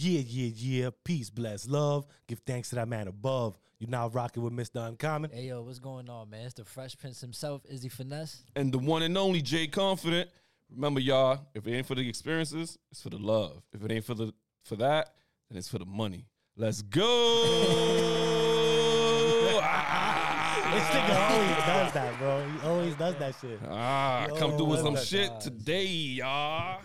Yeah, yeah, yeah. Peace, bless, love. Give thanks to that man above. You're now rocking with Mr. Uncommon. Hey yo, what's going on, man? It's the Fresh Prince himself, Izzy Finesse. and the one and only Jay Confident. Remember, y'all, if it ain't for the experiences, it's for the love. If it ain't for the for that, then it's for the money. Let's go. This nigga always does that, bro. He always does that shit. Ah, Yo, come through with some shit gods. today, y'all.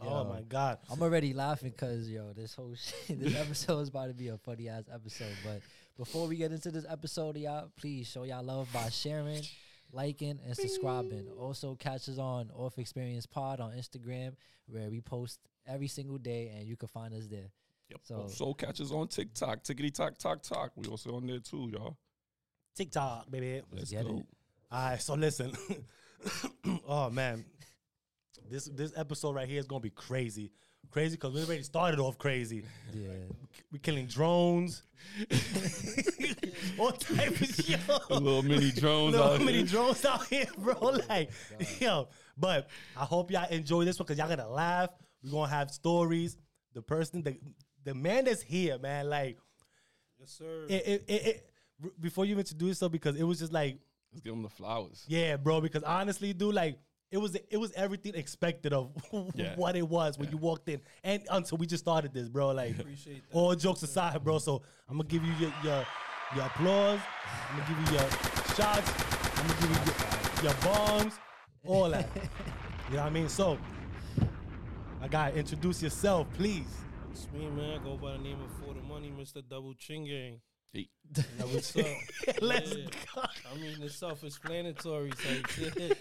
Oh my god. I'm already laughing because yo, this whole shit, this episode is about to be a funny ass episode. But before we get into this episode, y'all, please show y'all love by sharing, liking, and subscribing. Also, catch us on Off Experience Pod on Instagram, where we post every single day, and you can find us there. Yep. So- Soul catchers on TikTok, tickety tock tock tock. We also on there too, y'all. TikTok, baby. Let's get go. it. All right, so listen. oh man, this this episode right here is gonna be crazy, crazy because we already started off crazy. Yeah, We killing drones, all type of shit. Little mini drones Little out many here. drones out here, bro. Like, yo, but I hope y'all enjoy this one because y'all gonna laugh. We're gonna have stories. The person, the the man that's here, man, like Yes, sir. it, it, it, it r- before you introduce yourself, because it was just like, Let's give them the flowers. yeah, bro. Because honestly, dude, like it was it was everything expected of Yeah. what it was when you walked in, and until we just started this, bro. Like, Appreciate that. all jokes aside, bro. So I'm gonna give you your your, your applause. I'm gonna give you your shots. I'm gonna give you your, your bombs, all that. you know what I mean? So, I gotta introduce yourself, please. It's me, man. I go by the name of For the Money, Mr. Double Ching Gang. Hey. Now, what's up? Uh, let's Yeah. go. I mean, it's self-explanatory type shit. you know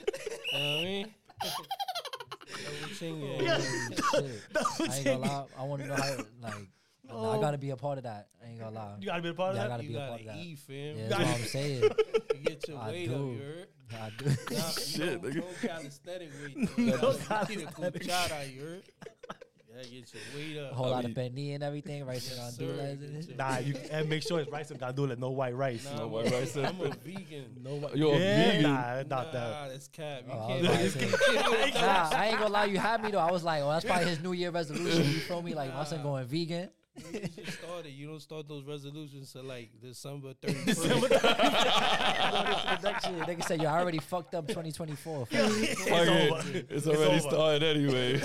what I mean? Double Ching Gang. Yeah. shit. I ain't gonna lie. I want to know how like. I oh. gotta be a part of that. I ain't gonna lie. You gotta be a part of Yeah, I gotta You be a part of that. eat, fam. Yeah, that's what I'm saying. get your I weight up, you heard? I do. Nah, Shit, you nigga. know, no calisthenic weight. though. No You gotta calisthenic. Get a cuchara, you heard? Yeah, get your weight a whole I lot mean- of penny and everything, rice and Yes, gandules sir. and shit. Nah, you and make sure it's rice and gandula, no white rice. Nah, No white rice. I'm a vegan. No white. You're a vegan. Nah, not nah, that. that's cap. You Oh, I can't was about to say. Nah, that. I ain't gonna lie. You had me though. I was like, oh, that's probably his New Year resolution. You feel me? Like my son going vegan. You just started. You don't start those resolutions till like December 31st. Going into the next year. Nigga said, yo, I already fucked up 2024. Fuck. it's over. It's already over. started anyway.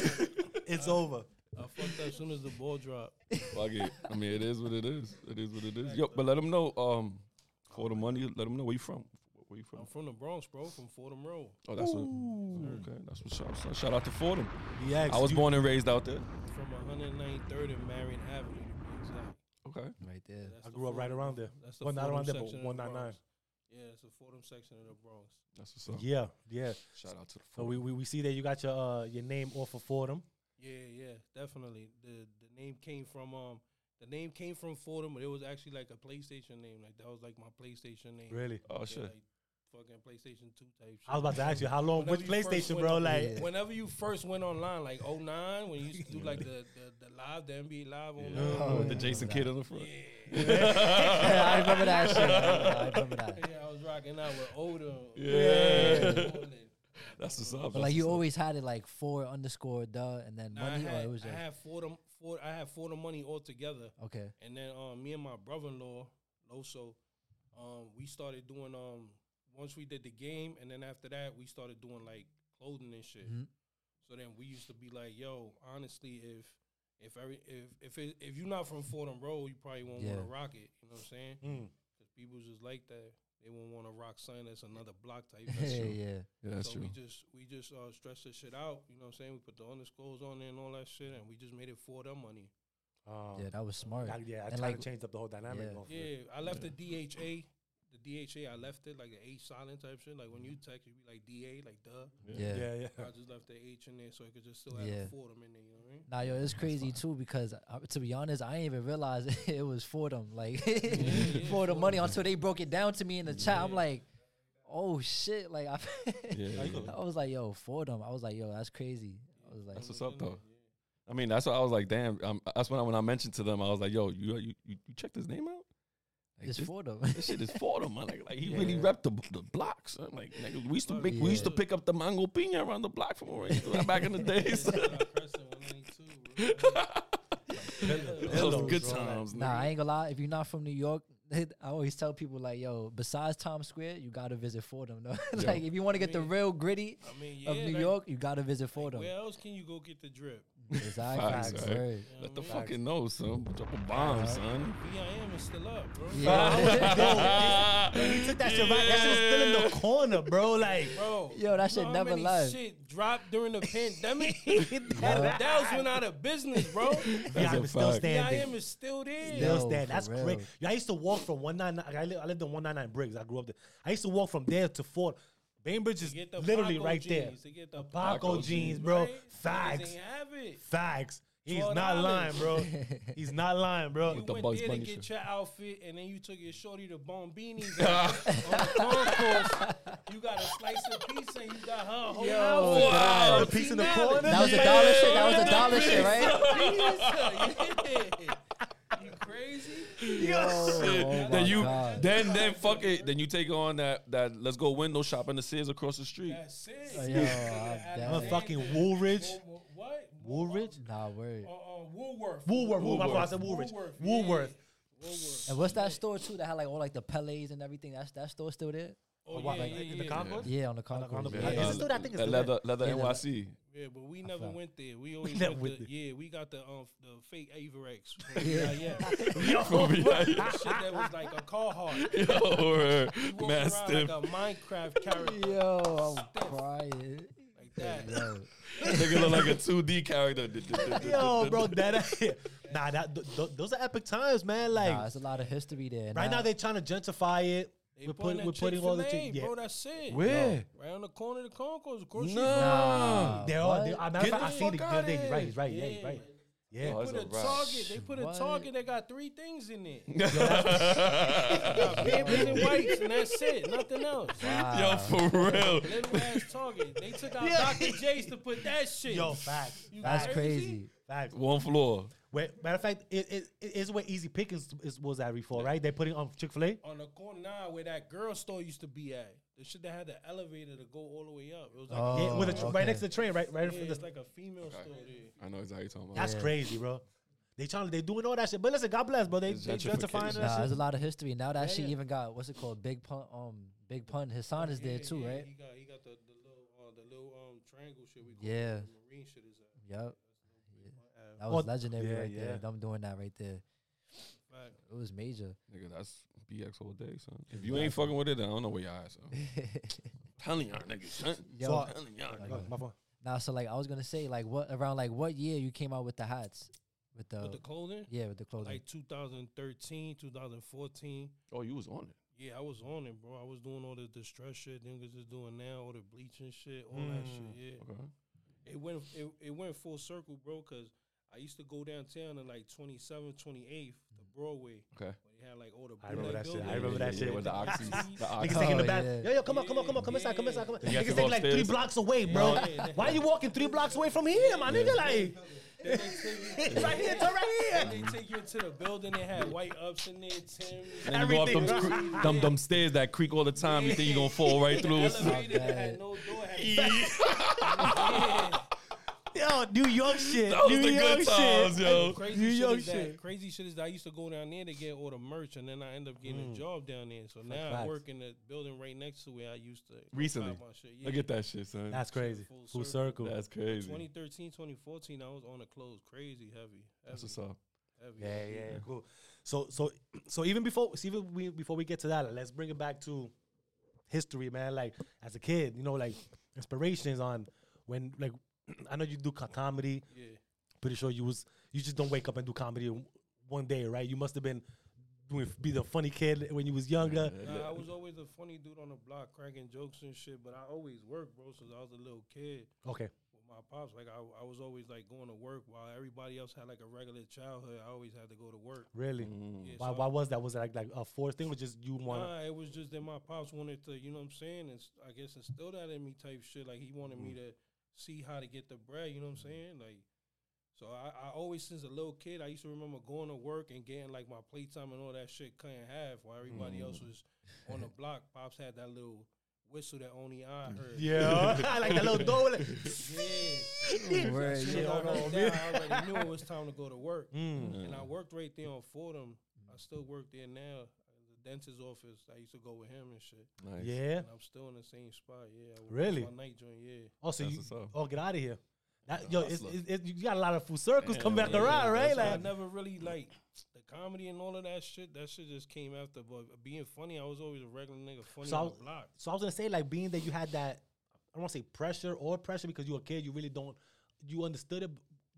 It's over. I fucked up as soon as the ball dropped. Fuck it. I mean, it is what it is. It is what it is. Yo, but let them know. Um, for the money, let them know where you from. Where you from? I'm from the Bronx, bro. From Fordham Road. Oh, that's what. Okay, that's what's up. son. Shout out to Fordham. Yeah, I was born and raised out there. From 193rd and Marion Avenue, to be exact. Okay. Right there. That's I the grew up right around there. That's the Well, not Fordham around there, but section of the 199. Bronx. Yeah, it's the Fordham section of the Bronx. That's what's up. Yeah, yeah. Shout out to the Fordham. So we, we, we see that you got your uh, your name off of Fordham. Yeah, yeah, definitely. The the name came from um the name came from Fordham, but it was actually like a PlayStation name. Like that was like my PlayStation name. Really? oh Yeah, shit. like fucking PlayStation 2 type shit. I was about to ask you how long, Whenever which PlayStation, went bro? Like, Yeah. Whenever you first went online, like 09, when you used to do like the, the, the live, the NBA live Yeah. online. Oh, With the Jason remember Kidd on the front. Yeah, I remember that shit. I remember that. Yeah, I was rocking out with Oda. Yeah. That's what's up. But like you always had it like four underscore duh and then Nah, I money, had, or it was I just had four them, four, I had four the money all together. okay. And then um, me and my brother-in-law, Loso, um, we started doing um, once we did the game, and then after that we started doing like clothing and shit. Mhm. So then we used to be like, "Yo, honestly, if if every if if it, if you're not from Fordham Road, you probably won't want Yeah. to rock it." You know what I'm saying? mm, Because people just like that. They won't want to rock sign that's another block type. Yeah, That's true. yeah. Yeah, that's so true. we just we just uh, stretched this shit out. You know what I'm saying? We put the underscores on there and all that shit, and we just made it for them money. um, Yeah, that was smart. I, yeah, I And tried like- to change up the whole dynamic. Yeah. Yeah. I left the DHA. The DHA, I left it like the H silent type shit. Like when you text, you be like DA, like duh. Yeah. yeah, yeah. I just left the H in there so it could just still have Yeah. the Fordham in there. You know what I mean? Nah, yo, it's crazy too because uh, to be honest, I didn't even realize it was Fordham. Like yeah, for the money until they broke it down to me in the chat. I'm like, oh shit! Like I, Yeah, yeah. I was like, yo, Fordham. I was like, yo, that's crazy. I was like, That's what's up, though. I mean, that's what I was like. Damn. Um, that's when I, when I mentioned to them, I was like, "Yo, you you you, you checked his name out? Like, it's this, Fordham. this shit is Fordham, man. Like, like he really Yeah. repped the, the blocks. I'm like, nigga, we used to make, we used to pick up the mango pina around the block from where we used to- back in the days. Yeah, Preston 192, bro. Those good bro, like- times. Nah, I ain't gonna lie. If you're not from New York, I always tell people like, yo, besides Times Square, you gotta visit Fordham. though. like, if you want to get the real gritty I mean, yeah, of New like, York, you gotta visit like, Fordham. where else can you go get the drip? Exactly. Facts, Facts, right? word. You Let the what I mean? fucking know, son. Drop a bomb, son. VIM is still up, bro. Yeah. He took that shit right. That shit was still in the corner, bro. Like, Bro, Yo, that shit know never left. Shit dropped during the pandemic. Yeah. That was went out of business, bro. That's VIM is still fact. standing. VIM is still there. Still Yo, stand. That's real. great. Yeah, I used to walk from 199. I, li- I lived in 199 Briggs. I grew up there. I used to walk from there to Fort. Bainbridge is the literally Paco right there. jeans, To get the Paco Paco jeans, jeans, bro. right? Facts. ain't have it. Facts. He's $12. not lying, bro. He's not lying, bro. You the went Bugs there to get your outfit, and then you took your shorty to Bombinis on the concourse. You got a slice of pizza, and you got her whole Yo, outfit. wow. The piece in the $14. corner? That was a dollar shit. That was a dollar shit, right? Pizza, yeah. You crazy? Yo, Shit. oh my then you, God. then then fuck it. Then you take on that that let's go window shop in the Sears across the street. That's it. Yo, I'm the down. Motherfucking Woolridge. Wo- wo- What? Woolridge? Nah, word. Uh, uh, Woolworth. Woolworth. Woolworth. Woolworth. I said Woolridge. Woolworth. Woolworth. Woolworth. And what's that store too that had like all like the Pelés and everything? That's that store still there? Oh, What, yeah, like, yeah, in yeah. the concourse? Yeah, on the on the- concourse. on yeah. the- Is it still- I think it's that still leather leather Yeah, NYC. Yeah, but we never went there. We always never went went to, there. yeah, we got the um the fake Avirex. Yeah. yeah, yeah. shit that was like a Carhartt. Yo, word. We man stiff. like a Minecraft character Yo, I'm crying. like that. Yo, Nigga look like a 2D character. Yo, bro, that nah, that th- th- those are epic times, man. Like nah, there's a lot of history there. right now, they're trying to gentrify it. They We're putting putting, we're putting all the Chick-fil-A, yeah. bro. That's it. Where? Right on the corner of the concourse. Of course, you Nah. They're all. They, matter of Get the I seen it fuck the other outta day. He's right. He's right. Yeah, Yeah. he's right. Yeah. put a a. Target. They put a What? Target that got three things in it. got Pampers and whites, and that's it. Nothing else. Yo, for real. Little ass Target. They took out Dr. Jay's to put that shit. Yo, facts. You That's crazy. Facts. One floor. Wait, matter of fact, it, it, it is where Easy Pickings is, was at before, right? They're putting on Chick Fil A. On the corner now where that girl store used to be at. The shit that had the elevator to go all the way up. It was like, Oh, yeah, with a tr- okay. right next to the train, right, right in front it's of the. like a female store there. I know exactly what you're talking about. That's Yeah. crazy, bro. They trying, they doing all that shit. But listen, God bless, bro. They It's they gentrifying gentrification. that Nah, there's a lot of history. Now that Yeah, shit yeah. even got what's it called? Big pun. Um, Big pun. His son is there too, yeah, right? He got he got the, the little uh, the little um triangle shit we call Yeah. it, the marine shit is at. Yep. That was Oh, legendary yeah, right yeah. there. Them doing that right there. fact. It was major. Nigga, that's BX all day, son. If you ain't fucking with it, then I don't know where y'all at, son. telling y'all niggas, son. Yo, So, telling y'all. Like, Oh, my fault. now so like I was gonna say like what around like what year you came out with the hats with the, With the clothing, yeah with the clothing. like 2013, 2014. Oh, you was on it. Yeah, I was on it, bro. I was doing all the distress shit niggas is doing now, all the bleaching shit, all that shit. Mm. Yeah, Okay. it went it, it went full circle, bro. Cause I used to go downtown in like 27th, 28th, to Broadway. Okay. Where they had like all the. I remember that shit. I remember that shit. With the oxy. The Niggas oxy. taking the back. yeah. Yo, yo, come on, come on, come on, come inside, come inside, come on. You have Niggas go take like three blocks away, bro. Why are you walking three blocks away from here, my nigga? Like, Then they take you- right here, turn right Then here. they take you into the building. They had white ups in there, Tim's. And then you go up them, cre- them, them stairs that creak all the time. You think you're going to fall right through. The elevator that had no door. Had yeah. Yo, New York shit. That was New the York good times, shit. yo. Crazy New shit York is that. Crazy shit is that I used to go down there to get all the merch, and then I end up getting a mm. job down there. So now I work in the building right next to where I used to. Recently. buy my shit. Yeah. Look at that shit, son. That's crazy. Full Full circle. circle. That's crazy. 2013, 2014, I was on the clothes, crazy heavy, That's heavy, what's up. heavy. Yeah, yeah, yeah, cool. So, so, so even before, so even we, before we get to that, let's bring it back to history, man. Like as a kid, you know, like inspirations on when, like, I know you do comedy. Yeah. Pretty sure you was you just don't wake up and do comedy one day, right? You must have been doing be the funny kid when you was younger. Nah, I was always a funny dude on the block, cracking jokes and shit. But I always worked, bro, since I was a little kid. Okay, with my pops. Like I, I was always like going to work while everybody else had like a regular childhood. I always had to go to work. really? Mm. Yeah, Why, so why was that? Was it like like a forced thing, or just you want? Nah, it was just that my pops wanted to, you know what I'm saying, and s- I guess instill that in me type shit. Like he wanted me to see how to get the bread. You know what I'm mm-hmm. saying? Like, so I, I always since a little kid, I used to remember going to work and getting like my playtime and all that shit cut in half while everybody else mm. was on the block. Pops had that little whistle that only I mm. heard. Yeah, I like that little door. Like, Yeah. Word, As soon yeah. Oh, I heard that, I already knew it was time to go to work. mm. And I worked right there mm. on Fordham. I still work there now. The dentist's office. I used to go with him and shit. Nice. Yeah. And I'm still in the same spot. Yeah. Really? My night joint. Yeah. Oh, so That's you oh get out of here. That, yo, it's, it's, it's, you got a lot of full circles Yeah, come back yeah, around, yeah, right? that's I Like, never really like the comedy and all of that shit. That shit just came after. But being funny, I was always a regular nigga funny So I on was- the block. so I was gonna say like being that you had that I don't want to say pressure or pressure because you were a kid, you really don't you understood it.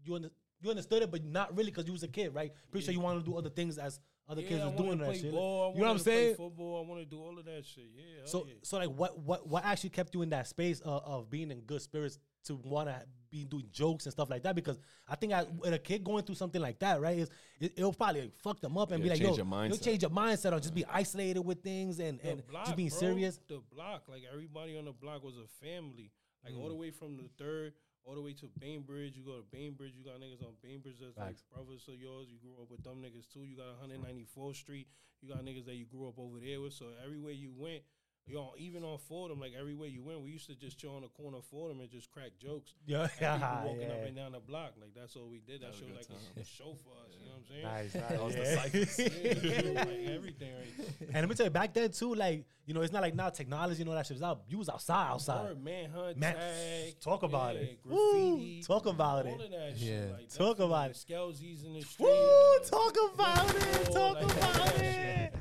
You under, you understood it, but not really because you was a kid, right? Pretty sure you wanted to do other things as other yeah, kids I was wanna doing that play shit. Ball, I you know what I'm wanna play saying? Football. I want to do all of that shit. Yeah. So yeah. so like what what what actually kept you in that space of, of being in good spirits to want to be doing jokes and stuff like that? Because I think I, with a kid going through something like that, right? Is it, it'll probably like, fuck them up and Yeah, be like, change yo, your you'll mindset. change your mindset or just be isolated with things and, The and block, just being bro, serious. The block, like everybody on the block was a family. Like all the Mm. way from the third, all the way to Bainbridge. You go to Bainbridge, you got niggas on Bainbridge that's like brothers of yours. You grew up with them niggas too. You got 194th Street. You got niggas that you grew up over there with. So everywhere you went, yo, even on Fordham, like everywhere you went, we used to just chill on the corner of Fordham and just crack jokes. Yeah, And yeah, people walking up and down the block, like that's all we did. That, That was a like a, time. a show for us. You know what I'm saying? Nice, nice. That was the yeah. Yeah, it was like everything right. And let me tell you, back then too, like you know, it's not like now technology and all that shit is out. You was outside, outside. Word, manhunt, Man, tag, talk about yeah, it. Woo, Graffiti, talk about all it. of that Yeah. shit. Like, Talk about the it. Skelsies in the street. Woo, talk about it, all talk that about shit. it.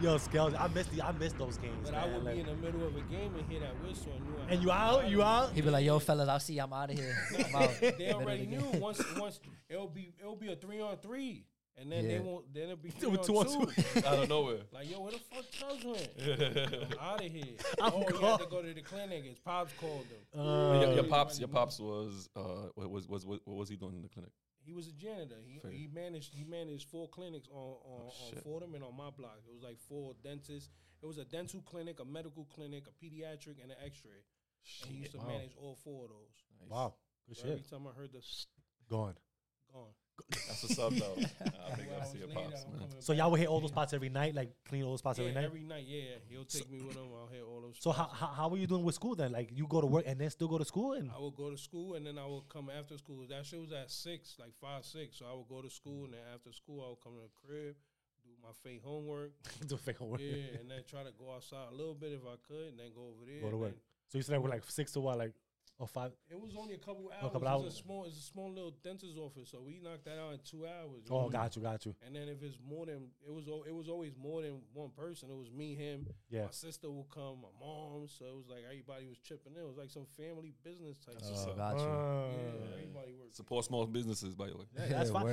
Yo, Skells, I missed the, I missed those games. But I would like- be in the middle of a game and hear that whistle and knew I and you to out, you of out. He'd be like, "Yo, fellas, I'll see. I'm out of here. I'm out." They already the knew once once it'll be it'll be a three on three. And then they won't then it'll be Two three on two on two. two. Out of nowhere. Like, yo, where the fuck Tubbs went? I'm out of here. I'm oh, he had to go to the clinic. His pops called him. Uh, your, your pops, your pops was uh, what was was what, what was he doing in the clinic? He was a janitor. He, Fair. he managed he managed four clinics on on, Oh, on. Fordham and on my block. It was like four dentists. It was a dental clinic, a medical clinic, a pediatric, and an X-ray. And he used to Wow. manage all four of those. Nice. wow, good So every time I heard the Gone. gone, That's what's up though. I think Couple I hours see your later, pops, I'm man. coming So y'all would hit all those spots every night, like clean all those spots Yeah, every night. every night. Yeah, he'll take me with him. I'll hit all those. So how, spots. how how were you doing with school then? Like you go to work and then still go to school and I would go to school and then I would come after school. That shit was at six, like five, six. So I would go to school and then after school I would come to the crib, do my fake homework, do fake work. yeah, and then try to go outside a little bit if I could, and then go over there. Go to and work. then- So you said that we're like six to what, like or five? It was only a couple hours. A couple it's hours. a small, it's a small little dentist's office, so we knocked that out in two hours. you Oh, know? got you, got you. And then if it's more than it was, it was always more than one person. It was me, him. Yeah. My sister would come, my mom. So it was like everybody was chipping in. It was like some family business type. That's stuff. Oh, got you. Yeah, everybody worked. Support small businesses, by the way. yeah, that's fine.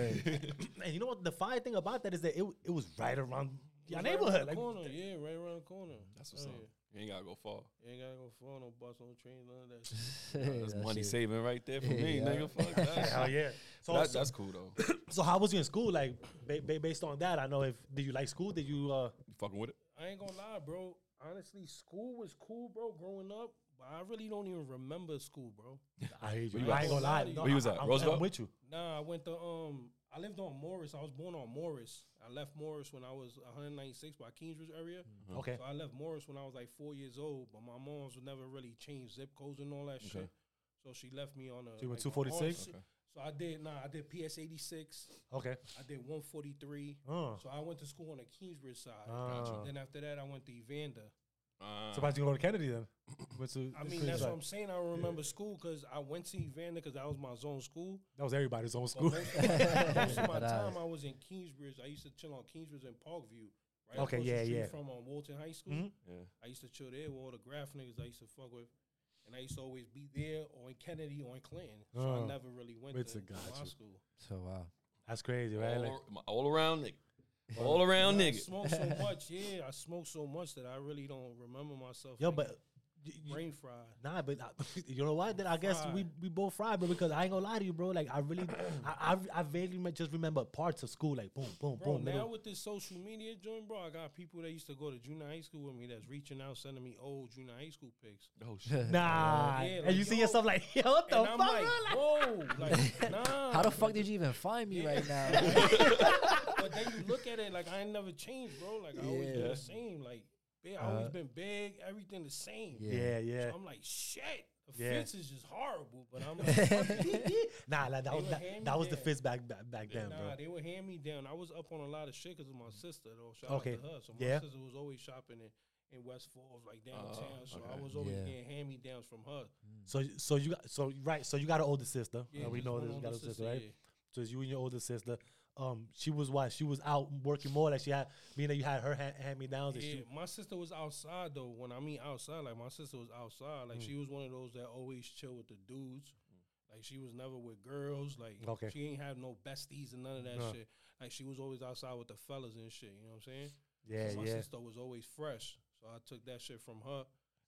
and you know what? The fine thing about that is that it it was right around It your was right around neighborhood. the Like, corner. Yeah, right around the corner. That's what's Oh, up. yeah. You ain't gotta go far. You ain't gotta go far. no bus, no train, none of that shit. That's That money shit. saving right there for me, Yeah. nigga. Fuck that. hell yeah. So, That- so, that's cool though. so how was you in school? Like ba- ba- based on that, I know if did you like school? Did you? uh You fucking with it? I ain't gonna lie, bro. Honestly, school was cool, bro, growing up. But I really don't even remember school, bro. I hate you. I ain't gonna lie. at? No, Where you was at? I'm, Roosevelt? I'm with you. Nah, I went to um I lived on Morris. I was born on Morris. I left Morris when I was 196 by Kingsbridge area. Okay. So I left Morris when I was like four years old, but my mom's would never really change zip codes and all that Okay. shit. So she left me on a. So you went like, 246? hard- Okay. So I did nah, I did PS 86. Okay. I did 143. Oh. So I went to school on the Kingsbridge side. Ah. Then after that, I went to Evander. Uh, So about you go to Kennedy then? Went to- I mean, that's side. what I'm saying. I don't remember school because I went to Evander because that was my zone school. That was everybody's own But school. most, most of my time. I was in Kingsbridge. I used to chill on Kingsbridge and Parkview. Right Okay, yeah, yeah. From um, Walton High School. Mhm. yeah. I used to chill there with all the graph niggas I used to fuck with. And I used to always be there or in Kennedy or in Clinton. So Oh. I never really went It's to, a to got my school. So wow. That's crazy, right? All, my all around nigga. All around And I nigga. smoked so much, yeah. I smoked so much that I really don't remember myself. yo, like, but y- y- brain fried. Nah, but I, you know what? Then I guess we, Fried. we both fried, bro. Because I ain't gonna lie to you, bro. Like I really, I, I I vaguely just remember parts of school, like boom, boom, Bro, boom. now little- with this social media joint, bro, I got people that used to go to junior high school with me that's reaching out, sending me old junior high school pics. Oh shit. Nah, Yeah, and like, you see yourself like, yo, what the And fuck, I'm like, bro? Whoa, like, nah. How the fuck did you even find me Yeah. right now? but then you look at it like I ain't never changed, bro. Like I always been the same. Like big. I always Uh, been big. Everything the same. Yeah. Yeah, yeah. So I'm like, shit. The Yeah. fits is just horrible. But I'm like, fuck nah, like, that They was that, that was the down. fits back back, back then, nah, bro. they would hand me down. I was up on a lot of shit because of my sister. Though, shout Okay. out to her. So my Yeah. sister was always shopping in, in West Falls, like downtown. so I was always Yeah. getting hand me downs from her. So so you got so right so you got an older sister. Yeah, Uh, we know this. You older got a sister, sister, right? yeah. So it's you and your older sister. Um, she was what? She was out working more. Like she had, being that you had her hand, hand me downs. Yeah, my sister was outside though. When I mean outside, like my sister was outside. Mm. Like she was one of those that always chill with the dudes. Like she was never with girls. Like Okay. she ain't have no besties and none of that shit. Like she was always outside with the fellas and shit. You know what I'm saying? yeah, So my yeah. sister was always fresh. So I took that shit from her.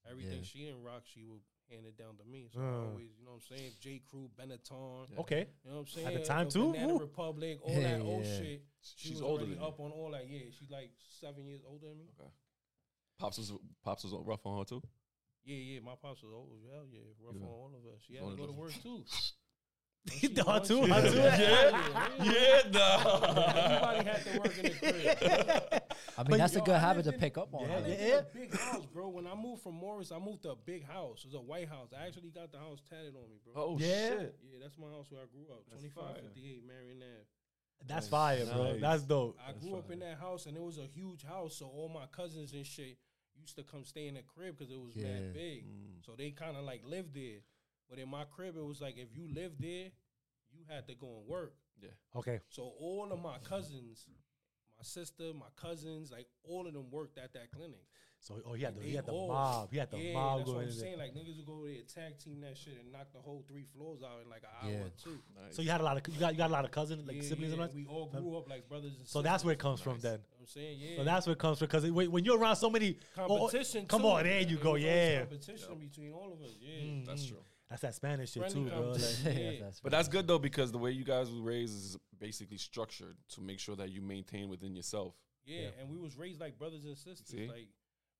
Everything Yeah. she didn't rock, she would hand it down to me. So Uh. I always, you know what I'm saying? J. Crew, Benetton. Okay. You know what I'm saying? At the time, too? Banana Woo. Republic, all Yeah, that old yeah. shit. She She's was older already than you. up on all that. Yeah, she's like seven years older than me. Okay. Pops was pops was rough on her too. Yeah, yeah, my pops was old. Hell yeah, rough Yeah. on all of us. She had to go to work too. Her too, her too. yeah, Yeah, nah. Everybody had to work in the crib. I mean, But that's a good I habit to in- pick up on. Yeah, I lived yeah. in a big house, bro. When I moved from Morris, I moved to a big house. It was a white house. I actually got the house tatted on me, bro. Oh Yeah. shit. Yeah, that's my house where I grew up. That's Twenty five fire. fifty eight, Marion Ave. That's Nice. fire, bro. Nice. That's dope. I That's grew up in that house, and it was a huge house. So all my cousins and shit used to come stay in the crib because it was Yeah. mad big. Mm. So they kind of like lived there. But in my crib, it was like if you lived there, you had to go and work. Yeah. Okay. So all of my cousins, my sister, my cousins, like all of them worked at that clinic. So oh, he had the he had the all- mob. He had the yeah, mob that's what I'm in there. saying. Like niggas would go there, tag team that shit, and knock the whole three floors out in like an hour Yeah. or two. Nice. So you had a lot of you got you got a lot of cousins like Yeah, siblings yeah, and all. We all grew up like brothers and So sisters. that's where it comes from then. You know what I'm saying, yeah. So that's where it comes from because when, when you're around so many oh, oh, competition. come too. on, there you go, yeah. Competition between all of us. Yeah. That's Mm. true. That's that Spanish shit Friendly too, bro. Like. Yeah, Yeah. that's But that's good though because the way you guys were raised is basically structured to make sure that you maintain within yourself. Yeah, Yeah. and we was raised like brothers and sisters. See? Like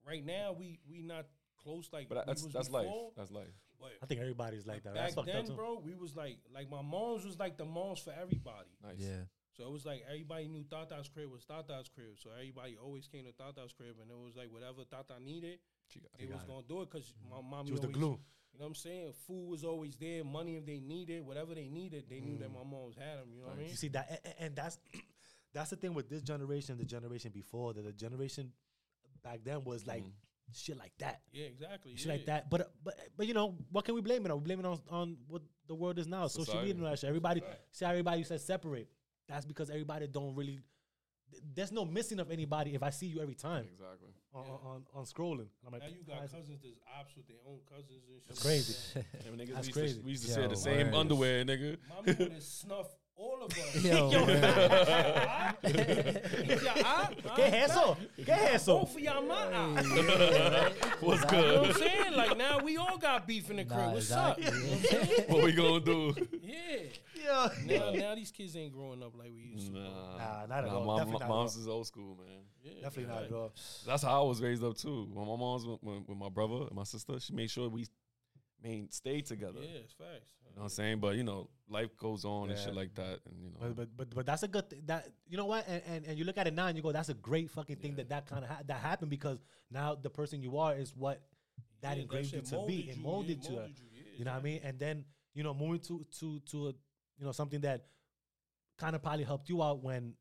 right now, we we not close like But we that's was that's life. That's life. But I think everybody's like that. Back then, up bro, we was like like my mom's was like the moms for everybody. Nice. Yeah. So it was like everybody knew Tata's crib was Tata's crib. So everybody always came to Tata's crib, and it was like whatever Tata needed, She got they was it. gonna do it because my mm-hmm. mom. She was the glue. You know what I'm saying? Food was always there. Money if they needed, whatever they needed, they knew that my moms had them. You know what I mean? Mm. You see that, and, and- and that's that's the thing with this generation, the generation before, that the generation back then was like Mhm. shit like that, Yeah, exactly. shit yeah. like that. But but but you know, what can we blame it on? We blame it on on what the world is now, social media and all that shit. Everybody see how everybody says separate. That's because everybody don't really. Th- There's no missing of anybody if I see you every time Exactly. on, Yeah. on, on, on scrolling. I'm like, Now you got cousins that's ops with their own cousins and shit. That's crazy. Yeah, niggas, That's we used crazy. To, we used to Yo, say the same word. underwear, nigga. Mommy would have snuffed all of us. Yo, Yo. man. Is your eye? ¿Qué es eso? ¿Qué es eso? Both of y'all my eye. What's Exactly. You know what good? I'm saying? Like now we all got beef in the crib. Nah, What's exactly. up? what we gonna do? Yeah. Yeah. Now, now these kids ain't growing up like we used to. Nah, Nah, not at nah, all. my- Definitely my not at all. mom's is old school, man. Yeah, Definitely not at all. That's how I was raised up too. When my mom's with, with, with my brother and my sister, she made sure we main stay together. Yeah, it's facts. You know what I'm saying? But you know, life goes on and shit like that, and you know, But, but but but that's a good thing. That you know what, and, and and you look at it now and you go, that's a great fucking thing that that kind of ha- that happened because now the person you are is what that Yeah, engraved you to molded be and molded yeah, you. molded you, yeah, You know what I mean? And then you know moving to to to a, you know something that kind of probably helped you out when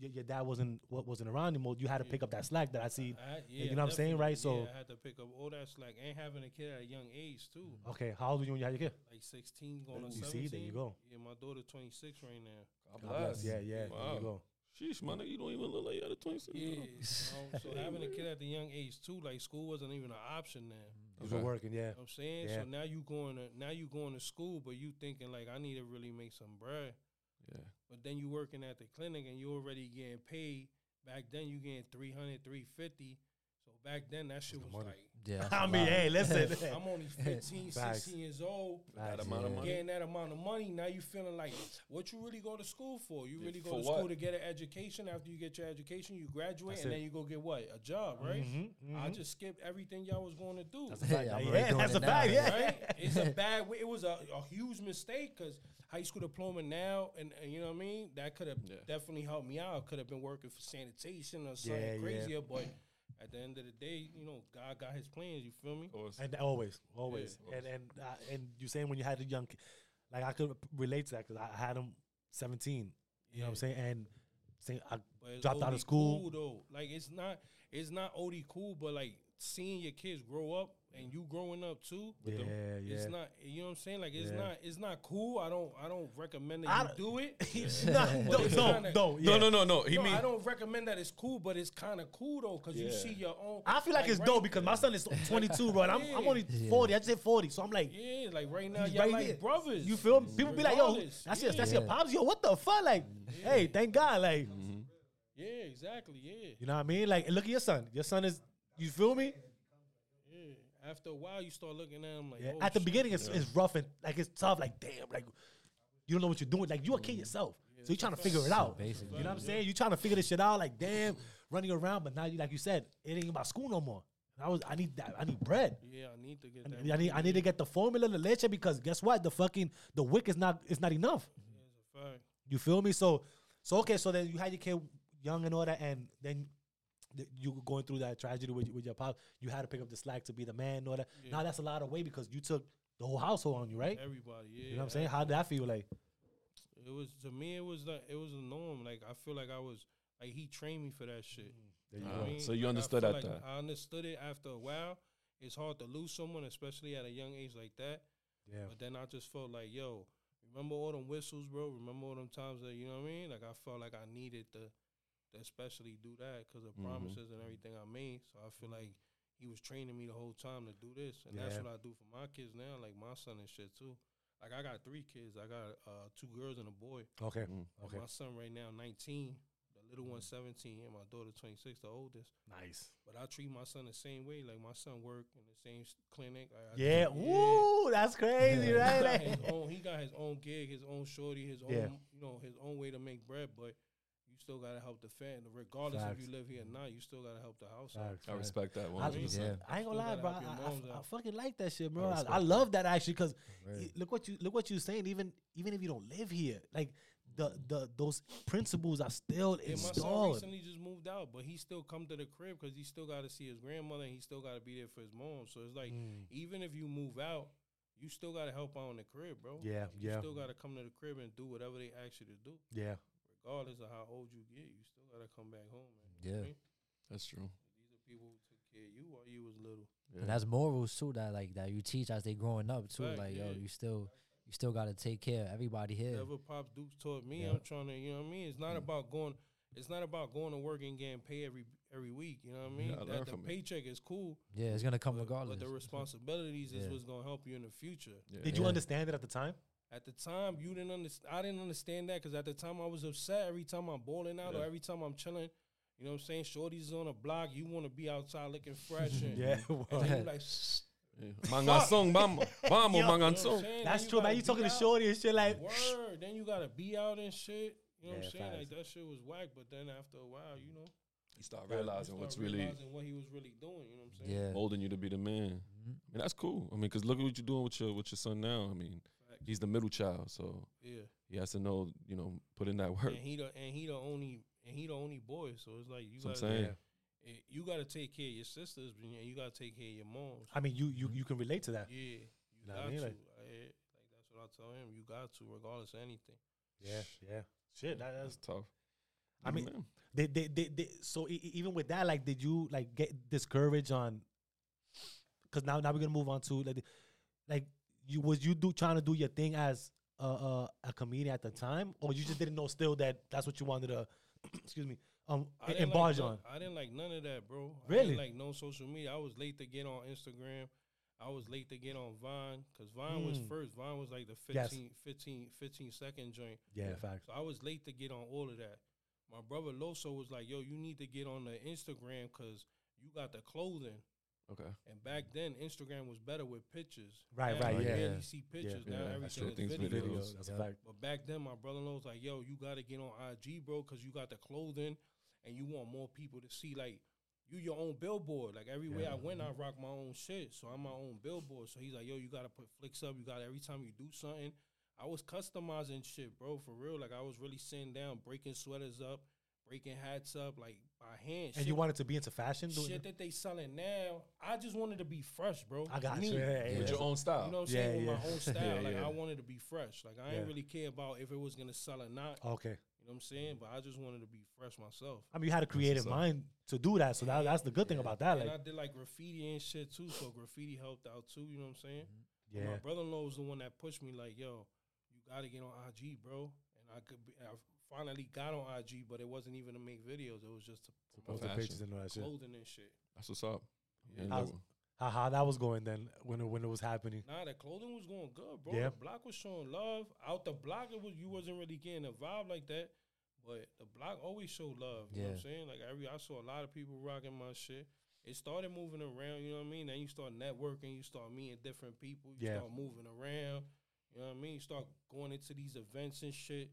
your, your dad wasn't what wasn't around anymore. You had to Yeah. pick up that slack that I see. I had- you know what I'm saying, right? So- yeah, I had to pick up all that slack and having a kid at a young age too, Okay, how old were you when you had your kid? like 16 going on You 17. see, there you go. Yeah, my daughter 26 right now. God God bless. bless. Yeah, yeah. There you go. Sheesh, man, you don't even look like you had a 26. Yeah, you know, so having a kid at the young age too, like school wasn't even an option then. You Okay. were working, yeah. You know what I'm saying? Yeah. So now you going to now you going to school, but you thinking like I need to really make some bread. Yeah. But then you working at the clinic and you already getting paid. Back then you getting 300, 350. So back then that shit was money. like Yeah, that's I a mean, hey, listen. I'm only 15, Facts. 16 years old. That Facts. amount of money. Getting that amount of money, now you feeling like what you really go to school for? You really go for to school what? to get an education. After you get your education, you graduate, That's and it. then you go get what? A job, right? Mhm, I mhm. just skipped everything y'all was going to do. That's a fact. Yeah, Yeah, that's it a now, fact. Yeah. right? It's a bad. way. It was a, a huge mistake because high school diploma now, and, and you know what I mean. That could have Yeah. definitely helped me out. Could have been working for sanitation or something Yeah, yeah. crazier, but at the end of the day, you know, God got His plans. You feel me? Of. And always, always, Yeah. and and uh, and you saying when you had a young, like I could relate to that because I had him seventeen. You know what I'm saying? And saying I But dropped out of school. cool, though. Like it's not it's not OD cool, but like seeing your kids grow up and you growing up too. Yeah, them, yeah. It's not you know what I'm saying? Like it's Yeah. not it's not cool. I don't I don't recommend that I you don't- do it. no, no, no, kinda- no, yeah. No, no, no, no. He no, mean I don't recommend that it's cool, but it's kind of cool though, cause you see your own. I feel like, it's right- dope because my son is 22, bro, and I'm, I'm only Yeah. 40. I just hit 40, so I'm like, Yeah, like right now, He's y'all right like here. brothers. you feel? me? People be like, yo, Regardless, that's your, that's your pops. Yo, what the fuck? Like, hey, thank God. Like, mm-hmm. Yeah, exactly. Yeah, you know what I mean? Like, look at your son. Your son is, you feel me? Yeah. After a while, you start looking at them like, Yeah. oh, At the shit. beginning, it's, it's rough and like it's tough. Like, damn, like you don't know what you're doing. Like, you a kid mm-hmm. yourself, so you're trying to figure it out. basically. You know what I'm saying? You trying to figure this shit out. Like, damn, running around, but now you, like you said, it ain't about school no more. I was, I need that. I need bread. Yeah, I need to get I that. need, I need, I need to get the formula, the leche, because guess what? The fucking the WIC is not, is not enough. It's a fact. You feel me? So, so okay. So then you had your kid young and all that, and then th- you were going through that tragedy with, with your pop. You had to pick up the slack to be the man and all that. Yeah. Now that's a lot of weight because you took the whole household on you, right? Everybody, yeah. You know what I'm saying? How did that feel like? It was to me. It was like it was a norm. Like I feel like I was like he trained me for that shit. Mm-hmm. There you You know what I mean? so you Like, understood feel at like that. I understood it after a while. It's hard to lose someone, especially at a young age like that. Yeah. But then I just felt like, yo, remember all them whistles, bro? Remember all them times that you know what I mean? Like I felt like I needed to, to especially do that because of Mhm. promises and everything I made. So I feel like he was training me the whole time to do this, and that's what I do for my kids now, like my son and shit too. Like I got three kids. I got uh, two girls and a boy. Okay. Mm. Okay. My son right now 19, the little one 17, and my daughter 26, the oldest. Nice. But I treat my son the same way. Like my son work in the same s- clinic. I, I Yeah. treat- Ooh, that's crazy, Yeah. right? He got Like- his own. He got his own gig, his own shorty, his own. Yeah. You know, his own way to make bread. But you still gotta help the family, regardless Facts. if you live here or not. You still gotta help the house. Facts, I respect that one I, Yeah. I ain't gonna lie, bro. I, I, I fucking like that shit, bro. I I, I love that actually because Right. look what you look what you're saying. Even even if you don't live here, like the the those principles are still Yeah, my son installed. recently just moved out, but he still come to the crib because he still got to see his grandmother and he still got to be there for his mom. So it's like, Mm. even if you move out, you still got to help out in the crib, bro. Yeah, You yeah, still got to come to the crib and do whatever they ask you to do, yeah. Regardless of how old you get. You still got to come back home, man. You know what I Yeah. mean? That's true. These are people who took care of you while you was little. Yeah. And that's morals too that like that you teach as they growing up too. Fact, like yo, you still you still gotta take care of everybody here. Whatever Pops Dukes taught me, Yeah. I'm trying to, you know what I mean? It's not about going. It's not about going to work and getting paid every every week. You know what I mean? Yeah, I learned that the from it. paycheck is cool, Yeah, it's gonna come but, regardless. but the responsibilities is what's gonna help you in the future. Yeah. Did you Yeah. understand it at the time? At the time, you didn't understand. I didn't understand that because at the time I was upset every time I'm balling out or every time I'm chilling. You know what I'm saying? Shorty's on a block. You want to be outside looking fresh. And, Yeah. Well, then you like, "Shh." Yeah. Mangansong, vamos, vamos, Yo. You know I'm mangansong. saying? That's Then true, man. You be talking to. Shorty and shit like. Word. Then you gotta be out and shit. You know what I'm saying? Like that shit was whack. But then after a while, you know, You start you realizing start what's really realizing what he was really doing. You know what I'm saying? yeah. molding you to be the man. Mhm. I mean, that's cool. I mean, because look at what you're doing with your with your son now. I mean, Facts. he's the middle child, so Yeah. he has to know, you know, put in that work. And he the and he the only and he the only boy. So it's like you That's gotta I'm saying. Yeah. you gotta take care of your sisters, and you gotta take care of your moms. I mean, you you you can relate to that. Yeah, you know what I got mean? to. Like- I- like that's what I tell him. You got to, regardless of anything. Yeah, yeah. Shit, that, That's that's. tough. I mean, Man. They, they, they, they, so even with that, like, did you like get discouraged on? Because now, now we're gonna move on to like, like you was you do trying to do your thing as a, a, a comedian at the time, or you just didn't know still that that's what you wanted to, excuse me, um, I embarge like on. I didn't like none of that, bro. I Really? didn't like no social media. I was late to get on Instagram. I was late to get on Vine because Vine was Mm. first. Vine was like the Yes. 15, 15, 15 second joint. Yeah, facts. So I was late to get on all of that. My brother Loso was like, "Yo, you need to get on the Instagram because you got the clothing." Okay. And back then, Instagram was better with pictures. Right, Now right, you yeah. barely see pictures. yeah, now that's everything true. is Things videos. videos. Videos, that's a Yeah. fact. But back then, my brother-in-law was like, "Yo, you got to get on IG, bro, because you got the clothing, and you want more people to see like you your own billboard. Like everywhere Yeah. I went, I rock my own shit, so I'm my own billboard. So he's like, "Yo, you got to put flicks up. You got every time you do something." I was customizing shit, bro, for real. Like I was really sitting down, breaking sweaters up, breaking hats up like by hand. And you wanted to be into fashion? doing shit it? that they selling now. I just wanted to be fresh, bro. I got Me. you. Yeah, yeah, With your own style. You know what I'm Yeah, saying? With yeah. my own style. Yeah, like yeah. I wanted to be fresh. Like I Yeah. ain't really care about if it was gonna sell or not. Okay. You know what I'm saying? But I just wanted to be fresh myself. I mean, you had a creative mind to do that, so that, that's the good thing about that. and I did like graffiti and shit too, so graffiti helped out too. You know what I'm saying? Mm-hmm. But yeah, My brother-in-law was the one that pushed me, like, "Yo, you got to get on IG, bro." And I could, be, I finally got on IG, but it wasn't even to make videos. It was just to post promote the pictures and all that shit. clothing and shit. That's what's up. Yeah, How's- How, how that was going then when it, when it was happening? Nah, the clothing was going good, bro. Yeah. The block was showing love. Out the block, it was you wasn't really getting a vibe like that. But the block always showed love. You know what I'm saying? Like every I saw a lot of people rocking my shit. It started moving around, you know what I mean? Then you start networking, you start meeting different people, you Yeah. start moving around. You know what I mean? You start going into these events and shit.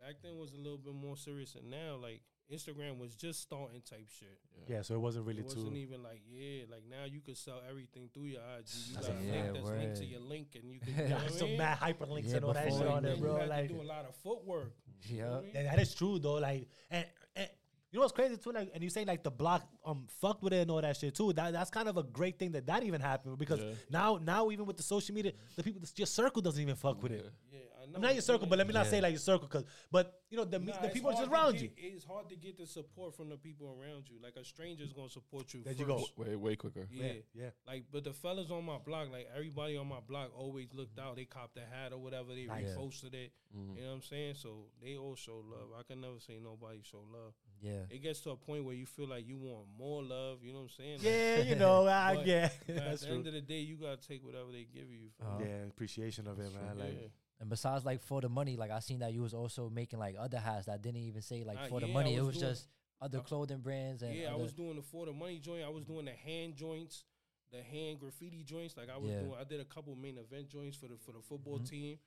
And back then was a little bit more serious than now. Like Instagram was just starting type shit. Yeah, so it wasn't really It wasn't too. even like yeah, like now you could sell everything through your IG. You That's got a a fact. link that's linked to your link, and you can. You know Yeah, I some mean? mad hyperlinks Yeah, and all that shit on there, Then bro. You had Like, to do a lot of footwork. You know Yeah. I mean? that is true though. Like, and, and you know what's crazy too? Like, and you say like the block um fucked with it and all that shit too. That that's kind of a great thing that that even happened because Yeah. now now even with the social media, the people your circle doesn't even fuck with it. Yeah. Yeah, I know. I'm not your circle, but let me not say like your circle, cause but you know the Nah, the people just to around you. It's hard to get the support from the people around you. Like a stranger's gonna support you. There first. you go. Way, way quicker. Yeah. Yeah, yeah. Like, but the fellas on my block, like everybody on my block, always looked out. They copped the hat or whatever. They Nice. reposted it. Mhm. You know what I'm saying? So they all show love. I can never say nobody show love. Yeah. It gets to a point where you feel like you want more love. You know what I'm saying? Like, Yeah, you know, I But- yeah, at that's the true. end of the day, you gotta take whatever they give you. Uh-huh. Yeah, appreciation of it, man. Like, yeah. And besides like for the money, like I seen that you was also making like other hats that didn't even say like Nah, for the yeah, I money. It was was doing- just other uh, clothing brands and Yeah, I other- was doing the for the money joint. I was doing the hand joints, the hand graffiti joints. Like I was Yeah. doing, I did a couple main event joints for the for the football Mhm. team.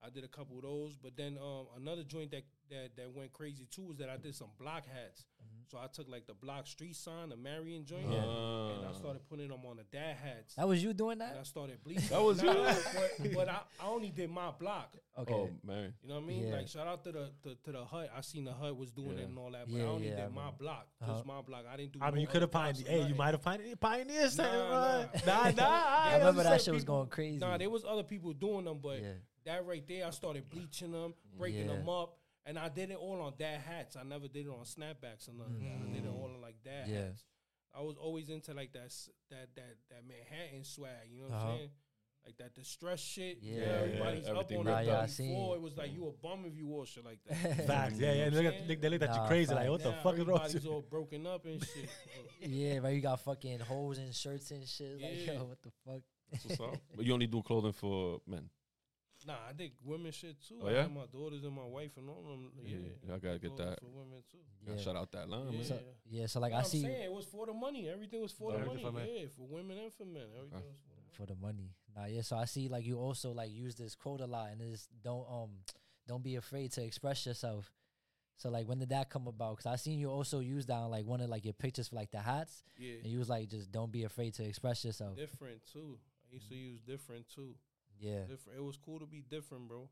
I did a couple of those, but then um, another joint that, that that went crazy too was that I did some block hats. So I took like the block street sign, the Marion joint, Yeah. and I started putting them on the dad hats. That was you doing and I started bleaching. That was you? but, but I, I only did my block. Okay. Oh man. You know what I mean? Yeah. Like shout out to the to, to the hut. I seen the hut was doing Yeah. it and all that, but Yeah, I only yeah, I did my remember. block, Uh-huh. my block. I didn't do. I mean, you could have other blocks pioneered. Hey, you might have pioneered, pioneered something, Nah, right? nah. Nah, nah. I I remember that understand shit was going crazy. Nah, there was other people doing them, but yeah. that right there, I started bleaching them, breaking Yeah. them up, and I did it all on dad hats. I never did it on snapbacks or nothing. I did it all on like dad Mm. Yeah. hats. I was always into like that that that that Manhattan swag. You know what Uh-huh. I'm saying? Like that distress shit. Yeah, Yeah, yeah, everybody's up on Nah, it. yeah, I but seen before it. it was like you a bum if you wore shit like that. Facts. Yeah, yeah. You know They, what I'm look, they, they look at you crazy, like, facts. what the fuck is wrong? with Everybody's you? all broken up and shit. yeah, right. You got fucking holes in shirts and shit. Like, Yeah. yo, what the fuck? That's what's up. But you only do clothing for men. Nah, I think women shit too. Oh, I yeah? had my daughters and my wife and all of them. Yeah, Yeah, I gotta get that. for women too. Yeah. Yeah. Shout out that line, Yeah. man. So, yeah, so like Like I I'm see saying it was for the money. Everything was for the money. for yeah, for women and for men. Everything was for the money. for the money. Nah, yeah. So I see like you also like use this quote a lot, and it's don't um don't be afraid to express yourself. So like when did that come about? Because I seen you also use that on like one of like your pictures for like the hats, Yeah, and you was like just don't be afraid to express yourself. different too. I used to use different too. Yeah, Different. It was cool to be different, bro.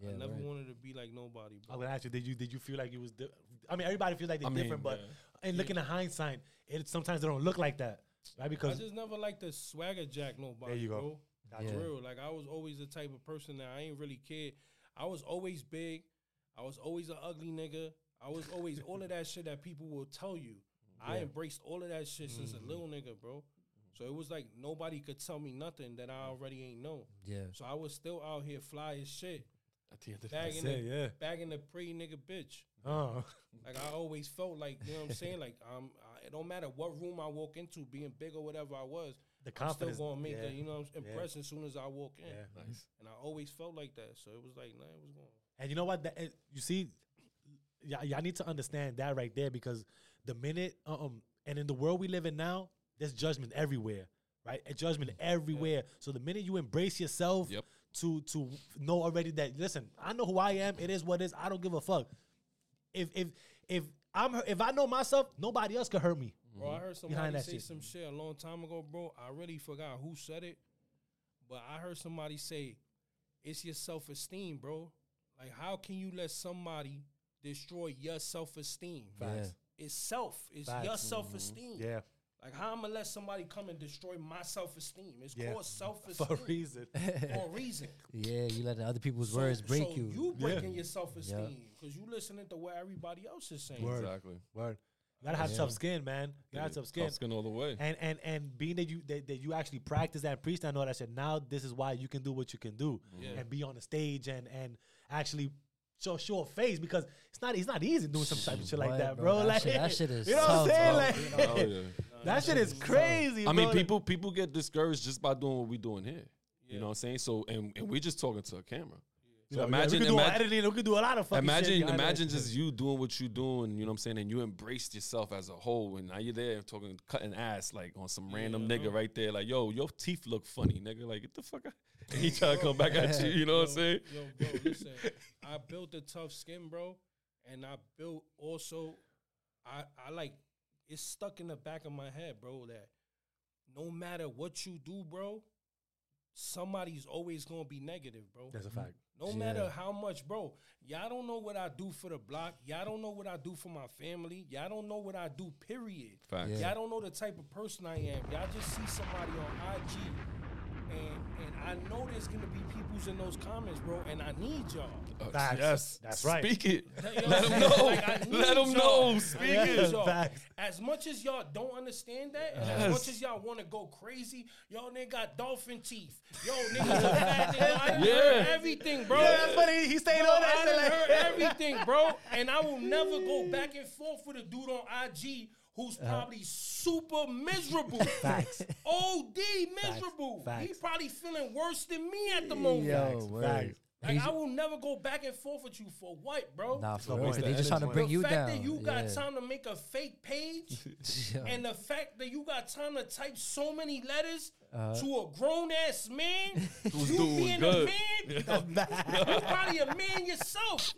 yeah. I never word. wanted to be like nobody, I'm bro. gonna ask you, did you did you feel like you was? Di- I mean, everybody feels like they're I mean, different, but yeah. in looking at hindsight, it sometimes they don't look like that, right? Because I Because just never liked to swagger jack nobody, There you go. bro. Gotcha. Yeah. Real. Like I was always the type of person that I ain't really cared. I was always big. I was always an ugly nigga. I was always all of that shit that people will tell you. I Yeah. embraced all of that shit since a mm-hmm. little nigga, bro. So it was like nobody could tell me nothing that I already ain't know. Yeah, So I was still out here fly as shit, At the end of the bagging the, it, yeah. bagging the pretty nigga bitch. Oh, Like I always felt like you know what I'm saying. Like um, I, it don't matter what room I walk into, being big or whatever I was, the I'm still confidence. gonna make yeah, a you know Yeah. impression as soon as I walk in. yeah. Nice. And I always felt like that. So it was like, nah, it was going. And you know what? That, you see, y'all, y'all need to understand that right there because the minute, um, and in the world we live in now, there's judgment everywhere, right? A judgment mm. everywhere. So the minute you embrace yourself Yep. to to know already that listen, I know who I am. It is what it is. I don't give a fuck. If if if I'm if I know myself, nobody else can hurt me. Bro, I heard somebody Behind that say shit. some shit a long time ago, bro. I really forgot who said it, but I heard somebody say, "It's your self esteem, bro. Like, how can you let somebody destroy your self esteem. Facts. It's self. It's your self esteem. Mm-hmm. Yeah, Like how I'm gonna let somebody come and destroy my self esteem? It's Yeah. called self esteem for a esteem reason. for a reason. Yeah, you letting other people's So- words break so you. You Yeah. breaking your self esteem because you listening to what everybody else is saying. Word. Exactly. Word. You gotta have Yeah. tough skin, man. You gotta have tough skin. Tough skin all the way. And and and being that you that, that you actually practice that and preach that and all that shit, now this is why you can do what you can do Yeah. and be on the stage and and actually show show a face because it's not it's not easy doing some type of shit like What, that, bro? bro. That like shit- that shit is you know what I'm saying? bro. Like, Oh, yeah. that shit is crazy. I mean, bro. people people get discouraged just by doing what we doing here. You know what I'm saying? So, and, and we just talking to a camera. So imagine, we could do imagine, editing, we could do a lot of fucking shit imagine, behind imagine just you doing what you doing. You know what I'm saying? And you embraced yourself as a whole, and now you're there talking, cutting ass like on some random Yeah. nigga right there. Like, yo, your teeth look funny, nigga. Like, get the fuck out. And he trying to come back at you. You know what I'm saying? Yo, bro, listen. I built a tough skin, bro, and I built also. I I like it's stuck in the back of my head, bro. That no matter what you do, bro, somebody's always gonna be negative, bro. That's a fact. No Yeah. matter how much, bro. Y'all don't know what I do for the block. Y'all don't know what I do for my family. Y'all don't know what I do. Period. Facts. Yeah. Y'all don't know the type of person I am. Y'all just see somebody on IG, and and I know there's gonna be people's in those comments, bro. And I need y'all. Uh, Facts. yes, That's right. Speak it. You know Let them know. Like, Let them know. Speak it. y'all. As much as y'all don't understand that, Yes. as much as y'all want to go crazy, y'all nigga got dolphin teeth. Yo, niggas a fat nigga. I Yeah. heard everything, bro. Yeah, that's funny. He stayed Bro, on that I like heard everything, bro. And I will never go back and forth with a dude on IG who's uh-huh. probably super miserable. Facts. OD miserable. Facts. He probably feeling worse than me at the moment. Yo, word. Facts. Like I will never go back and forth with you for what, bro? Nah, for No, real. waste 'cause the They just trying to bring the you down. The fact that you got yeah. time to make a fake page, Yeah. and the fact that you got time to type so many letters Uh-huh. to a grown ass man, Who's you doing being good. a man, you're probably a man yourself,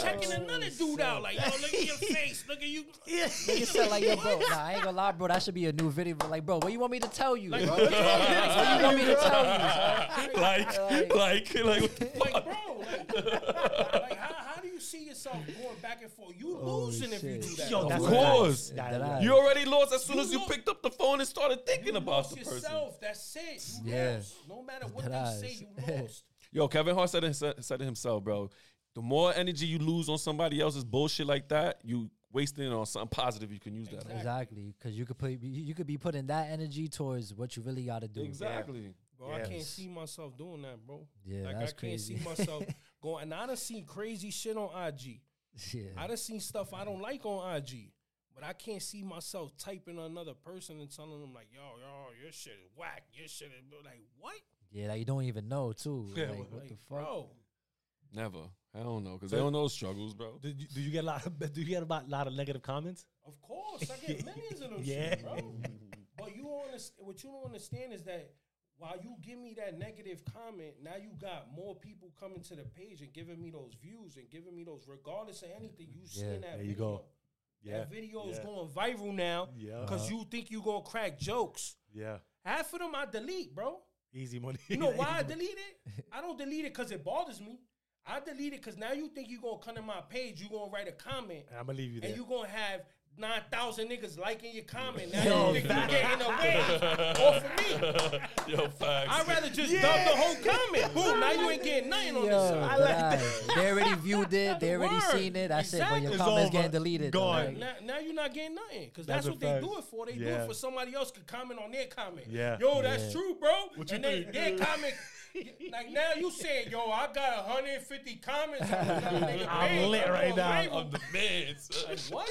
checking another dude out like, yo, look at your face, look at you. Nigga said like, yo, bro, nah, I ain't gonna lie, bro. That should be a new video. But like, bro, what you want me to tell you? Like, bro? what What you want me to tell you? son? like, like, like, Like, bro, like, like how, how do you see yourself going back and forth? You losing if you do that. Yo, Of that's a course. fact. That Yeah, You already lost as soon You as you lost- picked up the phone and started thinking you about lost the person. yourself. That's it. You Yeah. lost. No matter what That they eyes. say, you lost. Yo, Kevin Hart said it, said it himself, bro. The more energy you lose on somebody else's bullshit like that, you wasting it on something positive you can use that on. Exactly, because you could put you you could be putting that energy towards what you really got to do. Exactly. Bro, I can't see myself doing that, bro. Yeah, like that's I can't crazy. see myself going. And I done seen crazy shit on IG. Yeah. I done seen stuff I don't like on IG. But I can't see myself typing another person and telling them like, yo, yo, your shit is whack. Your shit is like what? Yeah, like you don't even know too. Yeah, like, what Like, the fuck? bro. Never. I don't know because they don't know struggles, bro. Do you, do you get a lot? Of, do you get a lot, lot of negative comments? Of course, I get millions of them Yeah. shit, bro. But you don't understand. What you don't understand is that while you give me that negative comment, now you got more people coming to the page and giving me those views and giving me those, regardless of anything you see Yeah, in that there you video. go. Yeah, That video is yeah. going viral now Yeah. because you think you gonna crack jokes. Yeah, Half of them I delete, bro. easy money. You know why I delete it? I don't delete it because it bothers me. I delete it because now you think you're gonna come to my page, you're gonna write a comment, I'm gonna leave you there. and you gonna have nine thousand niggas liking your comment. Now Yo, you think you getting away off of me. Yo, facts. I'd rather just dub the whole comment. Boom, now you ain't getting nothing on Yo, this side. I but like I- they already viewed it. They already Word. seen it. That's it. But Exactly. your It's comments over. getting deleted. though, Gone. like- Now, now you're not getting nothing because That's that's, a what they do it for. They do it for somebody else could comment on their comment. Yeah. Yo, that's Yeah. true, bro. What you and they, think? their comment, like now you saying, yo, I got 150 comments on this other I'm page. lit right on now. label. I'm the man. Like what?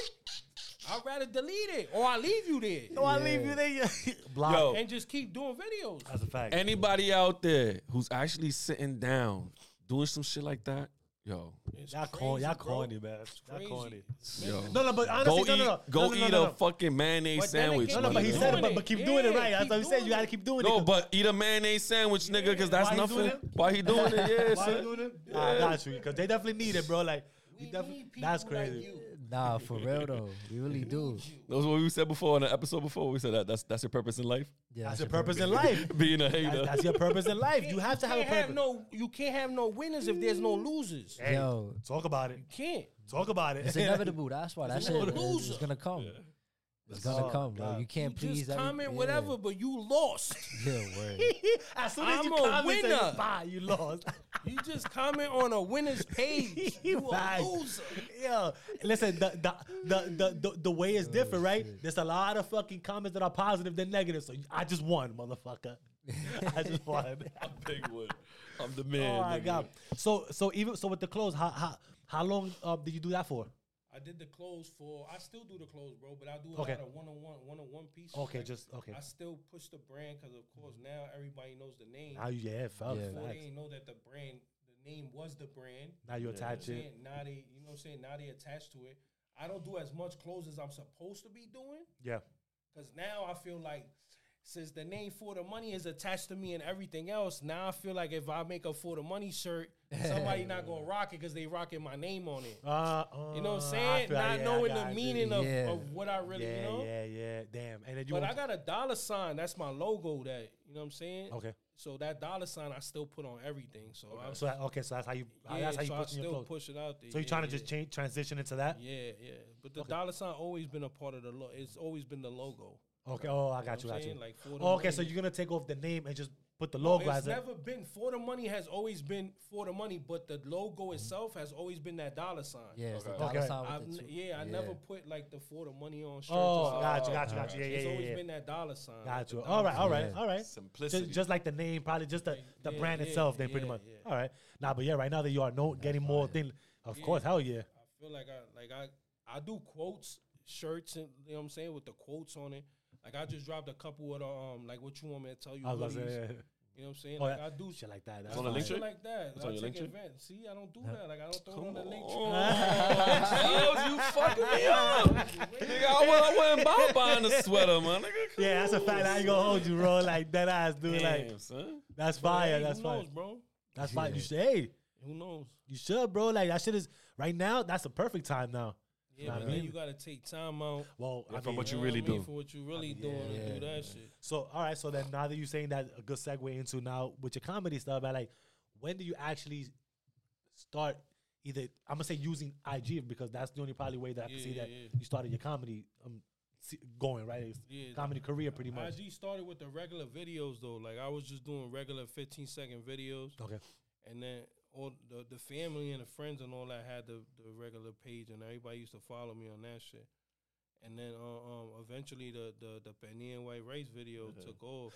I'd rather delete it or I leave you there No, I leave you there. Block. Yo. and just keep doing videos. That's a fact. Anybody out there who's actually sitting down doing some shit like that, yo, It's y'all crazy, corny, y'all bro. corny, man. Y'all crazy. corny. yo, No, no, but go honestly, eat, no, no, no. go no, no, eat no, a no. fucking mayonnaise But then sandwich. No, no, my but he nigga. said it, doing but, but keep doing it Yeah, right. That's keep what he said. doing You gotta it. keep doing it. No, 'cause- but eat a mayonnaise sandwich, nigga, because that's Why he doing nothing. it? Why he doing it? Yeah, Why son. doing it? I got you, because they definitely need it, bro. Like, We we definitely. need people That's like crazy. you. Nah, for real though, we really do. That was what we said before in the episode before. We said that that's that's your purpose in life, Yeah, That's your your purpose in life. being a hater. That's, that's your purpose in life. You have to have a can't have no. You can't have no winners if there's no losers. Hey, Yo, talk about it. You can't. Talk about it. it's inevitable. That's why that It's shit is, loser. is gonna come. It's gonna Oh, come, bro. God. You can't You please just every- comment yeah. whatever, but you lost. Yeah, word. as soon as I'm you a comment, say, winner. bye, you lost. You just comment on a winner's page. You a Right. loser. Yo, listen, the the, the the the the way is different, right? There's a lot of fucking comments that are positive than negative. So I just won, motherfucker. I just won. I'm big one. I'm the man. oh my nigga. god. So so even so with the clothes, how how how long uh, did you do that for? I did the clothes for. I still do the clothes, bro, but I do a Okay. lot of one on one, one on one pieces. Okay, Like, just okay. I still push the brand because, of course, mm-hmm. now everybody knows the name. Now you yeah, felt Yeah. Before facts. they didn't know that the brand, the name was the brand. Now you You know attach it. Now they, you know what I'm saying? Now they attached to it. I don't do as much clothes as I'm supposed to be doing Yeah. because now I feel like since the name for the money is attached to me and everything else, now I feel like if I make a for the money shirt, somebody not gonna rock it because they rocking my name on it. Uh, You know what I'm uh, saying? Not yeah, knowing the meaning of, Yeah. of what I really, yeah, you know. yeah, yeah. Damn. And then you But I got a dollar sign. That's my logo. That you know what I'm saying. okay. So that dollar sign I still put on everything. So I, So that- okay, so that's how you yeah, that's how you so I put in your still push it out there. So you're yeah, trying to yeah. just change transition into that? Yeah, yeah. But the dollar sign always been a part of the lo- It's always been the logo. Okay. Oh, I You know got you. Got you. Like Oh, okay, so you're gonna take off the name and just put the logo it's as a never been for the money. Has always been for the money, but the logo mm-hmm. itself has always been that dollar sign. Yeah, it's the dollar Okay. sign I've with the n- two. yeah, I never put like the for the money on shirts. Oh, and stuff. got you, got you, got Alright. you. Yeah, it's yeah, always yeah. been that dollar sign. Got the you. dollar All right, all sign. right, Yeah. all right. Simplicity. Just, just like the name, probably just the, the Yeah, brand yeah, itself, then pretty much. yeah. All right. Nah, but yeah, right now that you are no getting more thing, of Yeah. course, hell yeah. I feel like I like I I do quotes, shirts, and you know what I'm saying with the quotes on it. Like I just dropped a couple of the um like what you want me to tell you. I was hoodies. gonna You know what I'm saying? oh, like yeah. I do shit like that. I That's on the link shit like that. It's I on your take Linktree? advantage. See, I don't do that. Like I don't throw it on the Linktree. Oh, you fucking me up. Nigga, I, wa- I wasn't buying a sweater, man. Nigga, come Yeah, that's a fact. I ain't gonna hold you, bro. Like that ass, dude. Damn, Like son. that's But, fire. hey, That's who fire. knows, bro? That's fire. You should. Hey, Who knows? you should, bro. Like that shit is right now. That's the perfect time now. Yeah, but then you gotta take time out. Well, Yeah, I from mean, what you know really do. For what you really mean, doing yeah, to do that shit. So all right, so then now that you're saying that, a good segue into now with your comedy stuff, but like, when do you actually start? Either I'm gonna say using IG because that's the only probably way that I can see that you started your comedy um going right, Yeah, comedy career pretty much. IG started with the regular videos though. Like I was just doing regular 15 second videos, Okay, and then all the the family and the friends and all that had the the regular page, and everybody used to follow me on that shit. And then uh, um, eventually the the the Penny and White Race video took off.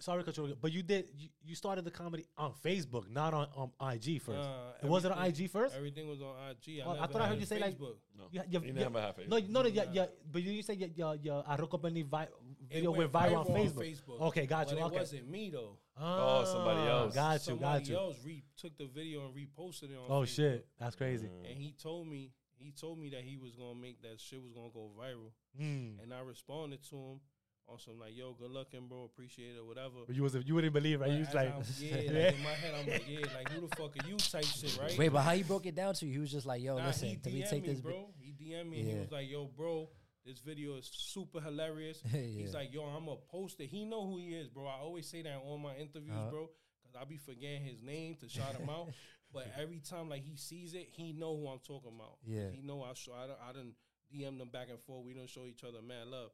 sorry, to but you did you, you started the comedy on Facebook, not on um, IG first. Nah, it was it on IG first? Everything was on IG. I, Oh, I thought I heard you say, like, Facebook. No. Yeah, yeah, You yeah. never have it. No, no, no, yeah, yeah, but you said your your, your Arroco Penny vi- It video went viral on Facebook. Okay, got but you. It Okay. wasn't me though. Oh, somebody Ah, else. Got you, Somebody got you. else re- took the video and reposted it on. Oh Facebook. shit, that's crazy. And he told me, he told me that he was gonna make that shit was gonna go viral, Mm. and I responded to him on some like, "Yo, good looking, bro. Appreciate it, whatever." But you was you wouldn't believe, right? But You was as like, I'm- yeah, like in my head, I'm like, yeah, like who the fuck are you type shit, right? Wait, but how you broke it down to you? He was just like, "Yo, Nah, listen, he can we DM'd take me, this?" bro. He DM'd me and he was like, "Yo, bro, this video is super hilarious." Yeah. He's like, "Yo, I'm a poster." He know who he is, bro. I always say that on my interviews, Uh-huh. bro, because I be forgetting his name to shout him out. But every time like he sees it, he know who I'm talking about. Yeah. he know I show. I don't. I didn't DM them back and forth. We don't show each other mad love,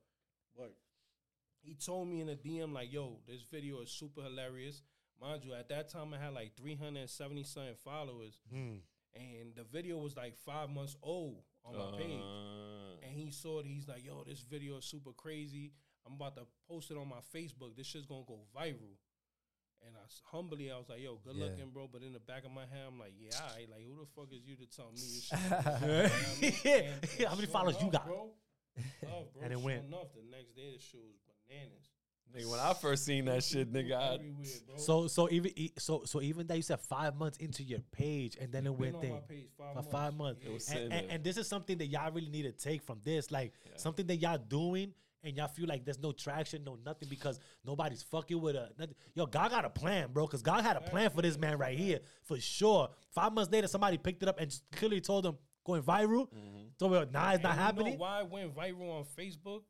but he told me in a DM like, "Yo, this video is super hilarious." Mind you, at that time I had like 370 something followers, mm. and the video was like five months old on my page. Uh, And he saw it. He's like, "Yo, this video is super crazy. I'm about to post it on my Facebook. This shit's gonna go viral." And I humbly, I was like, "Yo, good Yeah. looking, bro." But in the back of my head, I'm like, "Yeah, I like who the fuck is you to tell me this shit?" You know what I mean? And- and How many followers you got? bro? Love, bro. And it sure went. enough, the next day the shit was bananas. Nigga, when I first seen that shit, nigga, I, So so even e- so so even that you said five months into your page and then it Been went on thing my page five for months. five months. It was And, and, and this is something that y'all really need to take from this, like Yeah. something that y'all doing. And y'all feel like there's no traction, no nothing because nobody's fucking with a. Nothing. Yo, God got a plan, bro. Because God had a plan for this man right here, for sure. Five months later, somebody picked it up and just clearly told him, going viral. Mm-hmm. So well, nah, it's And not you happening. Know why it went viral on Facebook?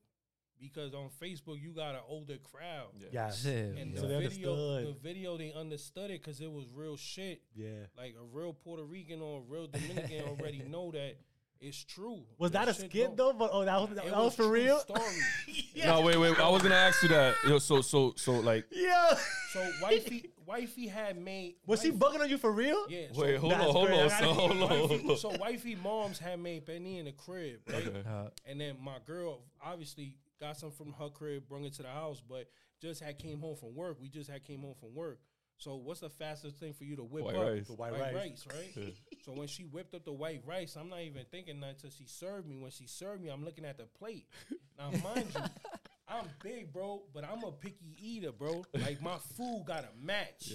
Because on Facebook you got an older crowd. Yeah, Yeah, And yeah. The they video, understood. the video, they understood it because it was real shit. yeah. Like a real Puerto Rican or a real Dominican already know that it's true. Was that a shit skit though? But oh, that was that, It was for real. Story. No, wait, wait. I was gonna ask you that. Yo, so, so, so, like, Yeah. So wifey, wifey had made. Was he bugging on you for real? Yeah. so wait, hold on, hold on, so, hold on, hold wifey, on. so wifey moms had made Benny in the crib, right? Okay. Uh, And then my girl obviously got some from her crib, brought it to the house, but just had came home from work. We just had came home from work. So what's the fastest thing for you to whip White up? rice. The white White rice. rice, right? so when she whipped up the white rice, I'm not even thinking that until she served me. When she served me, I'm looking at the plate. Now, mind you, I'm big, bro, but I'm a picky eater, bro. Like my food gotta match.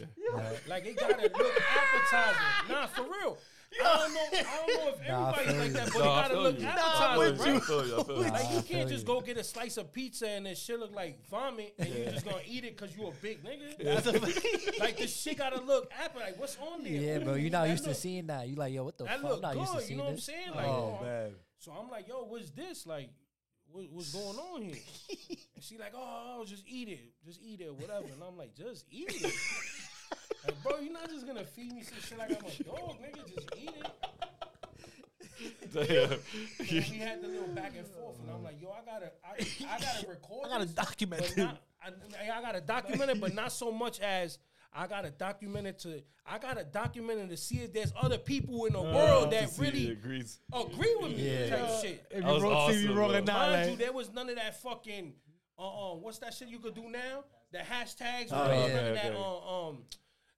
Like it gotta look appetizing. Nah, for real. I don't know. I don't know if Nah, I everybody's feel like you. that, but No, I it gotta feel look you. appetizing, with right? you. I feel you, I feel you. Like you I can't just you. go get a slice of pizza and this shit look like vomit, and you just gonna eat it because you a big nigga. That's a like this shit gotta look apple. Like what's on there? yeah, bro. You're not that used to look- seeing that. You like, yo, what the That fuck? I'm look not used to good. You seeing know what I'm this. saying? Like, Oh, yo, man. so I'm like, yo, what's this? Like, what, what's going on here? and she like, oh, just eat it, just eat it, whatever. And I'm like, just eat it. Like, bro, you're not just gonna feed me some shit like I'm a dog, nigga. Just eat it. Damn. And we had the little back and forth, and I'm like, yo, I gotta, I, I gotta record. I gotta this, document it. I, I gotta document it, but not so much as I gotta document it to. I gotta document it to see if there's other people in the world that really agrees. agree with me. Yeah. Type shit. If That you was wrote, see you awesome, wrong or not, Mind you, there was none of that fucking. Uh, um, what's that shit you could do now? The hashtags. Oh, there was yeah. none of that. Okay. Uh, um,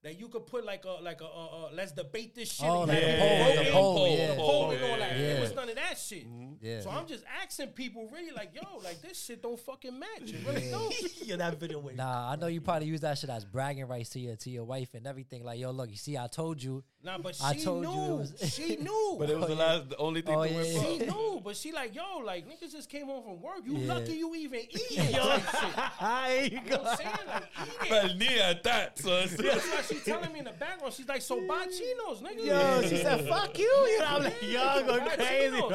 that you could put like a like a uh, uh, let's debate this shit. Oh, like have the it poll, voted. the poll, The yeah. poll and all that. Yeah. There was none of that shit. Yeah. So I'm just asking people really like, yo, like this shit don't fucking match. It really don't. yeah, that video wait. Nah, I know you probably use that shit as bragging rights to your to your wife and everything. Like, yo, look, you see, I told you. Nah, but she I told you it knew. was- she knew. But it was the last, the only thing Oh, that yeah, went yeah. she wrong. knew, but she like, yo, like niggas just came home from work. You Yeah. lucky you even eating. Yo, like, shit. There you You know go. what I'm saying? Like, eat it. Well, near at that, so it's- That's why she telling me in the background. She's like, so buy chinos, nigga. Yo, she said, "Fuck you." You know, I'm like, yo, going Buy crazy. chinos.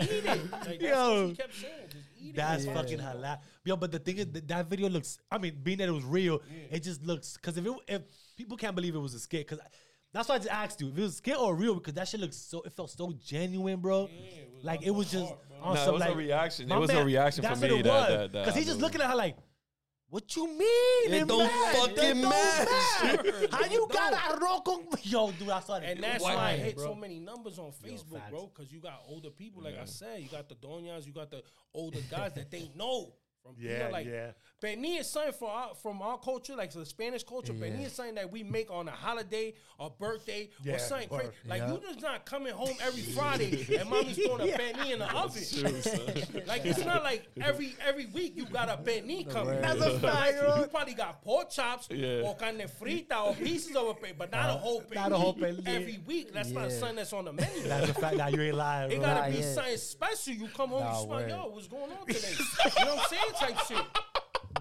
Eat it. Like, that's Yo. what she kept saying. Just eat it. That's Yeah. fucking hilarious. Yo, but the thing is, that, that video looks. I mean, being that it was real, it just looks. Because if it, if people can't believe it was a skit, because that's why I just asked you if it was skit or real, because that shit looks so. It felt so genuine, bro. Yeah, it was like it was just heart, bro. on Nah, it some was a reaction. It my was a reaction for that's me what it that- was. that- that Because he's just looking at her like. What you mean? It don't match? fucking It don't match." match. How you got a rock on? Yo, dude, I saw that. And that's was why I hit bro. so many numbers on Facebook, facts. bro. Because you got older people, like I said, you got the doñas, you got the older guys that they know from you know, Yeah, like yeah. Pernil is something for our, from our culture, like the Spanish culture. Yeah. Is something that we make on a holiday, a birthday, Yeah, or something crazy. Like Yeah. you just not coming home every Friday and mommy's throwing a pernil in the oven. like it's not like every every week you got a pernil coming. That's a fact, You probably got pork chops Yeah. or carne frita or pieces of a pernil, but not a uh-huh. whole pernil. Not a whole pernil. Every week. That's not Yeah. something that's on the menu. That's a fact. Now you ain't lying, It gotta Nah, be something special. You come home, Nah, you smell, yo, what's going on today? you know what I'm saying? Type shit.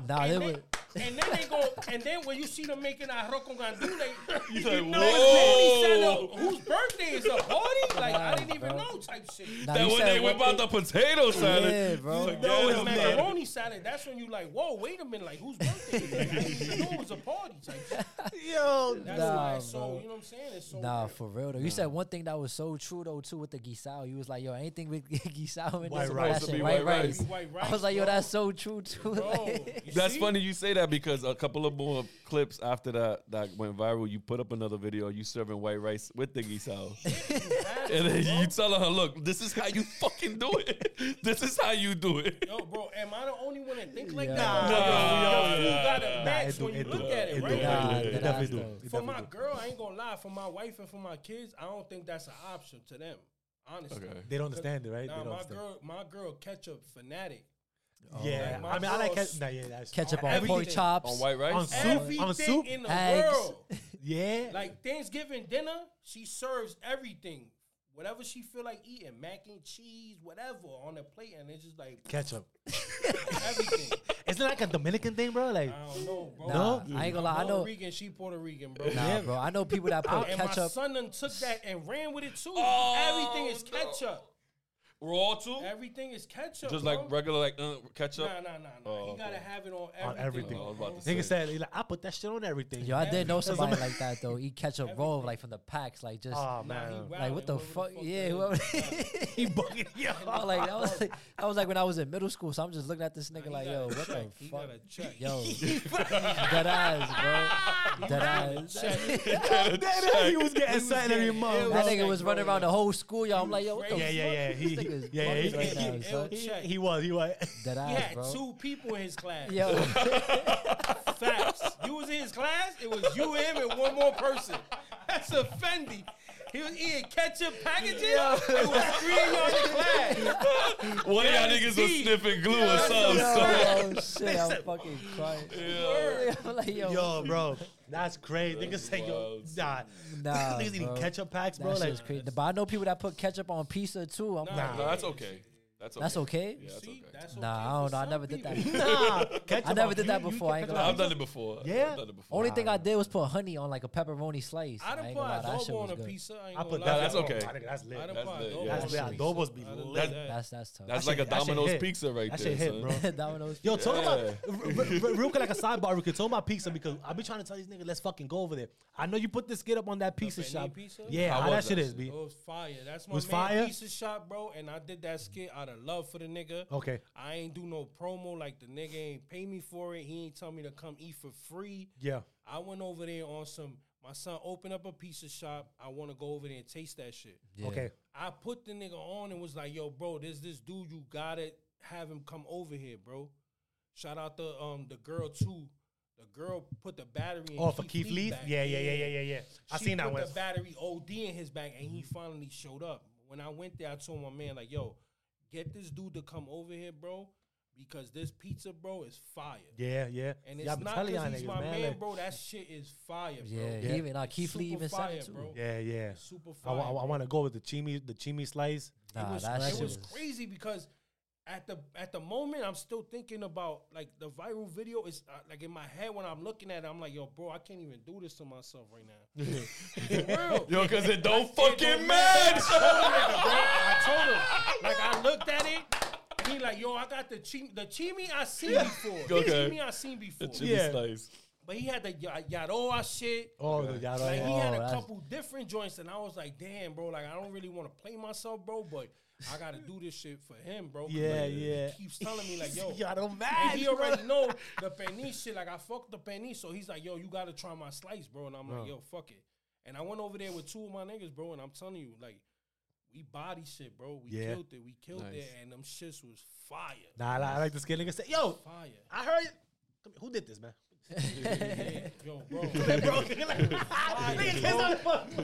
Nah, they then, and then they go, and then when you see them making arroz con gandu, they, you like, know, whoa. it's whose birthday is a party? Like I didn't even bro. know type shit. Nah, That when they one whip out the potato salad. Yeah, bro. Like, No, yeah, it's The man. macaroni salad, that's when you like, whoa, wait a minute, like whose birthday is it? I didn't even know it was a party type shit. Yo, That's Nah, why it's so, you know what I'm saying? It's so Nah, weird. for real though. You said one thing that was so true though too with the gisao. You was like, yo, anything with gisao in White this, rice. that Supposed to shit, be white white rice. rice. I was like, yo, that's so true too. Bro, That's funny you say that because a couple of more clips after that that went viral, you put up another video you serving white rice with the gisao. and then you telling her, look, this is how you fucking do it. this is how you do it. Yo, bro, am I the only one that think like Yeah. that? Nah, Yo, nah, yo, you nah, gotta nah. match it do, when you it do, look at it, it right? do, Nah, it it definitely do. It For definitely my do. girl, I ain't gonna lie. For my wife and for my kids, I don't think that's an option to them. Honestly. Okay. They don't understand it, right? Nah, they don't my understand. girl, my girl, ketchup fanatic. Yeah, Like, I mean, I like girls- it. Nah, yeah, that's Ketchup on Everything. pork chops. On white rice? On soup, Everything on soup, in the eggs. world. Yeah, Like Thanksgiving dinner, she serves everything whatever she feel like eating, mac and cheese, whatever on the plate, and it's just like Ketchup. everything. Isn't it like a Dominican thing, bro? Like, I don't know, bro. Nah, No? I ain't gonna lie. I I'm know. Puerto Rican, she Puerto Rican, bro. Nah, bro. I know people that put And my ketchup. son done took that and ran with it too. Oh, Everything is no. ketchup. Raw too? Everything is ketchup. Just bro. like regular like uh, ketchup. Nah, nah, nah, nah. Oh, he okay. gotta have it on everything. On everything. Oh, I was about to bro. say. nigga said, like, I put that shit on everything. Yo, I did know somebody like that though. Eat ketchup raw, Everything. like from the packs, like just Oh, Nah, man. like what the whoever fuck? Yeah, whoever. he bugging. Yo. I like that was like that was like when I was in middle school. So I'm just looking at this nigga He like, yo, what check. the He fuck? gotta check. Yo, dead ass, bro. Dead ass. That nigga, he was getting something every getting month. That nigga was running around the whole school, y'all. I'm like, yo, what the Yeah, yeah, yeah. Fuck? He, This he, nigga's yeah, yeah, he, bugging right now, he, son. he, he was, he was. Dead He ass, had bro. two people in his class. Yo, Facts. You was in his class. It was you, him, and one more person. That's a Fendi. He was eating ketchup packages. It was three in y'all in class. One of y'all niggas was sniffing glue or something. yo, son. oh shit, I'm fucking crying. Yeah. I'm like, yo, Yo, bro, that's crazy. Niggas say, yo, wild, nah. Nah, Niggas eating ketchup packs, bro. shit Like, is crazy. But I know people that put ketchup on pizza too. I'm Nah, like, No, that's okay. That's okay. that's okay. Yeah, that's okay. That's Nah, okay I don't know. I some never did that. nah, ketchup I never did that you- you before. I ain't ketchup gonna on I've done it before. Yeah? I've done it before. Only thing I did was put honey on like a pepperoni slice. I done ain't put gonna lie, that shit adobo was on a good. pizza. I ain't I gonna put lie. that. that's on- okay. I think that's lit. I done That's put lit, adobo yeah. That's a lit. pizza. Adobos be I done lit. that. That's that's tough. That's That like a shit- that shit Domino's hit. pizza right That there. shit hit, son. bro. Domino's. Yo, talk about r- r- r- real quick, like a sidebar. We could talk about pizza because I be trying to tell these niggas, let's fucking go over there. I know you put this skit up on that pizza Benny shop. pizza? Yeah, How how, that was shit that is, shit? B. It was fire. That's my Was man fire? pizza shop, bro. And I did that skit out of love for the nigga. Okay. I ain't do no promo. Like the nigga ain't pay me for it. He ain't tell me to come eat for free. Yeah. I went over there on some. My son opened up a pizza shop. I want to go over there and taste that shit. Yeah. Okay. I put the nigga on and was like, "Yo, bro, there's this dude. You gotta have him come over here, bro." Shout out the um the girl too. The girl put the battery. in Oh, for Keith Lee? Yeah, yeah, yeah, yeah, yeah, yeah. I She seen that one. the battery OD in his back, and he finally showed up. When I went there, I told my man like, "Yo, get this dude to come over here, bro, because this pizza, bro, is fire." Yeah, yeah. And it's I be not because he's niggas, my man. man, like- bro. That shit is fire, bro. Yeah, Yeah. he even uh, Keith Lee Super even said fire, it bro. Yeah, yeah. Super I, fire. wa- I, bro. want to go with the chimi, the chimi slice. Nah, it was, that it shit was was crazy because at the at the moment I'm still thinking about like the viral video is uh, like in my head when I'm looking at it I'm like yo bro I can't even do this to myself right now real Yo, cause it don't It fucking don't match. I told him like I looked at it and he like yo I got the chimi the chimi I seen before the Okay. chimi I seen before The chili Yeah. slice. but he had the ya- yaroa shit Oh, the yada, like he had Oh, a couple different joints, and I was like, "Damn, bro! Like I don't really want to play myself, bro, but I got to do this shit for him, bro. Yeah, like, yeah. He keeps telling me like, "Yo, Y'all don't and match, he bro. already know the penny shit. Like I fucked the penny, so he's like, "Yo, you got to try my slice, bro." And I'm like, "Yo, fuck it." And I went over there with two of my niggas, bro, and I'm telling you, like, we body shit, bro. We Yeah. killed it. We killed Nice. it, and them shits was fire, Nah, I like, I like the skin. Nigga say, yo, fire. I heard. Come here, Who did this, man? Yeah, yo, bro. bro, nigga, Fire, kiss bro. on the Fire, bro.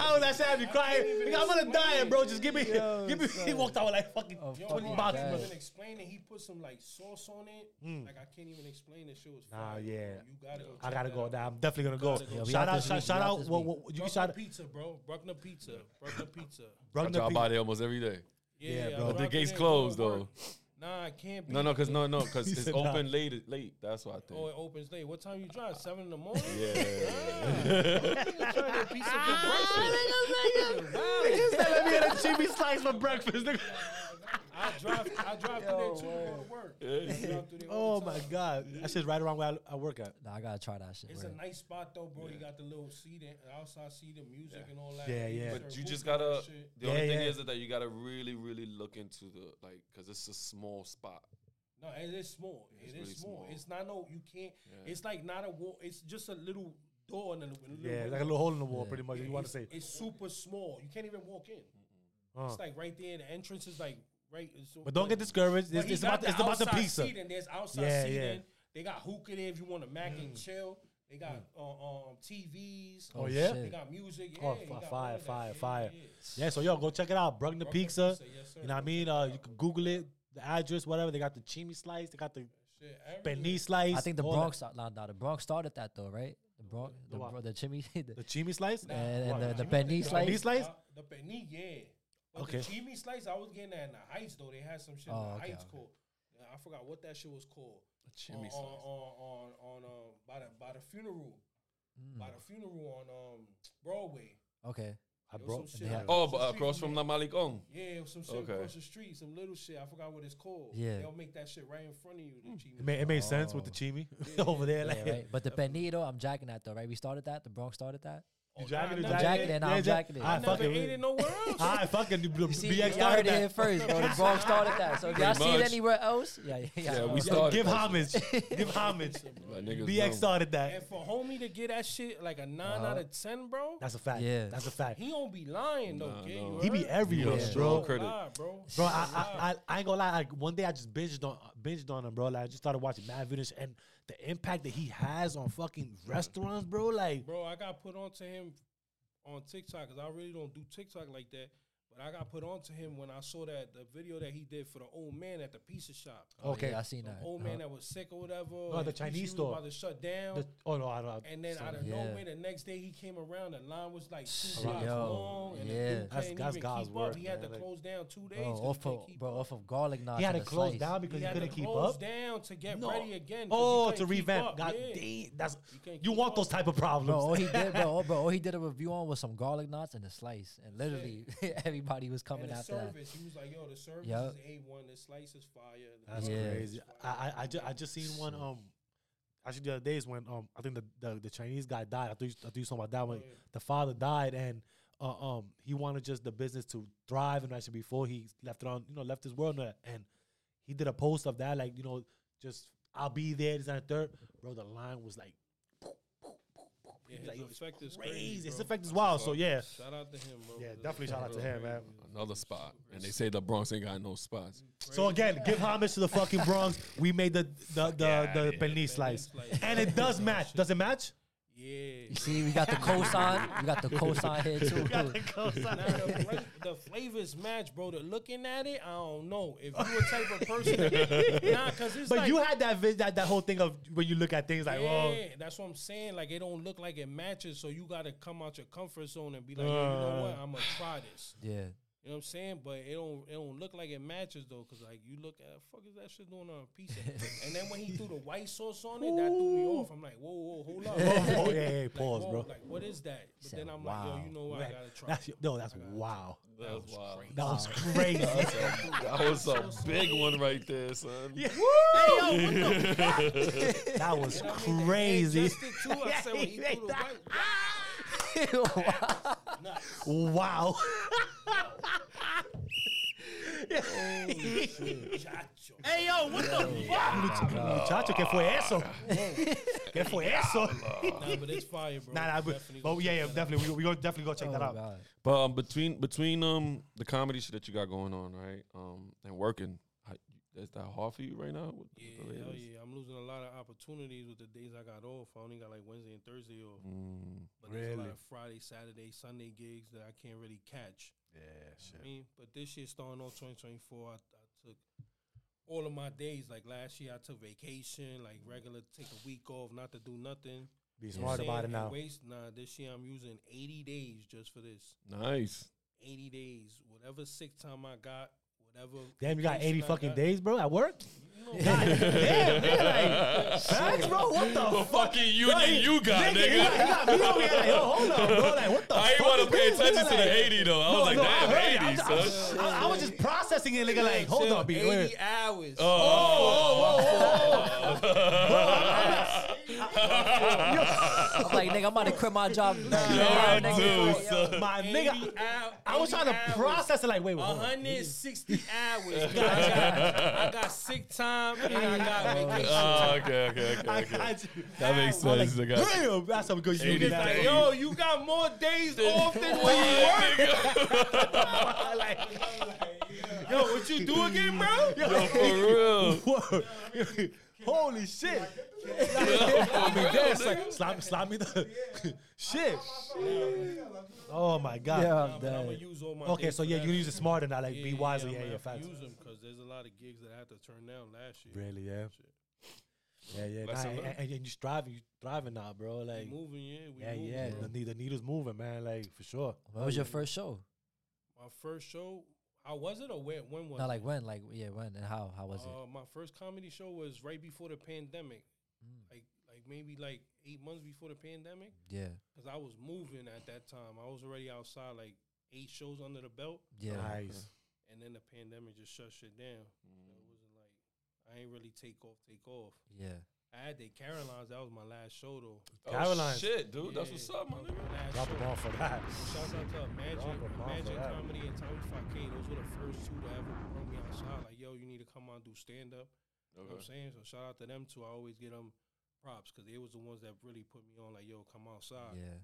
Oh, that's how crying. Nigga, I'm gonna explain diet, bro. Just give me, Yo, give me. He walked out with like fucking Oh, Yo, fuck 20 bro, boxes. I that. bro. can't even explain it. He put some like sauce on it. Hmm. Like I can't even explain this shit was Nah, fire. yeah. You gotta go. I gotta go. Nah, I'm definitely gonna go. Go. Yeah, shout out out, shout, shout out out. What, what, you can Bruckner shout pizza, bro. Bruckner pizza. Bruckner pizza. I Bruckner drive Pizza. by there almost every day. Yeah, Yeah, bro. But the gate's closed though. Work. Nah, I can't. Be No, no, cause no, no, cause it's said nah. open late. Late. That's what I think. Oh, it opens late. What time you drive? Seven in the morning. Yeah. Nigga trying to get pizza breakfast. Nigga said, let me get a chimi slice for breakfast. Nigga. I drive. I drive through there too to go to work. I drive through there Oh my time. god, that shit's right around where I, I work at. Nah, I gotta try that shit. It's bro. a nice spot though, bro. You got the little seating, outside seating, music and all that. Yeah, yeah. But you just gotta. that shit. The only Yeah, thing is that you gotta really, really look into the like, cause it's a small spot. No, it is small. It's It is really small. small. It's not no. You can't. Yeah. It's like not a wall. It's just a little door and a little. Yeah, like a little hole in the wall, pretty much. Yeah, You want to say? it's super small. You can't even walk in. Uh. It's like right there. The entrance is like right. it's- But don't get discouraged. But It's, he it's about it's about the pizza. Seating. There's outside Yeah, seating. yeah. They got hookah there if you want to mac and chill. They got uh, um, TVs. Oh, yeah? They got music. Yeah, Oh, he got all fire, of fire, Yeah, fire. yeah. Yeah, so yo, go check it out. Bruckner Bruckner Pizza. Pizza, yes, sir. You know what I mean? Uh, you can Google it, the address, whatever. They got the chimi slice. They got the Shit, everything. slice. I think the all that. Bronx, nah, nah, the Bronx started that though, right? The bro, the what? bro, the chimi, the, The chimi slice? and, and What, the, the chimi- penny the slice. penny slice? The penny, yeah. But Okay. the chimi slice, I was getting that in the heights though. They had some shit Oh, in the okay, heights okay. called. I forgot what that shit was called. Jimmy on, on, on, on, on um, by the by the funeral, Mm, by the funeral on um Broadway. okay. I There was broke. some shit across Oh, but street across from me. the Malikong. Yeah, it was some shit Okay. across the street, some little shit. I forgot what it's called. Yeah. they'll make that shit right in front of you. The chimi It made, it made sense with the Oh. chimi Yeah, over there. Yeah, Like, right. But the penito, I'm jacking that though, right? We started that. The Bronx started that. Oh, You jacking it, I never jacking ate- it, now Yeah, I'm jack- jacking it. I I never fucking- ate it nowhere else. I fucking the, the You see, BX y'all heard started it first, bro. The Bronx started that. So if y'all Pretty see it anywhere else, yeah, yeah, yeah. Yeah, we started Give homage. Give homage. BX started that. And for homie to get that shit like a 9 Uh-huh. out of ten, bro, That's a fact. Yeah. That's a fact. he don't be lying though. Nah, kid. no. You He be everywhere, bro. Credit. Bro. Bro, I, I, I, I ain't gonna lie. Like one day I just binged on binged on him, bro. Like I just started watching mad videos and the impact that he has on fucking restaurants, bro. Like Bro, I got put on to him on TikTok because I really don't do TikTok like that. But I got put on to him when I saw that the video that he did for the old man at the pizza shop. oh, Okay. yeah, I seen The that. old Uh-huh. man that was sick or whatever. Oh, the Chinese he was store. about to shut down. the, oh no, I don't. Know. And then so- out of Yeah. nowhere, the next day he came around. The line was like two blocks long, and yeah. the dude That's- couldn't that's even God's keep work, up. He had man. to Like- close down two days. Bro, 'cause off of keep bro, off of garlic knots. he had to close slice. down because he he, couldn't keep up. down to get No. ready again. 'cause he Oh, to revamp. up. God damn, that's you want those type of Bro, problems. all he did, bro, bro, all he did a review on was some garlic knots and a slice, and literally everybody was coming and the after that. service, he was like, "Yo, the service Yup. is a one. The slice is fire." the That's Yeah. crazy. I fire." I, I, just, I just seen one um actually the other days when um I think the, the, the Chinese guy died. I thought you, I thought you talking about that when Oh, yeah. the father died and uh, um he wanted just the business to thrive and actually before he left it on you know left his world and and he did a post of that like you know just I'll be there this and the third bro the line was like Yeah, He's like, it's effect is crazy crazy. his effect is wild so yeah Shout out to him, bro. Yeah, His definitely shout out to him, man. Another spot. And they say the Bronx ain't got no spots. so again give homage to the fucking Bronx we made the the the, outta the here. penny slice slice. and it does match does it match Yeah. You see, we got the cosign. We got the cosign here too. Now, the, fla- the flavors match, bro. The looking at it, I don't know. If you a type of person, nah, cause it's But like, you had that, vis- that that whole thing of when you look at things like, yeah, well, that's what I'm saying. Like it don't look like it matches, so you got to come out your comfort zone and be like, Yo, you know what? Uh. I'm gonna try this. Yeah. You know what I'm saying? But it don't it don't look like it matches though, cause like you look at fuck is that shit doing on a pizza? and then when he threw the white sauce on it, that threw me off. I'm like, whoa, whoa, hold up. oh, oh, yeah, yeah, pause, whoa, bro. Like, what is that? But Said, then I'm wow. like, yo, you know what? I gotta try. That's it. no, that's I gotta wow. That was wild. That was crazy. That was a big one right there, son. that was You know what I mean? They crazy. adjusted too. I said, when he threw the white, nuts. Wow. Chacho. Hey yo, what the fuck? Muchacho, ¿qué fue eso? ¿Qué fue eso? Nah, but it's fire, bro. Nah, nah, but, Definitely but go yeah, check yeah, that out. definitely. We we gonna definitely go check oh that out. God. But um, between between um the comedy shit that you got going on, right? Um, and working, how, is that hard for you right now? With, with the Yeah, hell yeah. I'm losing a lot of opportunities with the days I got off. I only got like Wednesday and Thursday off. Mm, But there's a lot of Friday, Saturday, Sunday gigs that I can't really catch. Yeah, I mean, but this year starting off 2024, I, I took all of my days. Like last year, I took vacation, like regular, take a week off, not to do nothing. Be You smart about it now. Waste, nah, this year I'm using 80 days just for this. nice. 80 days. Whatever sick time I got, whatever. Damn, you got 80 fucking got, days, bro, at work? God damn, nigga, like, facts, bro. What the The fuck? fucking union you got, Nigga, you got, you got me over here like, yo, hold on, bro. Like, what the I ain't want to pay attention nigga? to the Like, 80 though. I No, was like, no, damn, heard 80, I'm just- son. I, I was just processing it, nigga. Like, hold Till on, be 80 wait. hours. Oh, oh, oh, I'm like, nigga, I'm about to quit my job. Right Yeah, now, I nigga. do, son. My 80 nigga, hou- I was 80 trying to hours. process it. Like, wait, wait, hold on. 160 hours. I got, I got sick time and I got oh, vacation. Oh, okay, okay, okay, I okay. got you. That makes I'm like, sense. I got you. Damn, that's some good 80 union. days. Like, Yo, you got more days off than when you work. like, Yo, what you do again, bro? Yo, for real. Whoa. Holy shit. I mean, that's like, slap, slap me the shit. Oh my god. Yeah, I'm but I'm gonna use all my Okay, days so for yeah, that you use it smarter now. Like, be wiser. I'm Yeah, gonna yeah, have to facts. Use them because there's a lot of gigs that I had to turn down last year. Really, yeah. Yeah, yeah. Nah, Lesson and, learned. and, and you striving, you thriving now, bro. We Like, moving, yeah. We yeah, moving, yeah. bro. The, ne- the needle's moving, man. Like for sure. When was your first show? My first show, how was it or where, when was Not it? like when, like yeah, when and how? How was it? Uh, my first comedy show was right before the pandemic, Mm. like like maybe like eight months before the pandemic, Yeah, because I was moving at that time. I was already outside, like eight shows under the belt, yeah. Nice. and then the pandemic just shut shit down. So Mm. it wasn't like I ain't really take off, take off. Yeah. I had the Carolines. That was my last show though. Oh, Caroline. shit, dude. That's what's up, my nigga. last Drop show. the ball for that. Shout out to Imagine, Drop a bomb for Comedy and Tommy Fake. Those were the first two to ever bring me outside. Like, yo, you need to come on do stand up. You know what I'm saying? So shout out to them too. I always get them props because they was the ones that really put me on. Like, yo, come outside. Yeah.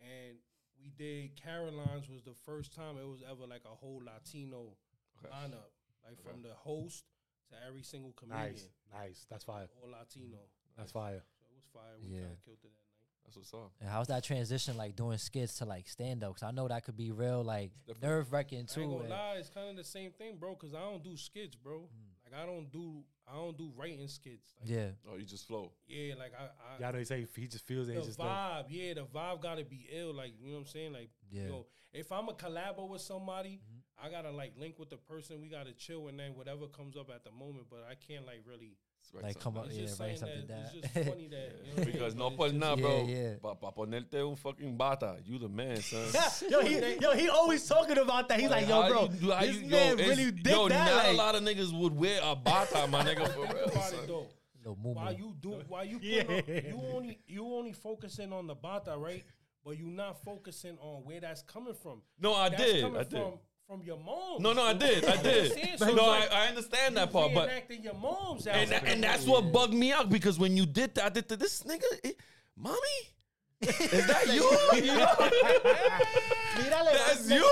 And we did Carolines was the first time it was ever like a whole Latino Okay. lineup, like Okay. from the host to every single comedian, Nice, nice. That's fire. all Latino. That's fire. So it was fire. We Yeah. kind of killed it that night. That's what's up. And how's that transition like doing skits to like stand up? Cause I know that could be real like nerve wracking I ain't too. gonna and- lie, it's kind of the same thing, bro. Cause I don't do skits, bro. Mm. Like I don't do, I don't do writing skits. Like, Yeah. Oh, you just flow. yeah, like I, I Y'all know he say he just feels it. the He just like, vibe, yeah, the vibe gotta be ill. Like you know what I'm saying? Like, Yeah. yo, if I'm a collabo with somebody, Mm-hmm. I gotta like link with the person. We gotta chill, and then whatever comes up at the moment. But I can't like really. It's Like, come up, It's yeah, just write saying something that. down. It's just funny that. You know what I mean? Because But no it's por just- nada, Yeah, bro. yeah. Pa, pa ponerte un fucking bata. You the man, son. yo, he, yo, he always talking about that. He's like, yo, bro, you do- how this you- man it's- really did yo, that. not like, a lot of niggas would wear a bata, my nigga, for real. about son. it though. Little moo While you do, Why you Yeah. put on- you only you only focusing on the bata, right? But you not focusing on where that's coming from. No, I That's did. coming I did. From, from your mom. No, no, I did. I did. So no, like I, I understand that part, but reenacting your mom's and, outfit. and that's what bugged me out because when you did that, I did the, this nigga, eh, mommy, is that you? you know? Mira, That's you.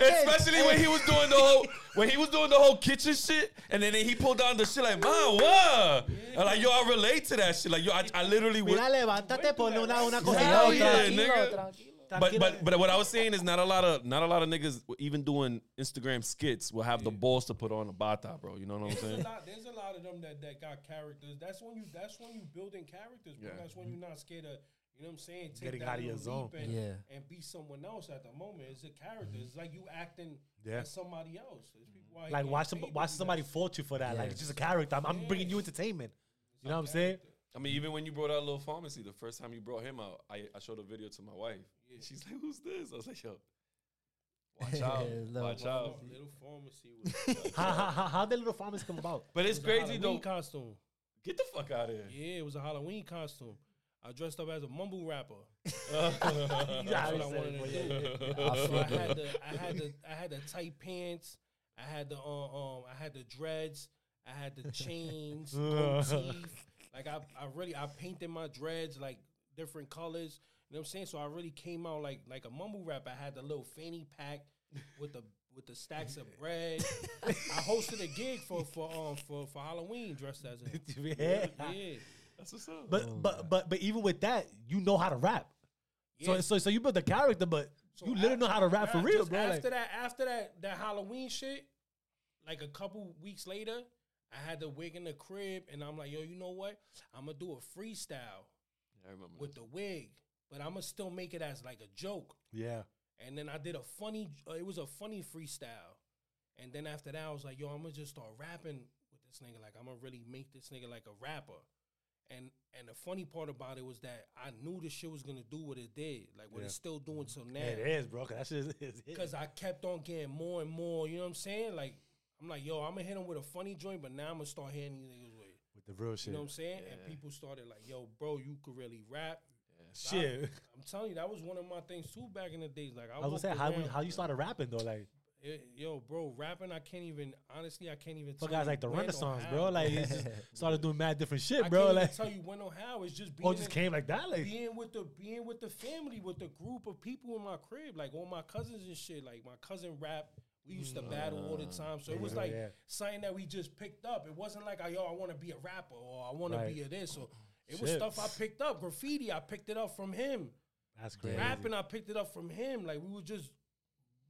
Especially when he was doing the whole when he was doing the whole kitchen shit, and then he pulled down the shit like, "Man, what?" And like, yo, I relate to that shit. Like, yo, I, I literally. would- Mira, levántate, ponle una, una Hell cosita. yeah, otra. Nigga. But but but what I was saying is not a lot of not a lot of niggas even doing Instagram skits will have the balls to put on a bata, bro. You know what I'm There's a saying? lot. There's a lot of them that, that got characters. That's when you. That's when you building characters. Bro. Yeah. That's when you're mm-hmm. not scared of. You know what I'm saying? Take Getting out of your zone. And, Yeah. and be someone else at the moment. It's a character. Mm-hmm. It's like you acting Yeah. as somebody else. It's people Like getting watch some, watch somebody fault you for that. Like Yeah. it's just a character. I'm, I'm bringing you entertainment. You know what I'm saying? I mean, even when you brought out Little Pharmacy, the first time you brought him out, I, I showed a video to my wife. She's like, "Who's this?" I was like, "Yo, watch out, Little watch Little, out." little pharmacy. Was, How, how, how, how did little farmers come about? But it's it was a crazy though. Costume. Get the fuck out of here. Yeah, it was a Halloween costume. I dressed up as a mumble rapper. That's what I wanted to do. I So I had the I had the I had the tight pants. I had the um, um I had the dreads. I had the chains, gold teeth. Like I I really I painted my dreads like different colors. You know what I'm saying? So I really came out like like a mumble rap. I had the little fanny pack with the with the stacks of bread. I hosted a gig for for um for, for Halloween dressed as a yeah. yeah. That's what's up. But Oh, but God. but but even with that, you know how to rap. So Yeah. so so so you built the character, but So you literally know how to rap for real, bro. After Like, that, after that, that Halloween shit, like a couple weeks later, I had the wig in the crib, and I'm like, yo, you know what? I'm gonna do a freestyle I remember. with the wig, but I'm gonna still make it as like a joke. yeah. And then I did a funny. Uh, it was a funny freestyle, and then after that, I was like, yo, I'm gonna just start rapping with this nigga. Like, I'm gonna really make this nigga like a rapper. And and the funny part about it was that I knew this shit was gonna do what it did, like what Yeah. it's still doing till now. Yeah, it is, bro. 'cause that shit is, is. Because I kept on getting more and more, you know what I'm saying? Like, I'm like, yo, I'm gonna hit him with a funny joint, but now I'm gonna start hitting these niggas with, with the real shit. you know what I'm saying? Yeah. And people started like, yo, bro, you could really rap. Shit. I'm telling you, that was one of my things too back in the days. Like, I, I was gonna say how we, how you started rapping though, like Eh, yo, bro, rapping, I can't even, honestly, I can't even for guys like the Renaissance, bro. Like it's just started doing mad different shit, bro. can't Like tell you when or how. It's just being oh, it just in- came like that, like being with the being with the family, with the group of people in my crib, like all my cousins and shit. Like my cousin rap, we used to battle all the time. So it was like yeah. something that we just picked up. It wasn't like, yo, I want to be a rapper or I want Right. to be a this. Or it was Shit. stuff I picked up. Graffiti, I picked it up from him. that's crazy. Rapping, I picked it up from him. Like we would just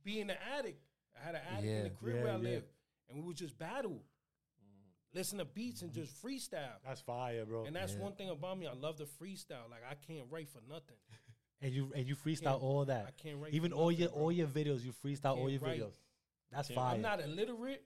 be in the attic. I had an attic in the crib Yeah, where I yeah. lived, and we would just battle. listen to beats and just freestyle. That's fire, bro. And that's Yeah. one thing about me. I love the freestyle. Like I can't write for nothing. And you and you freestyle all I can't write. Even for all nothing, your bro. all your videos, you freestyle all your write. videos. That's fire. I'm not illiterate.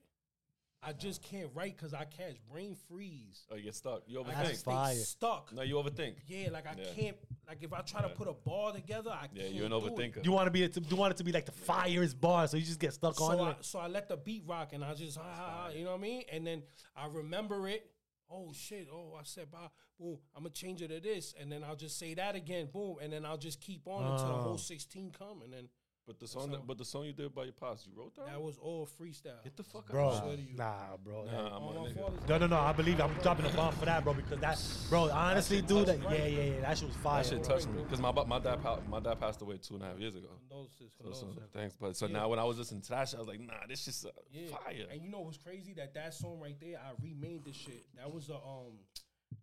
I just can't write because I catch brain freeze. Oh, you get stuck. You I That's overthink. just stay fire. stuck. No, you overthink. Yeah, like I Yeah. can't. Like if I try to put a bar together, I Yeah, can't. you're an do it. overthinker. you want to be it to, you want it to be like the firest bar, so you just get stuck on So I, it. so I let the beat rock and I just, ah, ah, ah, you know what I mean? And then I remember it. Oh shit! Oh, I said, bah, boom. I'm gonna change it to this, and then I'll just say that again, boom, and then I'll just keep on until the Oh. whole 16 come, and then But the song, that, but the song you did by your pops, you wrote that? that was all freestyle. Get the fuck out. Bro, swear to you. nah, bro. that- Nah, I'm On my nigga. No, no, no. I believe I'm dropping the bomb for that, bro. Because that, bro, honestly, shit dude, that, yeah, yeah, yeah, that shit was fire. That shit bro. touched me because my, my dad my dad passed away two and a half years ago. Condolences, So, so thanks, but so Yeah. now when I was listening to that shit, I was like, nah, this shit's uh, Yeah. fire. And you know what's crazy? That that song right there, I remade this shit. That was a um,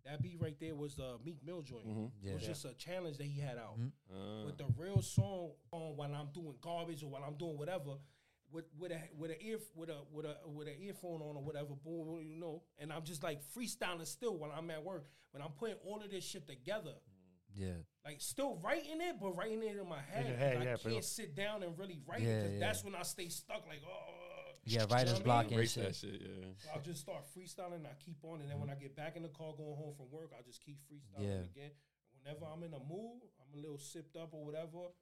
that beat right there was the Meek Mill joint. Mm-hmm. It Yeah. was just a challenge that he had out. Mm-hmm. Uh, But the real song on when I'm doing garbage or when I'm doing whatever, with with a with a ear with a with a with an earphone on or whatever, boom, you know, and I'm just like freestyling still when I'm at work. When I'm putting all of this shit together, mm-hmm. Yeah. like still writing it, but writing it in my head. your 'cause head, I yeah, can't real. sit down and really write it Yeah, because yeah. that's when I stay stuck. Like, oh, Yeah, You know writer's what I block mean? and erase that shit. shit, yeah. So I'll just start freestyling. I keep on, and then when I get back in the car going home from work, I just keep freestyling Yeah. again. Whenever I'm in a mood, I'm a little sipped up or whatever.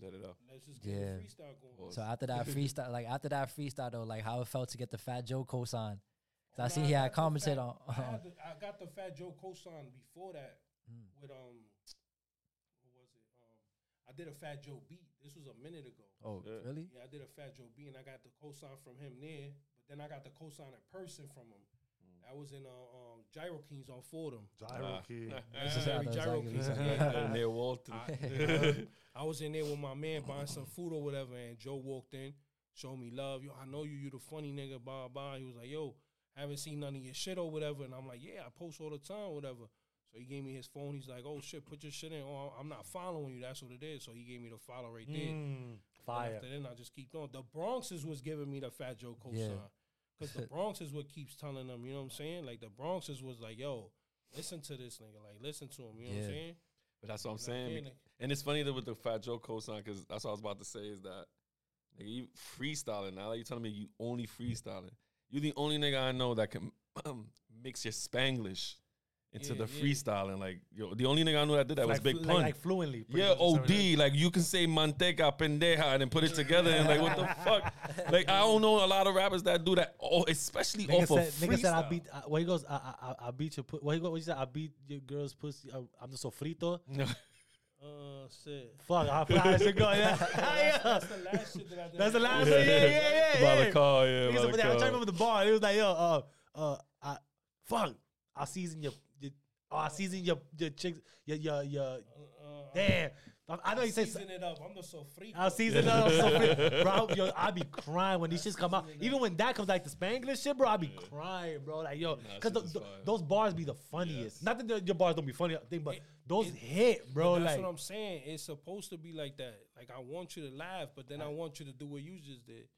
Let it out. Let's just get Yeah. the freestyle going. Pause. So after that freestyle, like after that freestyle though, like how it felt to get the Fat Joe cosign. Cause I see seen he had commented Fat- on. I, had the, I got the Fat Joe cosign before that Mm. with um, what was it? Um, I did a Fat Joe beat. This was a minute ago. Oh, Yeah. really? Yeah, I did a Fat Joe beat, and I got the cosign from him there. But then I got the cosign in person from him. Mm. That was in uh, um, Gyro Kings on Fordham. Gyro Ah. key. This is Yeah, how those Gyro arguments Kings. are. Yeah. Near Walton. I, I was in there with my man buying some food or whatever, and Joe walked in, showed me love. Yo, I know you, you the funny nigga, blah blah. He was like, yo, haven't seen none of your shit or whatever, and I'm like, yeah, I post all the time, whatever. So he gave me his phone. He's like, oh shit, put your shit in. Oh, I'm not following you. That's what it is. So he gave me the follow right there. Mm, And fire. After then, I just keep going. The Bronxes was giving me the Fat Joe cosign. Yeah. Cause the Bronx is what keeps telling them, you know what I'm saying? Like the Bronxes was like, yo, listen to this nigga, like listen to him, you know what I'm saying? But that's what I'm You know what I'm saying. saying? And it's funny that with the Fat Joe cosign, because that's what I was about to say is that nigga, you freestyling now. Like you telling me you only freestyling. You the only nigga I know that can mix your Spanglish into Yeah, the yeah. freestyling. Like yo, the only nigga I knew that did that was Big flu- Pun. like, like fluently. yeah, much, or something OD. Like you can say manteca, pendeja, and then put it together and like what the fuck? Like I don't know a lot of rappers that do that. Oh, especially Nigga off said, of nigga said I freestyle. beat. Uh, what he goes? I, I, I- I beat your. Pu- what he go? What he said? I beat your girl's pussy. I'm the sofrito. Uh, shit. Fuck, I forgot how to go. Yeah, That's the last shit that I did. that's the last. one. Yeah, yeah, yeah, yeah. By the car, yeah. Niggas by the there, I'm trying to remember the bar. It was like, yo, uh, uh, I, fuck, I season your, your oh, I season your, your chicks, your, your, your. Uh, Damn, I, I know you said. season it up. I'm the sofrito. I'll season up, so bro. Yo, I be crying when these shits come out. Even when that comes like the Spanglish shit, bro, I be crying, bro. Like yo, because shit is fire. those bars be the funniest. Yes. Not that the- your bars don't be funny, thing, but It- those it- hit, bro. That's Like what I'm saying. It's supposed to be like that. Like I want you to laugh, but then I want you to do what you just did.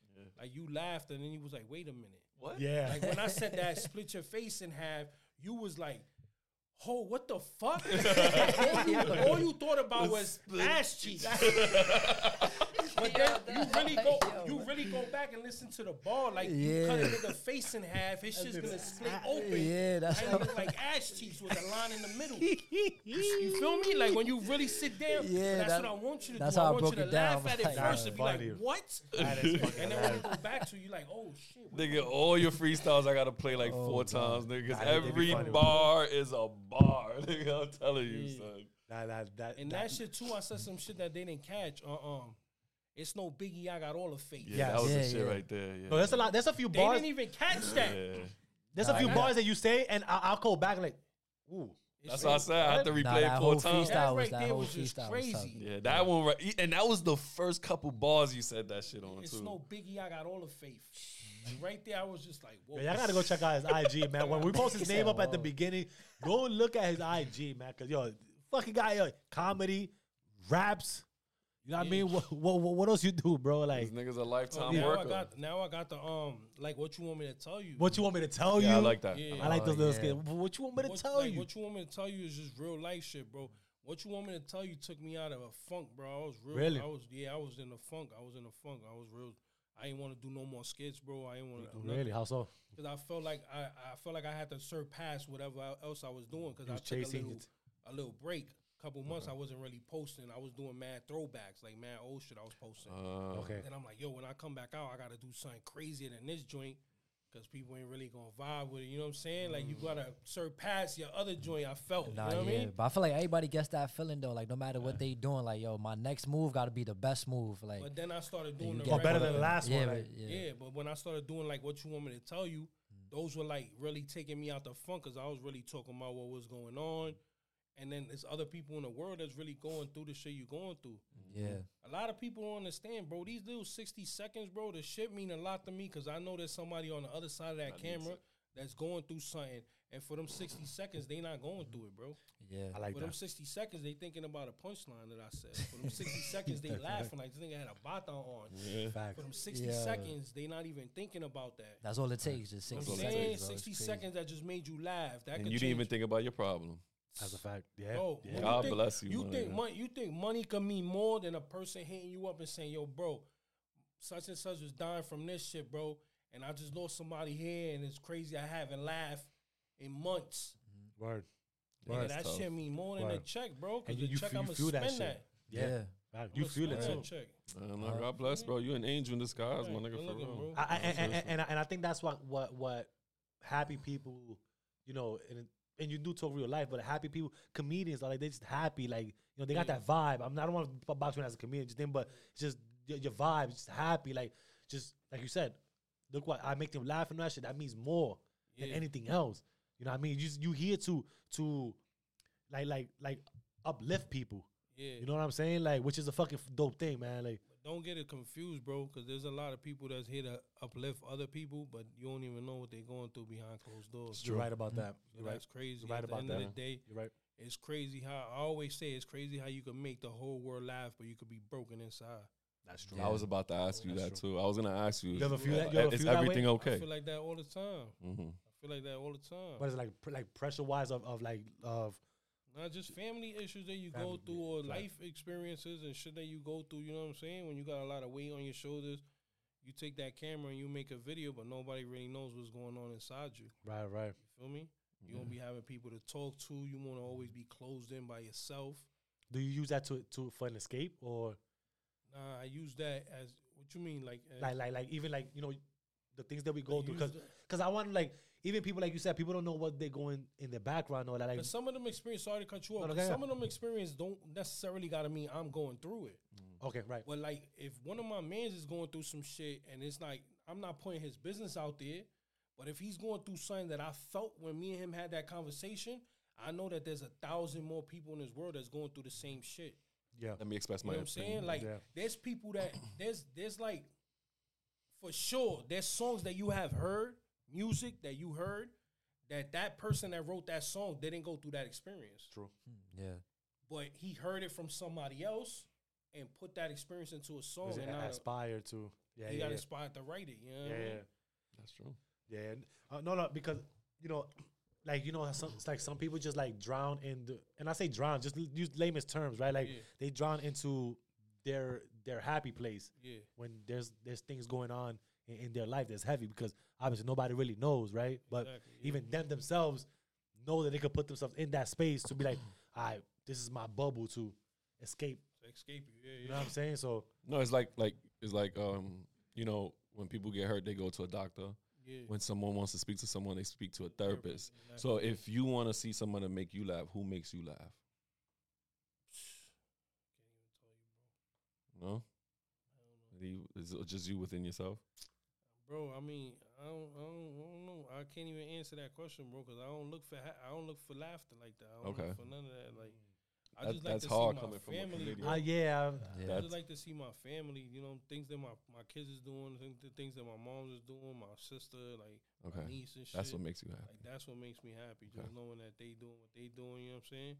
Like you laughed, and then you was like, "Wait a minute." What? yeah, Like when I said that, split your face in half. You was like, "Oh, what the fuck?" all, you, thought about was ass cheeks. But then you really go, you really go back and listen to the bar. Like you cut a Yeah. nigga face in half, his shit's gonna split open. Yeah, that's I how. look like ash cheeks with a line in the middle. You feel me? Like when you really sit down, Yeah, that's that- what I want you to that's do. how I I want broke you to it down, laugh at it first and be like, "What?" That is fucking And then when you go back to, it, you like, "Oh shit." what Nigga, all your freestyles I gotta play like Oh, four God. times, nigga. 'cause Nah, they- they be every bar is a bar, nigga. I'm telling you, son. that, that, that, And that shit too, I said some shit that they didn't catch. Uh um, it's no biggie. I got all the faith. Yeah, Yes. that was Yeah, the shit yeah. right there. Yeah. No, there's a lot. That's a few They bars. didn't even catch that. Yeah. There's a few Nah, bars that you say, and I, I'll go back like, ooh. That's what I said. I had to Nah, replay that it four times. freestyle That was right that there whole was just freestyle was tough. crazy. Yeah, that one right, and that was the first couple bars you said that shit on It's too. no biggie. I got all the faith. And right there, I was just like, "Whoa." Man, y'all gotta go check out his IG, man. When we post his name up at the beginning, go look at his IG, man. Cause yo, fucking guy, yo, comedy, raps, You know what I mean? What, what what what else you do, bro? Like, This nigga's a Oh, lifetime now I worker. got now I got the um like what you want me to tell you. what you want me to tell yeah, you? I like that. Yeah. I like Oh, those little yeah. skits. What you want me to what, tell like, you? What you want me to tell you is just real life shit, bro. What you want me to tell you took me out of a funk, bro. I was real. Really? I was yeah. I was in a funk. I was in a funk. I was real. I didn't want to do no more skits, bro. I didn't want to. Do Really? How so? Because I felt like I, I felt like I had to surpass whatever else I was doing. Because I was took a chasing little, it. a little break. Couple months I wasn't really posting. I was doing mad throwbacks, like mad old shit. I was posting. Uh, Okay. And I'm like, yo, when I come back out, I gotta do something crazier than this joint. Cause people ain't really gonna vibe with it. You know what I'm saying? Like you gotta surpass your other joint. I felt. Nah, you know what yeah. I mean? But I feel like everybody gets that feeling though. Like no matter what they doing, like yo, my next move got to be the best move. Like But then I started doing the get Or better than the last yeah, one. but- Like, yeah, Yeah, but when I started doing like what you want me to tell you, those were like really taking me out the funk because I was really talking about what was going on. And then there's other people in the world that's really going through the shit you're going through. yeah. A lot of people don't understand, bro. These little 60 seconds, bro, the shit mean a lot to me because I know there's somebody on the other side of that camera that's going through something. And for them 60 seconds, they not going through it, bro. Yeah. I like For them 60 seconds, they thinking about a punchline that I said. For them 60 seconds, they laughing like this nigga had a bata on. yeah. Fact. For them 60 Yeah. seconds, they not even thinking about that. That's all it takes. Just 60 what I'm seconds. saying? 60 seconds that just made you laugh. That And could you didn't even think about your problem. That's a fact. Yeah. Bro, yeah. God think- bless you, You my think money? You think money can mean more than a person hitting you up and saying, "Yo, bro, such and such was dying from this shit, bro," and I just lost somebody here, and it's crazy. I haven't laughed in months. Word. Nigga, Word. that tough. shit mean more than a check, bro. Because And the you, you, check, feel- I'm gonna feel that shit. that. Yeah. Yeah. Fact. You I'ma feel it spend too. that check. Uh, no, God bless, bro. You an angel in disguise, my nigga, for looking, real. I, I, and, and, and, I, and I think that's what what what happy people, you know, and and you do talk real life, but happy people, comedians are like they just happy, like you know they got Yeah. that vibe. I'm not, I don't want to box you as a comedian, just then, but it's just your, your vibe, just happy, like just like you said. Look what I make them laugh and that shit. That means more than anything else. You know what I mean? You you here to to like like like uplift people. Yeah. You know what I'm saying? Like, which is a fucking dope thing, man. Like, Don't get it confused, bro, because there's a lot of people that's here to uplift other people, but you don't even know what they're going through behind closed doors. you're right about that. So You're right. That's crazy. You're right At the about end that. of the day, You're right. it's crazy how I always say it's crazy how you can make the whole world laugh, but you could be broken inside. That's true. I was about to ask you That's that too. I was gonna ask you. You ever feel uh, that? You ever is feel that way? everything I okay? feel like that all the time. hmm I feel like that all the time. But it's like? Pr- like pressure wise of, of like of Not just family issues that you go through or fact. life experiences and shit that you go through. You know what I'm saying? When you got a lot of weight on your shoulders, you take that camera and you make a video, but nobody really knows what's going on inside you. right, right. You feel me? You won't be having people to talk to. You want to always be closed in by yourself. Do you use that to to for an escape or Nah, I use that as what you mean, like like like like even like you know the things that we go I through because because I want like even people like you said people don't know what they're going in their background or that like some of them experience. Sorry to cut you off. No, no, some ahead. of them experience don't necessarily gotta mean I'm going through it. Mm. okay right But like, if one of my mans is going through some shit, and it's like I'm not putting his business out there, but if he's going through something that I felt when me and him had that conversation, I know that there's a thousand more people in this world that's going through the same shit. yeah Let me express You my know what I'm saying? Like, Yeah. there's people that there's there's like for sure there's songs that you have heard, music that you heard, that that person that wrote that song didn't go through that experience true Yeah. but he heard it from somebody else and put that experience into a song, Is and now aspired to yeah he yeah got yeah. inspired to write it. You know yeah, I mean? yeah. That's true. Yeah, uh, no, no, because you know, like you know, some, it's like some people just like drown in the, and I say drown, just l- use layman's terms, right? Like Yeah. they drown into their their happy place Yeah, when there's there's things going on in, in their life that's heavy because obviously nobody really knows, right? But Exactly, yeah. even them themselves know that they could put themselves in that space to be like, all right, this is my bubble to escape. to escape you. Yeah, You know what I'm saying? So No, it's like like it's like um you know when people get hurt they go to a doctor. yeah. When someone wants to speak to someone, they speak to a therapist. Exactly. So if you want to see someone to make you laugh, who makes you laugh? No, You- is it just you within yourself? Bro, I mean, I don't, I don't, I don't know. I can't even answer that question, bro, because I don't look for, ha- I don't look for laughter like that. I don't Okay. look for none of that. Like, I That- just like that's to hard see my coming from family. comedian. uh, yeah, Yeah. I That's- just like to see my family, you know, things that my, my kids is doing, thing- the things that my mom's is doing, my sister, like my Okay, niece and shit. that's what makes you happy. Like that's what makes me happy, Okay. just knowing that they doing what they doing. You know what I'm saying?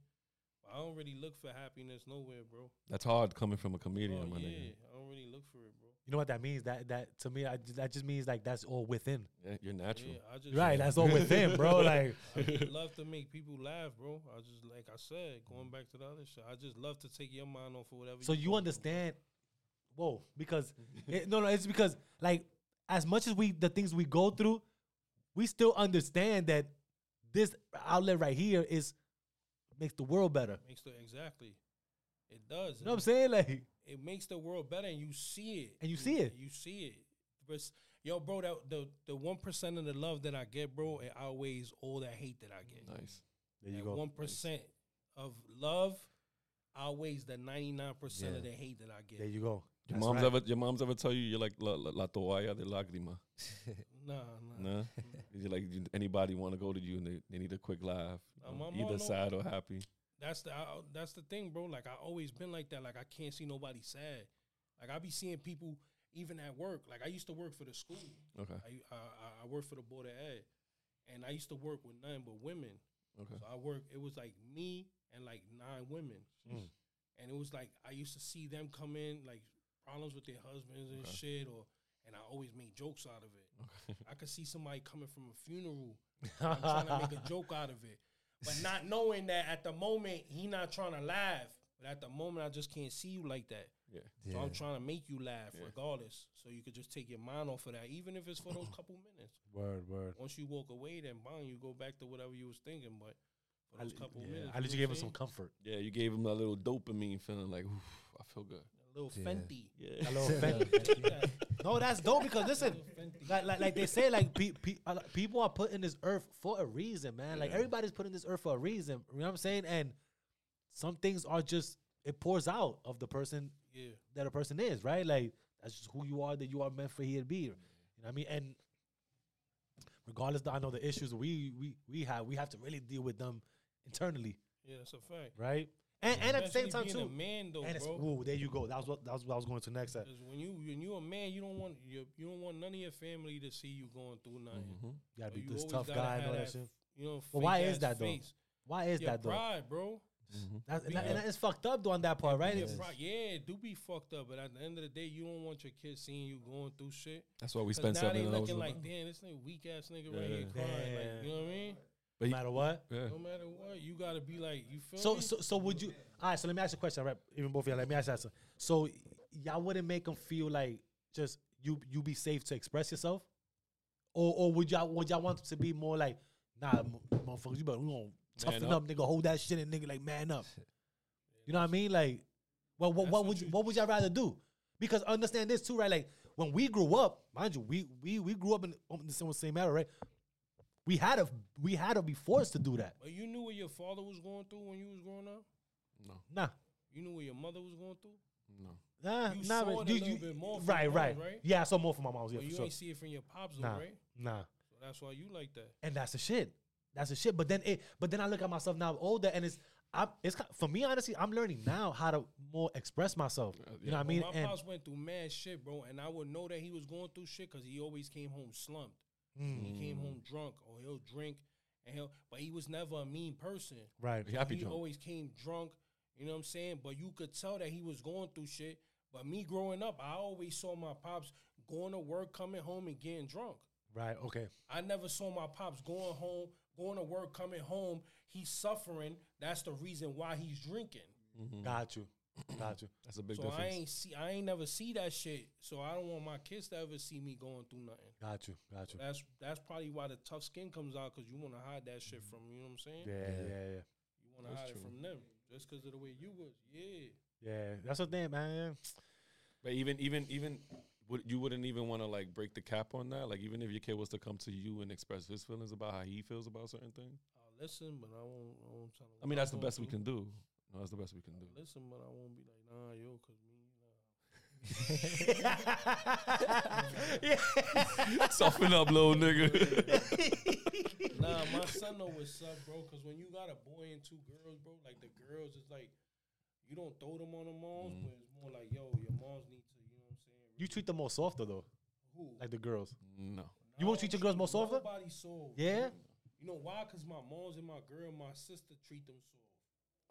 I don't really look for happiness nowhere, bro. That's hard coming from a comedian, Oh, my yeah, nigga. I don't really look for it, bro. You know what that means? That that to me, I, that just means like that's all within. Yeah, you're natural. Yeah, I just Right, that's all within, bro. Like, I love to make people laugh, bro. I just like I said, going back to the other shit. I just love to take your mind off of whatever. so you going through. understand? Whoa, because it, no, no, it's because like as much as we the things we go through, we still understand that this outlet right here is makes the world better. makes the exactly. It does. You know what I'm saying? Like, It makes the world better, and you see it. And you see it. You see it. But yo, bro, that the the one percent of the love that I get, bro, it outweighs all that hate that I get. Nice. there you That go. One percent of love outweighs the ninety nine percent of the hate that I get. There you go. Your That's mom's right. ever your mom's ever tell you you're like la, la, la toalla de lágrima. Nah, nah. Nah. you like you, anybody want to go to you and they, they need a quick laugh, Uh, my mom either know- sad or happy. That's the I, that's the thing, bro. Like I always been like that. Like I can't see nobody sad. Like I be seeing people even at work. Like I used to work for the school. Okay. I I, I- I worked for the board of ed, and I used to work with nothing but women. Okay. So I work. It was like me and like nine women, Mm. and it was like I used to see them come in like problems with their husbands and Okay. shit, or and I always make jokes out of it. Okay. I could see somebody coming from a funeral. I'm trying to make a joke out of it, but not knowing that at the moment he not trying to laugh. But at the moment, I just can't see you like that. Yeah. So I'm trying to make you laugh Yeah. regardless, so you could just take your mind off of that, even if it's for those couple minutes. Word, word. Once you walk away, then bang, you go back to whatever you was thinking. But for I, those couple yeah, minutes, at least you gave him some comfort. Yeah, you gave him a little dopamine feeling like, Oof, I feel good. Saying? a little Yeah. Fenty. Yeah. A little Yeah. Fenty. No, that's dope because listen, Little like, like, like they say, like pe- pe- people are put in this earth for a reason, man. Like everybody's put in this earth for a reason. You know what I'm saying? And some things are just it pours out of the person yeah, that a person is, right? Like that's just who you are. That you are meant for here to be. You know what I mean? And regardless, I know the issues we we we have, we have to really deal with them internally, yeah, that's a fact. right? And and at the same time Especially too. a man though, And it's, bro. ooh, there you go. That was what that was what I was going to next. At. Because when you when you a man, you don't want you you don't want none of your family to see you going through nothing. Mhm. You gotta So be you this tough guy and all that that shit. You know, But why is fake-ass that, though? Why is Your that though? pride, bro. Mhm. That's, and, Yeah. that- and it's fucked up though on that part, right? Your pride, yeah, do be fucked up. But at the end of the day, you don't want your kids seeing you going through shit. That's why we spend now seven they hours. looking like, damn, this nigga weak ass nigga right here crying. Like, you know what I mean? But no matter what. yeah. No matter what, you gotta be like, you feel So me? so so would you? All right. So let me ask you a question. Right, even both of y'all. Let me ask you that. So y'all wouldn't make them feel like just you you be safe to express yourself, or or would y'all would y'all want them to be more like nah, motherfuckers, you better we gonna toughen up. up. nigga, hold that shit, and nigga like man up. You know what I mean? Like, well, what, what what would you, you- what would y'all rather do? Because understand this too, right? Like when we grew up, mind you, we we we grew up in, in the same- same era, right? We had to we had to be forced to do that. But you knew what your father was going through when you was growing up. No, Nah, You knew what your mother was going through. no. nah, You nah. saw it you, little you- bit more from right, your right, moms, right? Yeah, I saw more from my mom's. Yeah, but for you sure. ain't see it from your pops, though, Nah, right? nah. So that's why you like that. and that's the shit. That's the shit. But then it. But then I look at myself now older, and it's. I'm, it's for me honestly. I'm learning now how to more express myself. You know what I mean? Well, my And pops went through mad shit, bro, and I would know that he was going through shit because he always came home slumped. Mm, He came home drunk, or he'll drink, and he'll. But he was never a mean person. right. He he drunk. always came drunk. You know what I'm saying? But you could tell that he was going through shit. But me growing up, I always saw my pops going to work, coming home, and getting drunk. Right. Okay. I never saw my pops going home, going to work, coming home. He's suffering. That's the reason why he's drinking. Mhm. Got you. Got you. That's a big so I ain't see, I ain't never see that shit. So I don't want my kids to ever see me going through nothing. Got you. Got you. That's that's probably why the tough skin comes out because you want to hide that shit from you know what I'm saying. Yeah. Yeah. Yeah. You want to That's hide it from them just because of the way you was. Yeah. Yeah. That's the thing, man. But even even even would you wouldn't even want to like break the cap on that? Like even if your kid was to come to you and express his feelings about how he feels about certain things. I'll listen, but I won't. I won't tell them I mean, that's the I'm best we going can do. No, that's the best we can do. Listen, but I won't be like, nah, yo, cause me. Nah. Soften up, little nigga. Nah, my son know what's up, bro. Cause when you got a boy and two girls, bro, like the girls is like, you don't throw them on the moms, Mm. but it's more like, yo, your moms need to, you know what I'm saying? you treat them more softer though, Who? like the girls. no. you won't treat your girls more softer? Nobody soft. Yeah? You know why? Cause my moms and my girl, my sister treat them soft.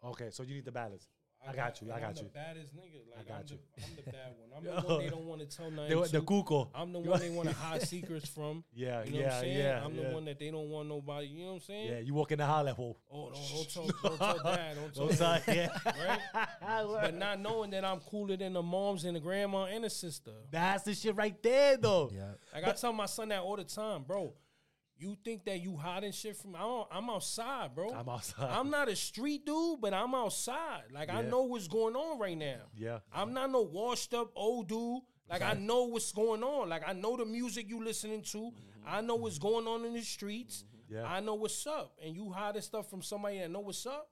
Okay, so you need the balance. I got- got you. I I'm got the you. baddest nigga. Like, got I'm you. The, I'm the bad one. I'm the one they don't want to tell nothing The, the to. cuco. I'm the one they want to hide secrets from. Yeah, You know what yeah, I'm saying? yeah. I'm yeah. the one that they don't want nobody. You know what I'm saying? Yeah, you walk in the house like, whoa. Oh, don't, don't tell, don't tell dad. Don't tell Don't dad. yeah. Right? But not knowing that I'm cooler than the moms and the grandma and the sister. That's the shit right there, though. Yeah. Like I tell my son that all the time, bro. You think that you hiding shit from? I don't, I'm outside, bro. I'm outside. I'm not a street dude, but I'm outside. Like I know what's going on right now. Yeah. I'm not no washed up old dude. Like I know what's going on. Like I know the music you listening to. I know what's going on in the streets. Yeah. I know what's up. And you hiding stuff from somebody that know what's up.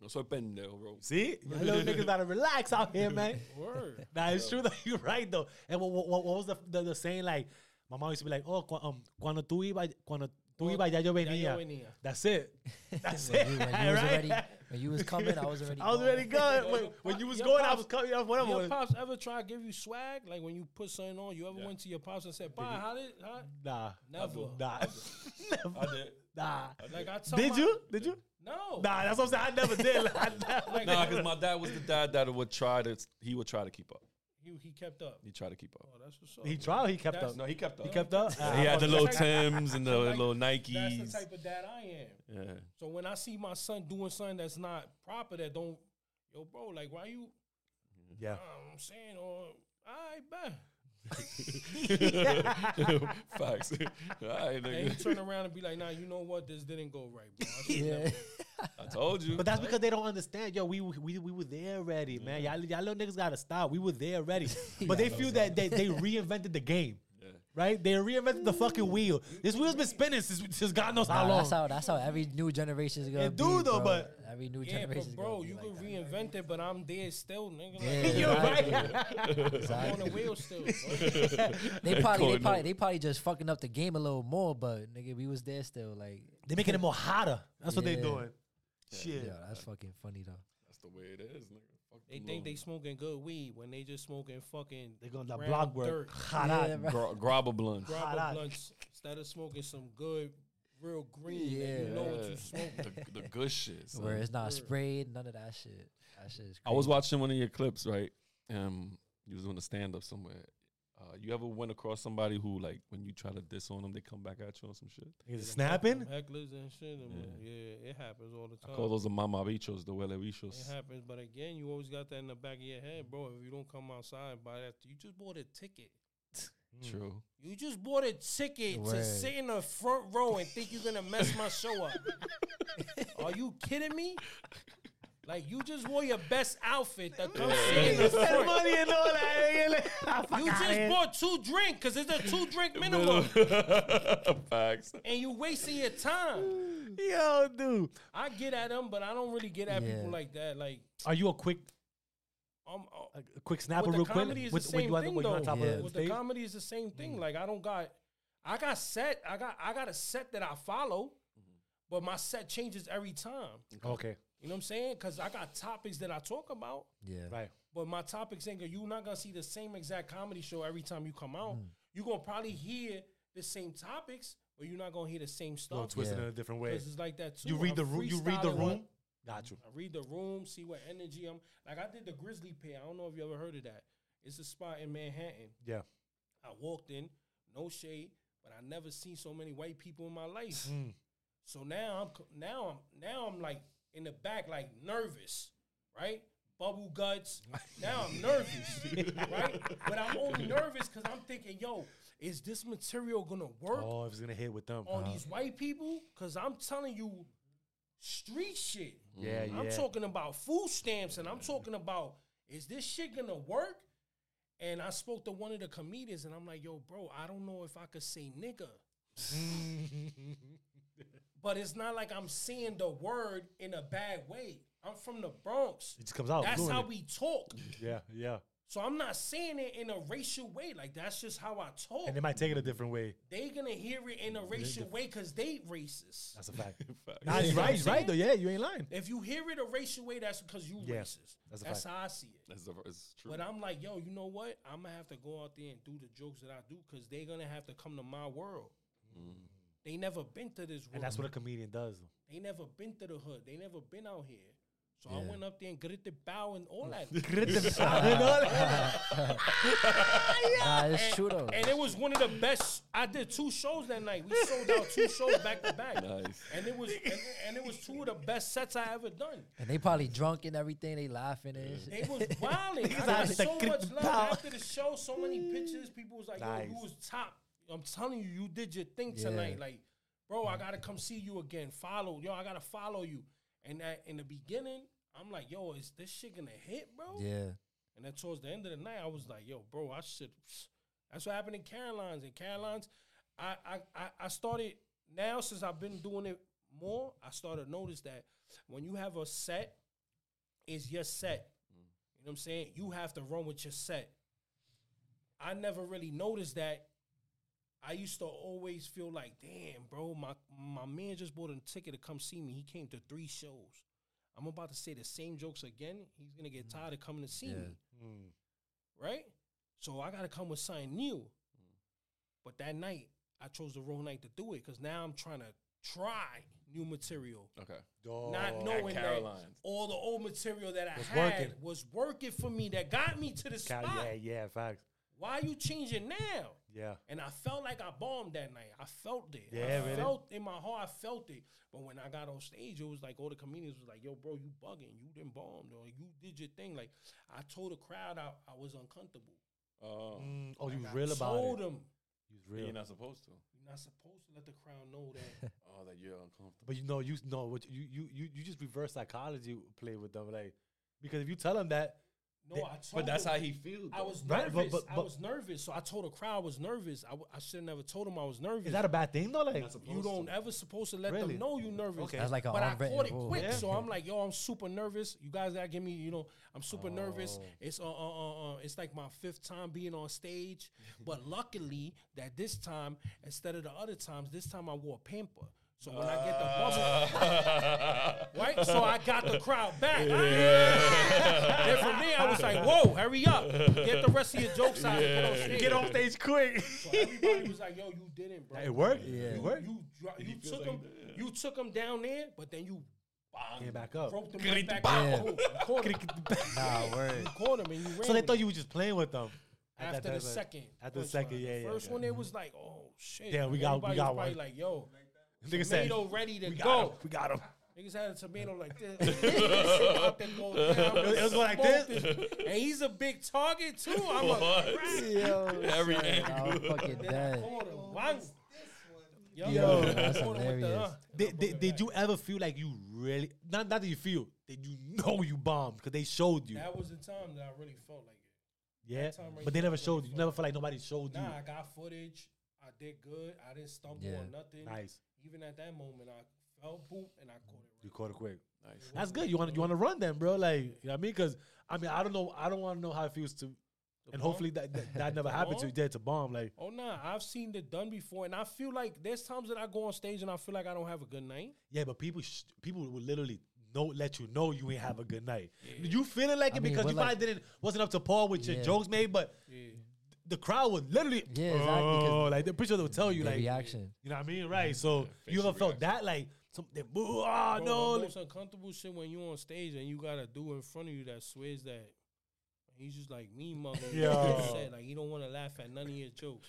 No soy pendejo, bro. See? You little niggas gotta relax out here, man. Word. Nah, it's true though. You're right though. And what, what, what was the, the, the saying like? My mom used to be like, "Oh, cu- um, cuando tú ibas, cuando tú ibas, ya yo Ya yo venía." venía. That's it. That's When it. you, when you was right? already, when you was coming, I was already. I was going. already going. When, when you was going, I was coming. I was Your pops ever try to give you swag? Like when you put something on, you ever went to your pops and said, "Bye, how did?" How? Nah, Never. nah, never. I did. Nah. Like I tell Did my- you? Did you? No. Nah, that's what I'm saying. I never did. Like, I never. Like, Nah, because my dad was the dad that would try to. He would try to keep up. He, he kept up. He tried to keep up. Oh, that's what's up. He tried. He kept That's- up. No, he kept up. He kept up. He had the little that. Tims and the So, like, little That's Nikes. the type of dad I am. Yeah. So when I see my son doing something that's not proper, that don't, yo, bro, like why you? Yeah. Uh, I'm saying, or I bet. Facts. All right, And he nigga. turn around and be like, Nah, you know what? This didn't go right, bro. I should've Yeah. never- I told you. But that's because they don't understand. Yo, we we, we were there already, man. Y'all, y'all little niggas gotta stop. We were there already. But they feel that they, they reinvented the game. Yeah. Right? They reinvented the fucking wheel. This wheel's been spinning since, since God knows how Nah, long. that's how that's how every new generation is gonna It be. do though, bro. but- every new Yeah, generation. but bro, you can reinvent it, but I'm there still, nigga. Yeah, Like, You're exactly. right. I'm on the wheel still. Bro. They probably, they Going probably, on. they probably just fucking up the game a little more, but nigga, we was there still. Like, They're making it more hotter. That's what they're Yeah. doing. Shit. yeah, that's fucking funny though. That's the way it is, nigga. Fuck They the think they law. smoking good weed when they just smoking fucking They're going to brown block work. dirt. Hot Yeah, out. bro. Gra- grabber blunts. grab Hot a out. blunts instead of smoking some good, real green. Yeah, Yeah. you know what you smoking. the, the good shit. son. Where it's not Word. sprayed, none of that shit. That shit is crazy. I was watching one of your clips, right? Um, you was doing a stand up somewhere. Uh, you ever went across somebody who, like, when you try to diss on them, they come back at you on some shit? Is it snapping? Hecklers and shit. and, Yeah. Yeah. it happens all the time. I time. call those the mama bichos, the huele It happens, but again, you always got that in the back of your head, bro. If you don't come outside and buy that, you just bought a ticket. True. You just bought a ticket to sit in the front row and think you're gonna mess my show up. Are you kidding me? Like you just wore your best outfit to come sit in the Spend front. money and all that. You just bought two drink because it's a two drink minimum, Facts. and you wasting your time. Yo, dude. I get at them, but I don't really get at Yeah. people like that. Like, Are you a quick um, uh, a quick snapper with the real quick? comedy is With- the same thing when you on though. top Yeah. the With the comedy is the same thing. Like I don't got, I got set. I got I got a set that I follow, but my set changes every time. Okay. You know what I'm saying? Because I got topics that I talk about, Yeah. Right. but my topics ain't gonna. You're not gonna see the same exact comedy show every time you come out. Mm. You're gonna probably hear the same topics, but you're not gonna hear the same Little stuff. twisted Yeah. in a different way. Because it's like that too. You read I'm the room. You read the room. what- Got you. I read the room, see what energy I'm. Like I did the Grisly Pear. I don't know if you ever heard of that. It's a spot in Manhattan. Yeah. I walked in, no shade, but I never seen so many white people in my life. Mm. So now I'm now I'm now I'm like in the back, like nervous, right? Bubble guts. Now I'm nervous, right? But I'm only nervous because I'm thinking, yo, is this material gonna work Oh, if it's gonna hit with them. on Uh-huh. these white people? Because I'm telling you, street shit. Yeah, yeah. I'm talking about food stamps and I'm talking about is this shit gonna work? And I spoke to one of the comedians and I'm like, yo, bro, I don't know if I could say nigga. but it's not like I'm saying the word in a bad way. I'm from the Bronx. It just comes out. That's how fluently. we talk. Yeah, yeah. So I'm not saying it in a racial way. Like that's just how I talk. And they might take it a different way. they gonna hear it in a racial way because they racist. That's a fact. Facts. nah, he's right. He's right though. Yeah, you ain't lying. If you hear it a racial way, that's because you Yeah, racist. that's That's, a how I see it. That's the, it's true. But I'm like, yo, you know what? I'm gonna have to go out there and do the jokes that I do because they're gonna have to come to my world. Mm. They never been to this world. And that's what a comedian does. they never been to the hood. They never been out here. So I went up there and grit the bow and all that. Nah, it's true though. and it was one of the best. I did two shows that night. We sold out two shows back to back. Nice. And it was and, and it was two of the best sets I ever done. And they probably drunk and everything. They laughing and shit. It was wilding. I got had so much love after the show. So many pictures. People was like, "Yo, you was top." I'm telling you, you did your thing Yeah. tonight. Like, bro, I gotta come see you again. Follow, yo, I gotta follow you. And that, in the beginning, I'm like, "Yo, is this shit gonna hit, bro?" Yeah. And then towards the end of the night, I was like, "Yo, bro, I should." That's what happened in Carolines. In Carolines, I I I, I started now since I've been doing it more. I started to notice that when you have a set, it's your set. Mm. You know what I'm saying? You have to run with your set. I never really noticed that. I used to always feel like, damn, bro, my my man just bought a ticket to come see me. He came to three shows. I'm about to say the same jokes again. He's gonna get mm. tired of coming to see Yeah. me, right? So I gotta come with something new. Mm. But that night, I chose the wrong night to do it because now I'm trying to try new material, Okay. not knowing that all the old material that I Was had working. was working for me. That got me to the spot. Yeah, yeah, facts. Why you changing now? Yeah. And I felt like I bombed that night. I felt it. Yeah, I really? felt in my heart. I felt it. But when I got on stage, it was like all the comedians was like, "Yo, bro, you bugging. You didn't bomb. Though. You did your thing." Like I told the crowd, I, I was uncomfortable. Oh, Mm, oh, you I real about told it. them You was you're real. not supposed to. you're not supposed to let the crowd know that. Oh, that you're uncomfortable. But you know, you know what you you you you just reverse psychology play with them, like because if you tell them that, no, I told But that's them- how he feels. I was Right, nervous. but- but- I but- was nervous, so I told the crowd I was nervous. I, w- I should have never told him I was nervous. is that a bad thing though? Like, you don't ever supposed to let Really? them know you nervous. Okay. That's like an but I unwritten caught it rule. quick, Yeah. so I'm like, yo, I'm super nervous. You guys gotta give me, you know, I'm super nervous. Oh. It's uh, uh, uh, uh, it's like my fifth time being on stage, but luckily that this time instead of the other times, this time I wore pamper. So when I get the bubble, right? So I got the crowd back. And for me, I was like, whoa, hurry up, get the rest of your jokes out. and Get on stage. get off stage quick. So everybody was like, "Yo, you didn't, bro." it worked. Yeah. It You, worked. you, dro- you feels took like him. that. You took him down there, but then you Came back up. broke them right back up. You caught. Nah, word. You caught him, and you ran. So they thought you were just playing with them. at after the second. After the second, yeah, The yeah. First okay. one, it was like, oh shit. Yeah, we got- we got was one. Like, yo, Nigga said, tomato ready to we go. him. We got him. Niggas had a tomato like this. Out there go down. It was like this? And he's a big target too. I'm What? a Yo, Every son, I'm angle. fucking Then dead. caught Yo, Yo, I that's caught the, hilarious. uh, Did, did, did you ever feel like you really not not that you feel did you know you bombed because they showed you That was the time that I really felt like it. yeah time right but they never showed really you you never felt like nobody showed you Nah, I got footage. I did good. I didn't stumble Yeah. or nothing. nice Even at that moment, I felt boom and I caught it. you caught it quick Nice. that's good you want you want to run them bro like you know what I mean because I mean I don't know I don't want to know how it feels to The and bomb? hopefully that that, that never The happened to you bomb? dead to bomb like Oh nah, I've seen it done before, and I feel like there's times that I go on stage and I feel like I don't have a good night. yeah but people sh- people will literally know let you know you ain't have a good night you feeling like I it mean, because you like- probably didn't wasn't up to par with your jokes made but Yeah. The crowd would literally Yeah, exactly, 'cause oh, like they're pretty sure they'll tell you The like reaction. You know what I mean? Right. So you ever felt that like something? Oh ah, Bro, no! the most uncomfortable shit when you on stage and you gotta do in front of you that swears that he's just like me, mother. Yo. Said, like he don't want to laugh at none of your jokes.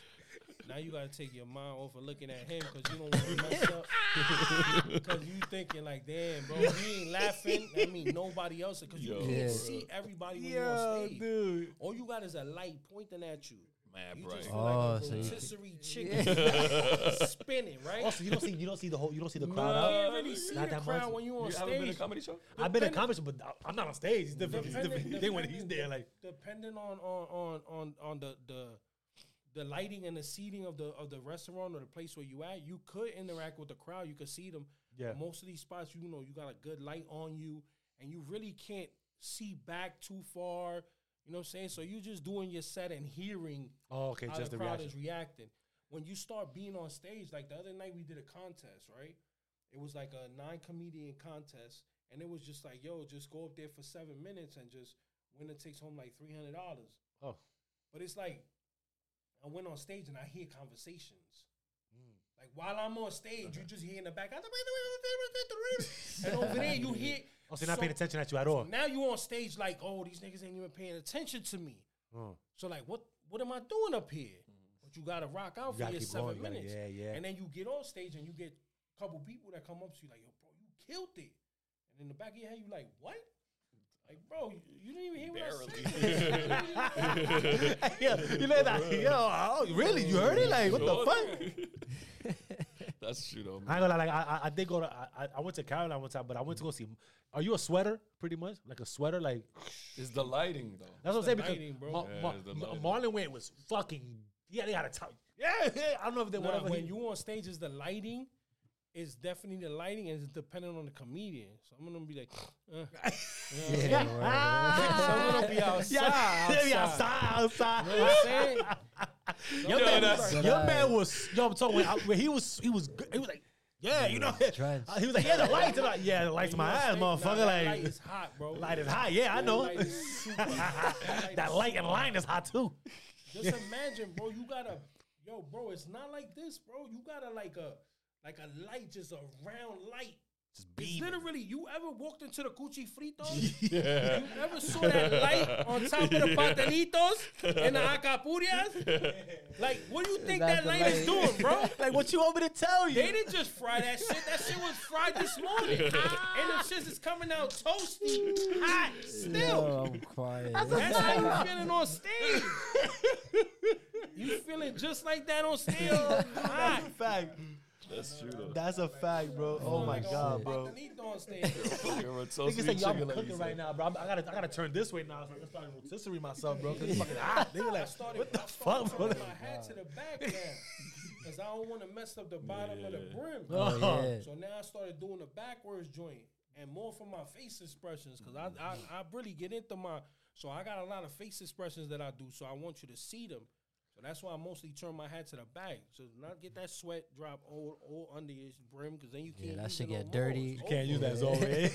Now you gotta take your mind off of looking at him because you don't want to mess up. Because you thinking like, damn, bro, he ain't laughing. I mean nobody else because you Yo. can't Yeah. see everybody when you're on stage. dude. All you got is a light pointing at you. Mad You bright. just feel Oh, like so a you- rotisserie chicken spinning, right? Also, you don't see you don't see the whole you don't see the you crowd out. can't really see Not the that crowd much. when you on You haven't been to a stage. comedy show? I've been in Depending- comments, but I- I'm not on stage. It's different. It's different. Depending- thing when he's there. Like depending on on on on on the the the lighting and the seating of the of the restaurant or the place where you at, you could interact with the crowd. You could see them. Yeah. Most of these spots, you know, you got a good light on you, and you really can't see back too far. You know what I'm saying? So you're just doing your set and hearing oh, okay, how just the the crowd reaction. is reacting. When you start being on stage, like the other night we did a contest, right? It was like a nine comedian contest, and it was just like, yo, just go up there for seven minutes and just winner takes home like three hundred dollars. Oh, But it's like I went on stage and I hear conversations. Mm. Like while I'm on stage, you just hear in the back, and over there you hear Oh, so you're not So- paying attention at you at all. Now you on stage like, oh, these niggas ain't even paying attention to me. Oh. So like, what what am I doing up here? Mm. But you gotta rock out You for your seven going. You gotta- minutes. yeah, yeah. And then you get on stage and you get a couple people that come up to you like, yo, bro, you killed it. And in the back of your head, you like, what? Like, bro, you, you didn't even hear what I said. yeah, you know that. Yo, oh, really? You heard it? Like, what the fuck? That's true though. I ain't gonna lie, like I, I, I did go to I, I- I went to Carolina one time, but I went to go see. Are you a sweater? Pretty much like a sweater, like It's the lighting though. that's what I'm the saying. Because lighting, bro. Ma- Yeah, Ma- Ma- Marlon Wayans was fucking yeah. They had a tell. Yeah, yeah, I don't know if they Nah, whatever. when he- you on stage, is the lighting. It's definitely the lighting, and it's depending on the comedian. So I'm gonna be like, uh, Yeah, word. I'm gonna be outside. yeah, yeah, outside. outside, outside. You know what I'm saying? Your, man, that's- your man was yo. I'm talking when, I, when he was he was good- he was like yeah, you know. Trench. He was like yeah, the lights, like, yeah, the lights, in my know what ass, I'm saying? Nah, motherfucker. like light is hot, bro. light is hot. Yeah, I know. light is. That that is light and line is hot too. Just imagine, bro. You gotta, yo, bro. It's not like this, bro. You gotta like a, like a light, just a round light. Just It's literally, you ever walked into the Cuchifrito? Yeah. You ever saw that light on top of the patelitos and the acapurias? Like, what do you think That's that the light is doing, bro? like what you want me to tell you? They didn't just fry that shit. That shit was fried this morning. and the shit is coming out toasty, hot, still. Yo, I'm crying. That's how you feeling on stage. you feeling just like that on stage. Hot. fact. That's true though. That's a fact, bro. Oh my god, oh, bro. Patanito on stage. Fucking Niggas rotisserie say, yo, I'm like cooking right now, bro. I'm- I gotta, I gotta turn this way now. So I'm starting rotisserie myself, bro. Cause it's fucking hot. Nigga, I like, started, what the I started fuck, bro? turning my hat to the back now. Because I don't want to mess up the bottom of the brim. Oh, oh, yeah. So now I started doing the backwards joint and more for my face expressions because I, I I really get into my so I got a lot of face expressions that I do so I want you to see them. So that's why I mostly turn my hat to the back so not get that sweat drop all, all under your brim because then you Yeah, can't. Yeah, that should shit no get dirty. It's Can't use that as always.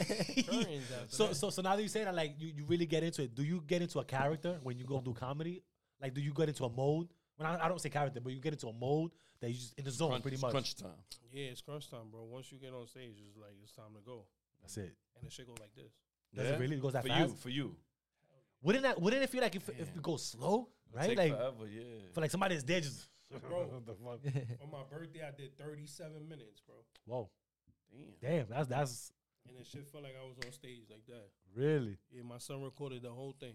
So, that. so, so now that you say that, like, you, you really get into it. Do you get into a character when you go do comedy? Like, do you get into a mode? When I, I don't say character, but you get into a mode that you just in the zone, Crunch, pretty much. crunch time. Yeah, it's crunch time, bro. Once you get on stage, it's like it's time to go, That's it. and the shit goes like this. Does it really? It goes that fast. for fast? you? For you, Wouldn't that? Wouldn't it feel like if, if it goes slow, right? Take Like forever, yeah. for like somebody that's there, just Bro. the fuck? On my birthday, I did 37 minutes, bro, Whoa, Damn. damn, that's that's and the shit felt like I was on stage like that. really. Yeah, my son recorded the whole thing,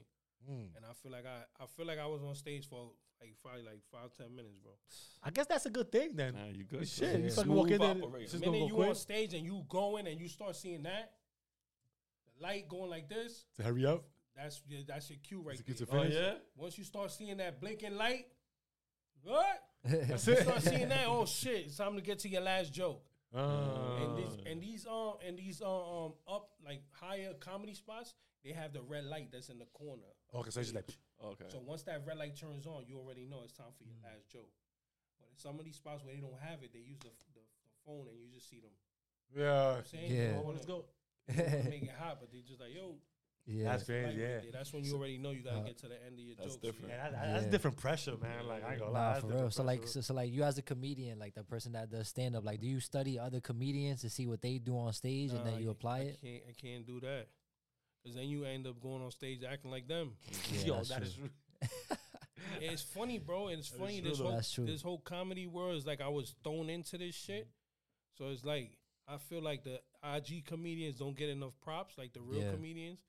Mm. and I feel like I, I feel like I was on stage for like probably like five ten minutes, bro. I guess that's a good thing then. Nah, you good? Shit, you fucking walk in there, it's The gonna minute go you on quick. stage and you going and you start seeing that, the light going like this, To hurry up. That's your, that's your cue right It's there. Oh yeah. Once you start seeing that blinking light, what? That's You it. start seeing that, oh shit, it's time to get to your last joke. Ah. And these and these um and these uh, um up like higher comedy spots, they have the red light that's in the corner. okay, so it's just like Okay. So once that red light turns on, you already know it's time for your last joke. But in some of these spots where they don't have it, they use the the, the phone and you just see them. yeah. You know what I'm saying? Yeah. You don't Oh, let's go. you don't wanna make it hot, but they just like yo. Yeah. That's light crazy. right Yeah. That's when you already know you gotta Uh, get to the end of your That's jokes. different. Yeah, that, that- that's Yeah. different pressure, man. Like I ain't gonna lie. Nah, that's for real. So like, so, so like, you as a comedian, like the person that does stand up, like, do you study other comedians to see what they do on stage and then you apply I it? Can't, I can't do that. Cause then you end up going on stage acting like them. Yeah, Yo, that's that is true. true. it's funny, bro. And it's That is funny. true, This whole true. this whole comedy world is like I was thrown into this shit. So it's like I feel like the IG comedians don't get enough props, like the real Yeah. comedians.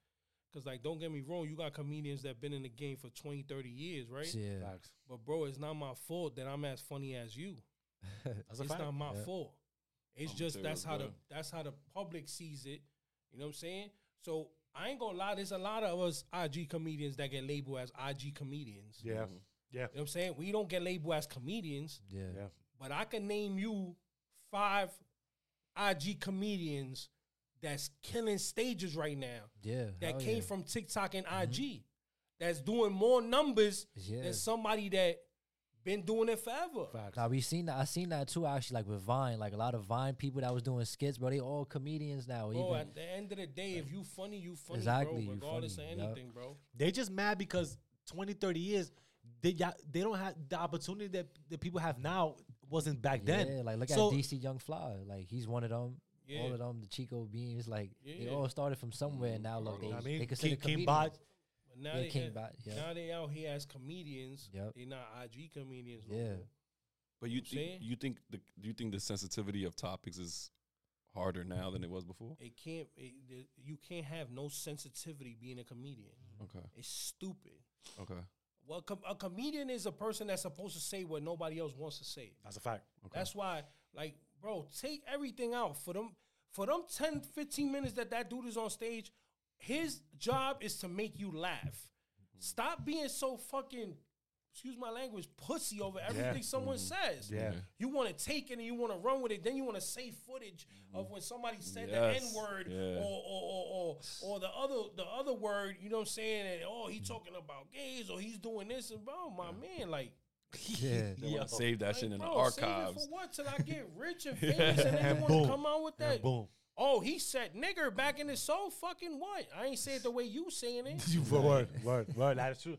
Cause like don't get me wrong, you got comedians that been in the game for 20, 30 years, right? Yeah. Facts. But bro, it's not my fault that I'm as funny as you. That's a it's fact. not my Yeah. fault. It's My just that's how the that's how the public sees it. You know what I'm saying? So I ain't gonna lie, there's a lot of us IG comedians that get labeled as IG comedians. Yeah. Mhm. Yeah. You know what I'm saying? We don't get labeled as comedians, Yeah. Yeah. but I can name you five IG comedians that's killing stages right now Yeah. that came yeah. from TikTok and mm-hmm. IG that's doing more numbers Yeah. than somebody that been doing it forever. Facts. Now we seen that. I seen that too. Actually, like with Vine, like a lot of Vine people that was doing skits, bro. They all comedians now. Bro, even at the end of the day, if you funny, you funny, Exactly, you bro. Regardless funny, of yup. anything, bro. They just mad because 20, 30 years, they they don't have the opportunity that the people have now wasn't back then. yeah, then. like look So- at DC Young Fly. Like he's one of them. Yeah. all of them, the Chico Beans, like they all started from somewhere, and now look, they, I mean, they consider King, King comedians. Bot, But now Yeah, they King have- Bot, yeah. Now they out here as comedians. Yep. They not IG comedians. no Yeah. more. But you Saying? think you think the do you think the sensitivity of topics is harder now than it was before? It can't. It, the- you can't have no sensitivity being a comedian. Okay. It's stupid. Okay. Well, com- a comedian is a person that's supposed to say what nobody else wants to say. that's a fact. Okay. That's why, like, bro, take everything out for them. For them 10, 15 minutes that that dude is on stage, his job is to make you laugh. Stop being so fucking, excuse my language, pussy over everything someone mm-hmm. says. Yeah. You want to take it and you want to run with it. Then you want to save footage of when somebody said Yes. the N word Yeah. or, or, or, or, or the other the other word, you know what I'm saying? And, oh, he talking about gays or he's doing this. And, bro, my man, like, Yeah. They want to save that like, shit in the bro, save it archives. for what? Till I get rich and famous and then And you want to come out with And that? boom. Oh, he said nigger back in his soul. Fucking what? I ain't say it the way you saying it. You word, word, word. That is true.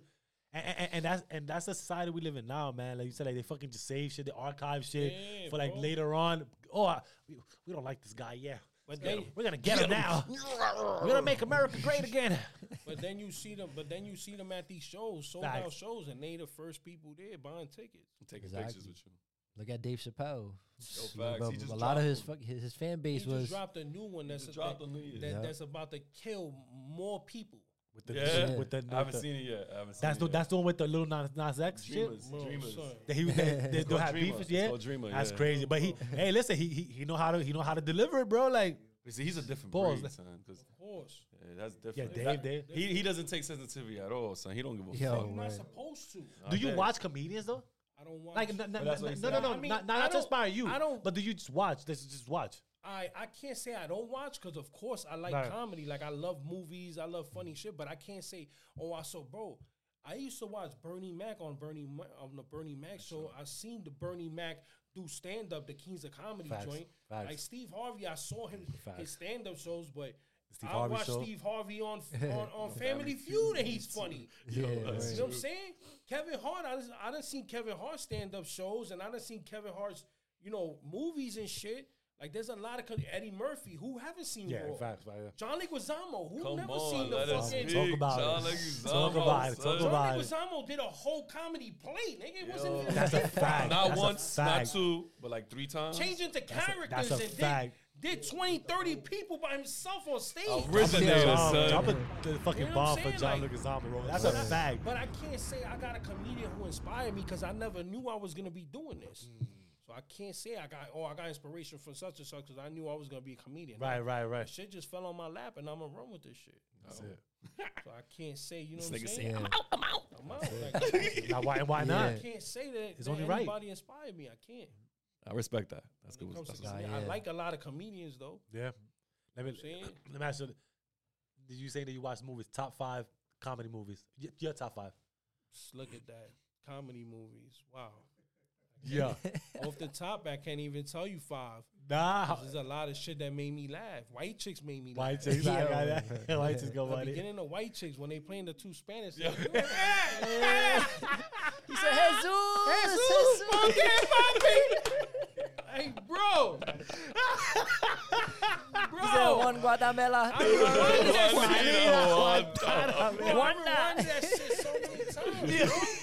And, and, and that's and that's the society we live in now, man. Like you said, like they fucking just save shit, they archive shit Yeah, for like bro. later on. Oh, I- we, we don't like this guy. Yeah, But then, we're gonna get him now. we're gonna make America great again. but then you see them. But then you see them at these shows, sold out shows, and they the first people there buying tickets. Taking Exactly. pictures with you. Look at Dave Chappelle. facts. Bro, He just a lot of his, fuck, his his fan He base just was dropped a new one that's just that, dropped on New that- Yeah. that's about to kill more people. With the, Yeah. with the, I haven't the- uh, seen it yet. I haven't seen that's it the yet. that's the one with the little Nas, Nas X shit. Dreamers. Bro, Dreamers. That he they, they, they called have Dreamer. beef, It's yeah. Dreamer, That's yeah. crazy. But he, hey, listen, he, he he know how to he know how to deliver it, bro. Like, see, he's a different Pause. breed, son. 'cause- Of course. yeah, that's yeah. Dave, That- Dave. He he doesn't take sensitivity at all, son. He don't give a Yo, fuck. You're not supposed to. Do you watch comedians though? I don't watch. Like, n- n- But that's what n- he no, no, no, I mean, not, not I to inspire you. I don't- But do you just watch? Let's just watch. I, I can't say I don't watch because of course I like comedy. Like I love movies, I love funny shit. But I can't say oh I saw bro. I used to watch Bernie Mac on Bernie Ma- on the Bernie Mac show. I seen the Bernie Mac do stand up, the Kings of Comedy Facts. joint. Facts. Like Steve Harvey, I saw him Facts. his stand up shows, but Steve I Harvey watch show. Steve Harvey on on, on Family Feud and he's funny. yeah, You know what I'm saying? Kevin Hart, I done, I done seen Kevin Hart stand up shows and I done seen Kevin Hart's, you know, movies and shit. Like there's a lot of co- Eddie Murphy who haven't seen Yeah, Raw. facts, right, yeah. John Leguizamo who Come never on, seen the let fucking. Talk about John it. Leguizamo, Talk about it. son. Talk John about it. Leguizamo did a whole comedy play, nigga. It wasn't even That's a fact. Not That's a once, not two, but like three times. changing to characters that's a and fact. did, did 20, 30 people by himself on stage. Originator, Drop, son. drop a, the fucking You know bomb for? John Like- Leguizamo, bro. That's a fact. But I can't say I got a comedian who inspired me because I never knew I was gonna be doing this. So I can't say I got oh I got inspiration from such and such because I knew I was gonna be a comedian. Right, right, right. Shit just fell on my lap and I'm gonna run with this shit. That's it. So I can't say you know This what I'm nigga saying. saying, Yeah. I'm out. Like, Now, why, why not? I can't say that, It's that only right. anybody inspired me. I can't. I respect that. That's When good. That's to what's Nah, up. comedy, I like a lot of comedians though. Yeah. Let me, You know what I'm saying? let me ask you, did you say that you watch movies, top five comedy movies? Y- Your top five. Just look at that comedy movies. Wow. Yeah. Off the top, I can't even tell you five. nah. There's a lot of shit that made me laugh. White chicks made me White laugh. chicks. I got that. White chicks go The beginning of White Chicks when they playing the two Spanish. Yeah. He said, Jesus, hey, bro. bro. He said, one Guatemala. I rewinded that One shit. nigga, one dog. Bro, I One rewinded that shit so many times.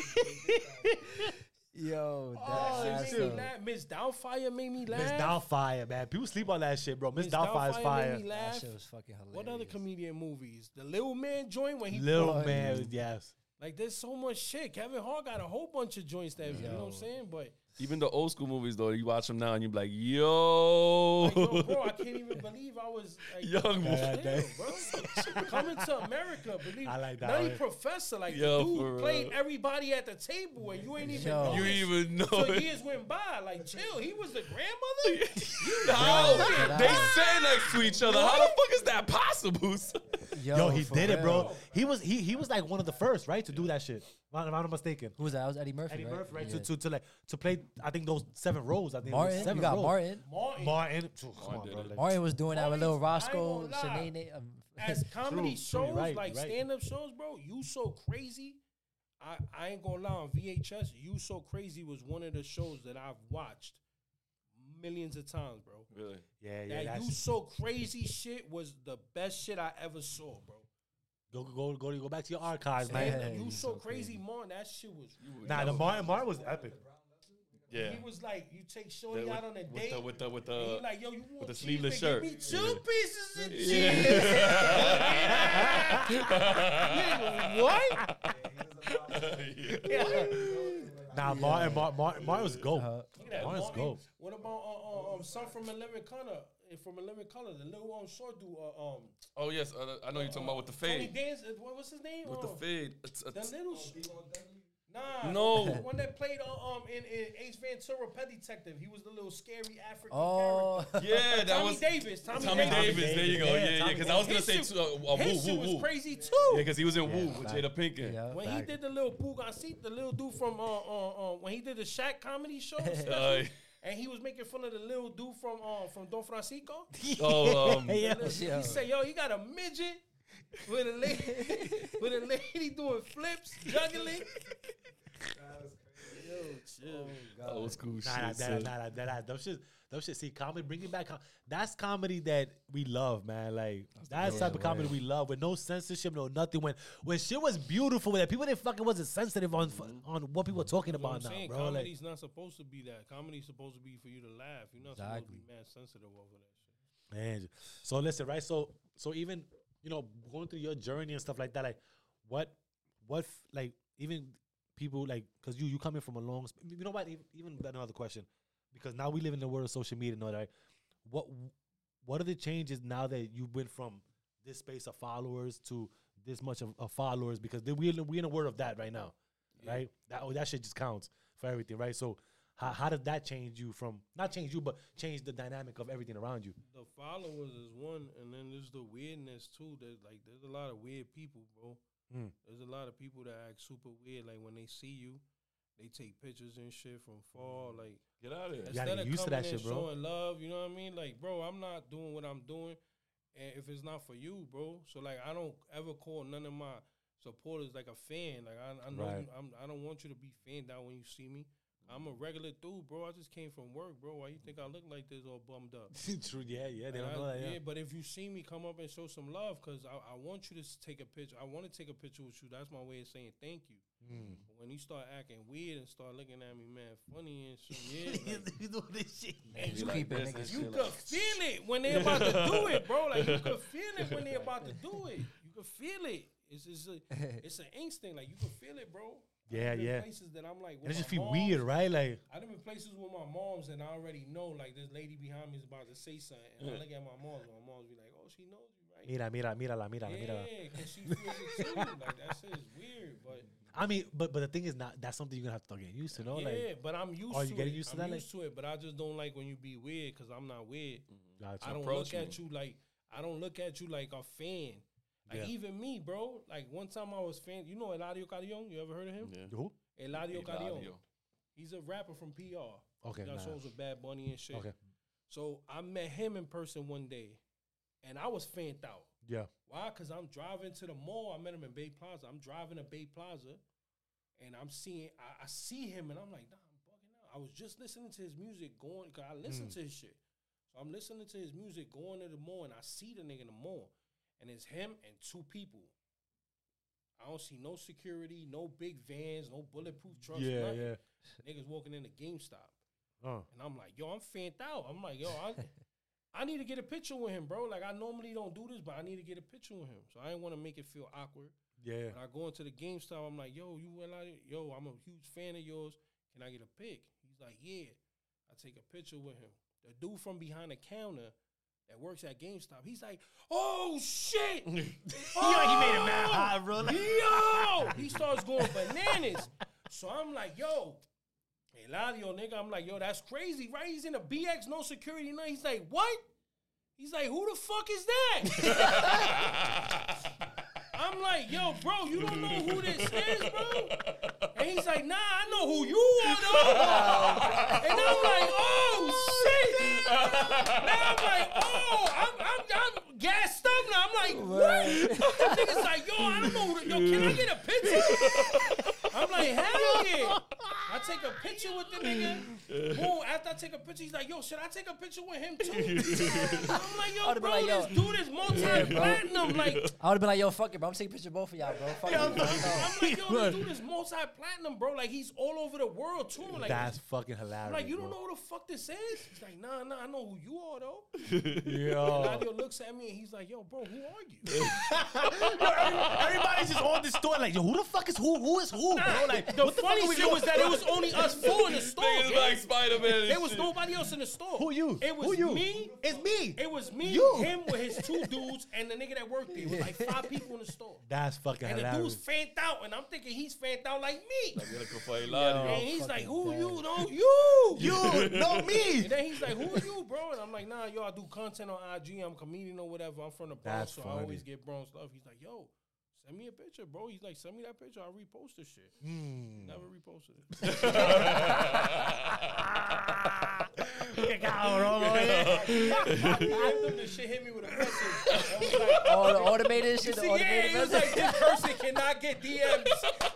Yo, that, Oh, that's it made me laugh. Miss Doubtfire made me laugh. Miss Doubtfire, man. People sleep on that shit, bro. Miss Miss Doubtfire is Doubtfire fire. made me that shit was fucking hilarious. What other comedian movies? The Little Man joint when he Little Boy. man, yes. like there's so much shit. Kevin Hart got a whole bunch of joints that you know what I'm saying, but Even the old school movies, though, you watch them now and you be like, yo. like, yo, bro, I can't even believe I was like, Young boy. Yeah, Damn, bro. Coming to America, believe I like that Nutty one. Professor, like Yo, the dude played real. everybody at the table and you ain't even Yo. know You even know So it. years went by, like chill. He was the grandmother. How? Yo. They sit next to each other. How the fuck is that possible? Yo, he for did it, bro. real. He was he he was like one of the first, right, to do that shit. If I'm not mistaken. Who was that? That was Eddie Murphy. Eddie right? Murphy, right? Yeah. To, to to like to play. I think those seven rows. I think it was Martin, seven you got rows. Martin. Martin, Martin. Come on, bro. like- Martin was doing that with Lil Martin's- I ain't Roscoe, gonna lie. Sinead. Um, as comedy True, true, shows, right, like right. stand up shows, bro, you so crazy. I, I ain't gonna lie on VHS. You so crazy was one of the shows that I've watched millions of times, bro. Really? Yeah, yeah. that you so crazy shit was the best shit I ever saw, bro. go go go go back to your archives, Man, man. Yeah, you so, so crazy, Martin. That shit was. Nah, the Martin Martin was epic. Yeah. He was like, you take Shorty The- out on a with date. the with the with the like, yo, you want the sleeveless man? shirt. Give me two Yeah. pieces of Yeah. cheese. Nigga, what? Nah, Martin Martin Martin, Martin was goat. Uh, Look at that. Martin. goat. What about uh, uh, um, some from In Living Color? eh, From In Living Color, the little um short dude. Uh, um, Oh yes, uh, I know you're talking about with the fade. Tony. Dance. uh, What, what's his name? With the Um, fade. It's, The little. Sh- nah. No. The one that played uh, um in, in Ace Ventura, Pet Detective. He was the little scary African oh, character. yeah, that Tommy was Davis. Tommy, Davis. Tommy Davis. Davis. There you go. Yeah, Yeah, yeah. Because I was gonna His say shit- too, uh, uh, His woo woo was woo. crazy too. Yeah, because he was in Woo with. Jada Pinkett. yeah. When he did the little Pugancito, the little dude from uh, uh, uh, when he did the Shaq comedy show, special, Uh, and he was making fun of the little dude from uh, from Don Francisco. oh, um, yeah. The. He said, "Yo, you got a midget with a lady with a lady doing flips, juggling." Yo, chill. Oh, old school Nah, nah, shit. nah, son. nah, nah, nah, nah. Those shit, those shit. See, comedy, bringing back. Com- that's comedy that we love, man. Like that's the type of comedy we love with no censorship, no nothing. When when shit was beautiful, that people didn't fucking wasn't sensitive on mm-hmm. on what people were talking You know what about I'm now, saying? bro. Like, Comedy's not supposed to be that. Comedy's supposed to be for you to laugh. You're not supposed to be mad sensitive over that shit. man. So listen, right? So so even you know going through your journey and stuff like that, like what what like even people like because you you coming from a long sp- you know what even, another question because now we live in the world of social media and all that right? what what are the changes now that you went from this space of followers to this much of, of followers because they, we we in a world of that right now right that oh, that shit just counts for everything right so how, how does that change you from not change you but change the dynamic of everything around you The followers is one, and then there's the weirdness too. There's like there's a lot of weird people, bro. Mm. There's a lot of people that act super weird. Like when they see you, they take pictures and shit from far. Mm-hmm. Like Get out of here. You gotta instead get of used to coming that and shit, bro. showing love, you know what I mean? Like, bro, I'm not doing what I'm doing, and if it's not for you, bro. So like, I don't ever call none of my supporters like a fan. Like I, I know Right. you, I'm, I don't want you to be fanned out when you see me. I'm a regular dude, bro. I just came from work, bro. Why you think I look like this all bummed up? True, yeah, yeah, they And don't I- know that. Yeah, but if you see me come up and show some love, cause I, I want you to take a picture. I want to take a picture with you. That's my way of saying thank you. Mm. When you start acting weird and start looking at me, man, funny and shit, yeah, like, you doing this shit. and You you, keep it, this niggas. you shit could feel it when they about to do it, bro. Like you could feel it when they about to do it. You could feel it. It's it's a it's an instinct. Like you could feel it, bro. Yeah, I've been yeah. Places that I'm like, And it just feel moms. weird, right? Like, I've been places with my moms and I already know like this lady behind me is about to say something. And I look at my moms and my moms be like, oh, she knows you, right? mira, mira, mírala, mírala, mírala. Yeah, because she feels it too. like that shit is weird, but I mean, but but the thing is, not that's something you're gonna have to start getting used to, no? yeah, Like, but I'm used Are to you getting it. used to that? I'm that, used to it, but I just don't like when you be weird because I'm not weird. gotcha. I don't Approach look at you like I don't look at you like a fan. Like Yeah. even me, bro. Like one time I was fan. You know Eladio Carrion? You ever heard of him? Yeah. Who? Eladio Carrion. He's a rapper from PR. Okay, He got nah. songs with Bad Bunny and shit. Okay, So I met him in person one day, and I was fanned out. yeah. Why? Because I'm driving to the mall. I met him in Bay Plaza. I'm driving to Bay Plaza, and I'm seeing, I, I see him, and I'm like, nah, I'm bugging out. I was just listening to his music going, cause I listen mm. to his shit. So I'm listening to his music going to the mall, and I see the nigga in the mall, and it's him and two people. I don't see no security, no big vans, no bulletproof trucks. Yeah, nothing. yeah. Niggas walking in the GameStop. Uh, And I'm like, yo, I'm fanned out. I'm like, yo, I, I need to get a picture with him, bro. Like, I normally don't do this, but I need to get a picture with him. So I didn't want to make it feel awkward. yeah. When I go into the GameStop, I'm like, yo, you went out? Yo, I'm a huge fan of yours. Can I get a pic? He's like, yeah. I take a picture with him. The dude from behind the counter that works at GameStop, he's like, oh, shit. oh, he made it mad oh, hot, bro. Yo! He starts going bananas. So I'm like, yo, Eladio, nigga, I'm like, yo, that's crazy, right? He's in a BX, no security, no. He's like, what? He's like, who the fuck is that? I'm like, yo, bro, you don't know who this is, bro? And he's like, nah, I know who you are, though. And I'm like, oh, oh shit. Now I'm like, oh, I'm, I'm, I'm gassed up now. I'm like, what? That nigga's like, yo, I don't know. Yo, can I get a picture? I'm like, hell yeah. I take a picture with the nigga. Boom. After I take a picture, he's like, "Yo, should I take a picture with him too?" I'm like, "Yo, I'd've bro, like, yo. this dude is multi-platinum. like, I would have been like, yo, fuck it, bro. I'm taking a picture of both of y'all, bro. Fuck it. I'm like, yo, this dude is multi-platinum, bro. Like, he's all over the world too. Like, That's fucking I'm hilarious. like, you don't bro. know who the fuck this is? He's like, nah, nah, I know who you are though. Yo. Nadia looks at me and he's like, yo, bro, who are you? Everybody's just on this store like, yo, who the fuck is who? Who is who, bro? Like, the what the fuck funny are we shit doing? was that it was only us four in the store. Niggas gang. like Spider Man. There was nobody else in the store. Who you? It was Who you? me. It's me. It was me, You. him with his two dudes, and the nigga that worked there. It was like five people in the store. That's fucking And the dude's hilarious. fanned out, and I'm thinking he's fanned out like me. Lottie. And he's like, who bad. you? No, you. You, no me. And then he's like, "Who are you, bro?" And I'm like, "Nah, yo, I do content on IG. I'm a comedian or whatever. I'm from the Bronx, That's so funny. I always get Bronx love." He's like, "Yo, send me a picture, bro." He's like, "Send me that picture. I'll repost this shit." Hmm. Never reposted it. After the shit hit me with a message, I like, Oh, the automated shit. The See, yeah, automated he was like, this person cannot get DMs.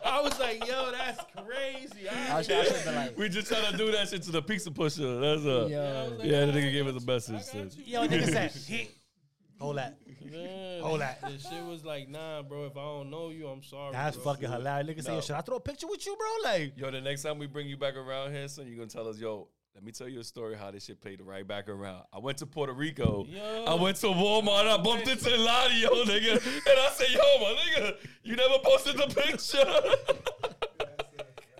I was like, yo, that's crazy. I I, should like, We just trying to do that shit to the pizza pusher. That's uh. yo. Yeah, the nigga gave us a message. I got said- you. Yo, nigga said. Hold that. Man, Hold that. The shit was like, nah, bro. If I don't know you, I'm sorry. That's bro. fucking hilarious. Nigga say, yo, No. should I throw a picture with you, bro? Like, Yo, the next time we bring you back around here, son, you're gonna tell us, yo, let me tell you a story how this shit played right back around. I went to Puerto Rico. Yo. I went to Walmart. I bumped into Lottie, yo, nigga. And I said, yo, my nigga, you never posted the picture.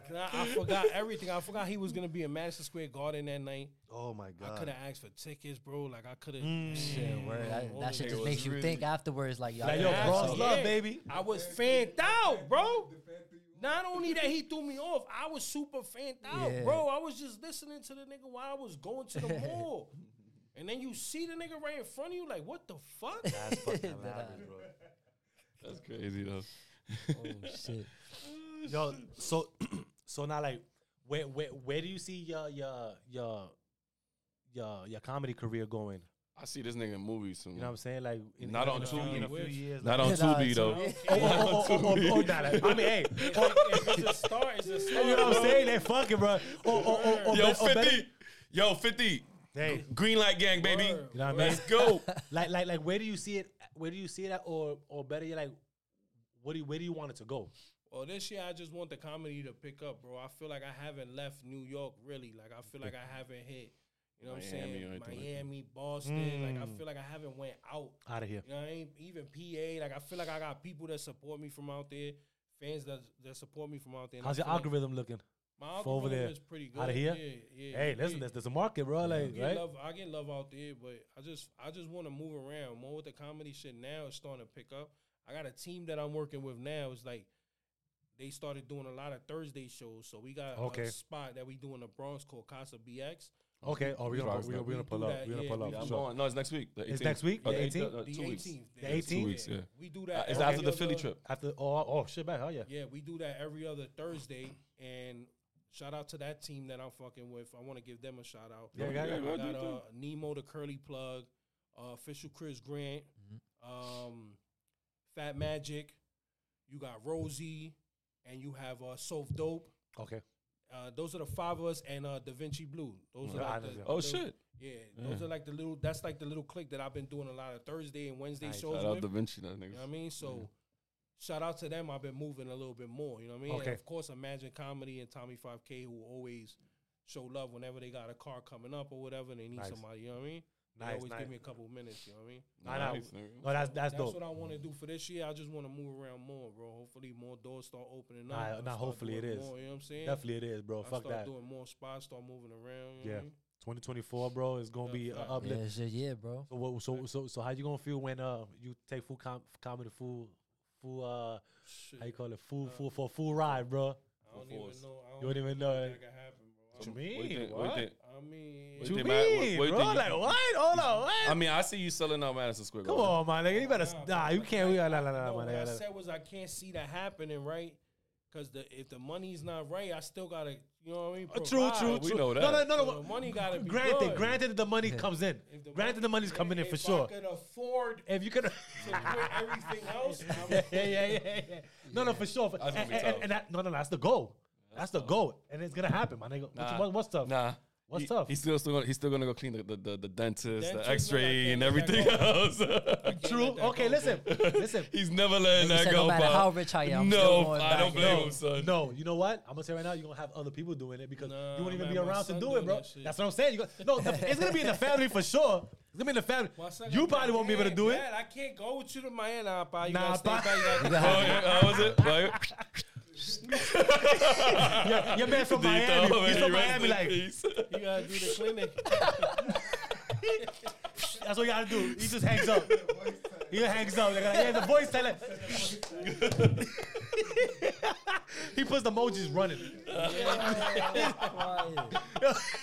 And I, I forgot everything. I forgot he was gonna be in Madison Square Garden that night. Oh my god! I could have asked for tickets, bro. Like I could have. Mm. Shit, word. That, that shit just was makes you really- think afterwards, like, y'all Like, yo, have bronze some- love, baby. I was fanned out, bro. Not only that he threw me off, I was super fanned out, Yeah. bro. I was just listening to the nigga while I was going to the mall. And then you see the nigga right in front of you, like, what the fuck? That's fucking That hilarious, bro. That's crazy, though. Oh, shit. Oh, yo, so so now like where where where do you see your your your your your comedy career going? I see this nigga in movies soon. You know what I'm saying? Like in, Not in, on a few, Tubi. in a few years. Not like, on Nah, Tubi, though. Tubi. Oh, oh, oh, oh, oh, oh, nah, like, I mean, hey, oh, if it's a start, it's a start. you know what I'm saying? They fucking, bro. Oh, oh, oh, oh, Yo, bet- oh, bet- 50. Yo, 50. Hey, Green light gang, baby. Word. you know what I mean? Let's go. Like, like, like, where do you see it? Where do you see it at, or, or better yet, like, what do you, where do you want it to go? Well, this year I just want the comedy to pick up, bro. I feel like I haven't left New York really. Like I feel like I haven't hit, you know what I'm saying? anything like. Miami, Boston. Like I Mm. feel like I haven't went out. Out of here. You know, I mean? even PA. Like I feel like I got people that support me from out there, fans that that support me from out there. How's I your algorithm looking? My for over algorithm there? is pretty good. Outta here? Yeah, yeah. Hey, listen, yeah. there's, there's a market, bro. I Like, get right? love, I get love out there, but I just I just want to move around more with the comedy shit. Now it's starting to pick up. I got a team that I'm working with now. It's like they started doing a lot of Thursday shows, so we got Okay. a spot that we do in the Bronx called Casa BX. Okay. Oh, we're gonna, Right, we're gonna, we're gonna pull do up. that, We're gonna yeah, pull we up. Yeah, for I'm sure. on. No, it's next week. The It's next week? Oh, The the eight- 18th? uh, The two weeks. 18th. The 18th? weeks, yeah. We do Uh, that. it's every after the Philly other- trip. After, oh, oh, shit, man. Hell yeah. Yeah, we do that every other Thursday, and shout out to that team that I'm fucking with. I want to give them a shout out. Yeah, yeah, yeah, I got do uh, Nemo the Curly Plug, uh, official Chris Grant, um, Fat Magic. You got Rosie, and you have uh, Sof Dope. Okay. Uh, those are the five of us, and uh, Da Vinci Blue. Those are like the. Oh, shit. Yeah, those are like the little. That's like the little click that I've been doing a lot of Thursday and Wednesday Nice. shows Shout out. Da Vinci, that You know nigga. what I mean? So shout out to them. I've been moving a little bit more. You know what I mean? And Okay. of course, Imagine Comedy and Tommy 5K who always show love whenever they got a car coming up or whatever they need Nice. somebody. You know what I mean? They Nice, always nice. give me a couple minutes. You know what I mean? Nah, nah. Nice. No, that's that's That's dope. what I want to do for this year. I just want to move around more, bro. Hopefully, more doors start opening up. Nah, I nah, hopefully it is. More, you know what I'm saying? Definitely it is, bro. I Fuck start that. doing more spots, start moving around. You Yeah. know I mean? 2024, bro, is gonna Yeah, be a fact. uplift. Yeah, shit, yeah, bro. So, what, so, so, so, how you gonna feel when uh you take full com- comedy full, full uh Shit. how you call it full, Uh, full for full ride, bro? I don't force. even know. I You don't even know think it. That can happen, bro. What you What you mean? think- What? What you I mean, What You you mean, think, What- what you bro? think you- Like what? Hold on, what? I mean, I see you selling out Madison Square Come on, my nigga. You better Nah, nah. You can't. We gotta, I- nah, nah, nah, no, my what I said was I can't see that happening, right? Because the if the money's not right, I still gotta, you know what I mean? Uh, True, provide. true, we true. know No, that. no, no, So no. the money gotta be Granted, good. granted, the money comes in. The Granted, the money's coming in if for I sure. could afford If you could. to quit everything else, I'm, yeah, yeah, yeah, yeah, yeah. No, no, for sure. That's And, be and, tough. and that, no, no, no, that's the goal. That's the goal, and it's gonna happen, my nigga. What- Nah. what- what's tough? Nah. What's he, tough? He's still, still gonna, he's still gonna go clean the the, the, the dentist, Dentist, the no, I X-ray, and everything else. True. Okay, listen, listen. he's never letting Nigga that said go. no matter pal. how rich I am, no, I don't blame No, him, son. no, you know what? I'm gonna say right now, you're gonna have other people doing it because Nah, you won't even man, be around to do it, bro. that. That's what I'm saying. You go, no, the- it's gonna be in the family for sure. It's gonna be in the family. Son You got probably won't be able to do it. bad. I can't go with you to Miami, pa. You Nah, gotta stay back. You You gotta- Oh, yeah, how oh, was it? Like, Your, your man from Miami. man, He's from Miami. Like peace. You gotta do the clinic. that's what you gotta do. He just hangs up. He just hangs up. Like, yeah, the voice tell it. he puts the emojis running.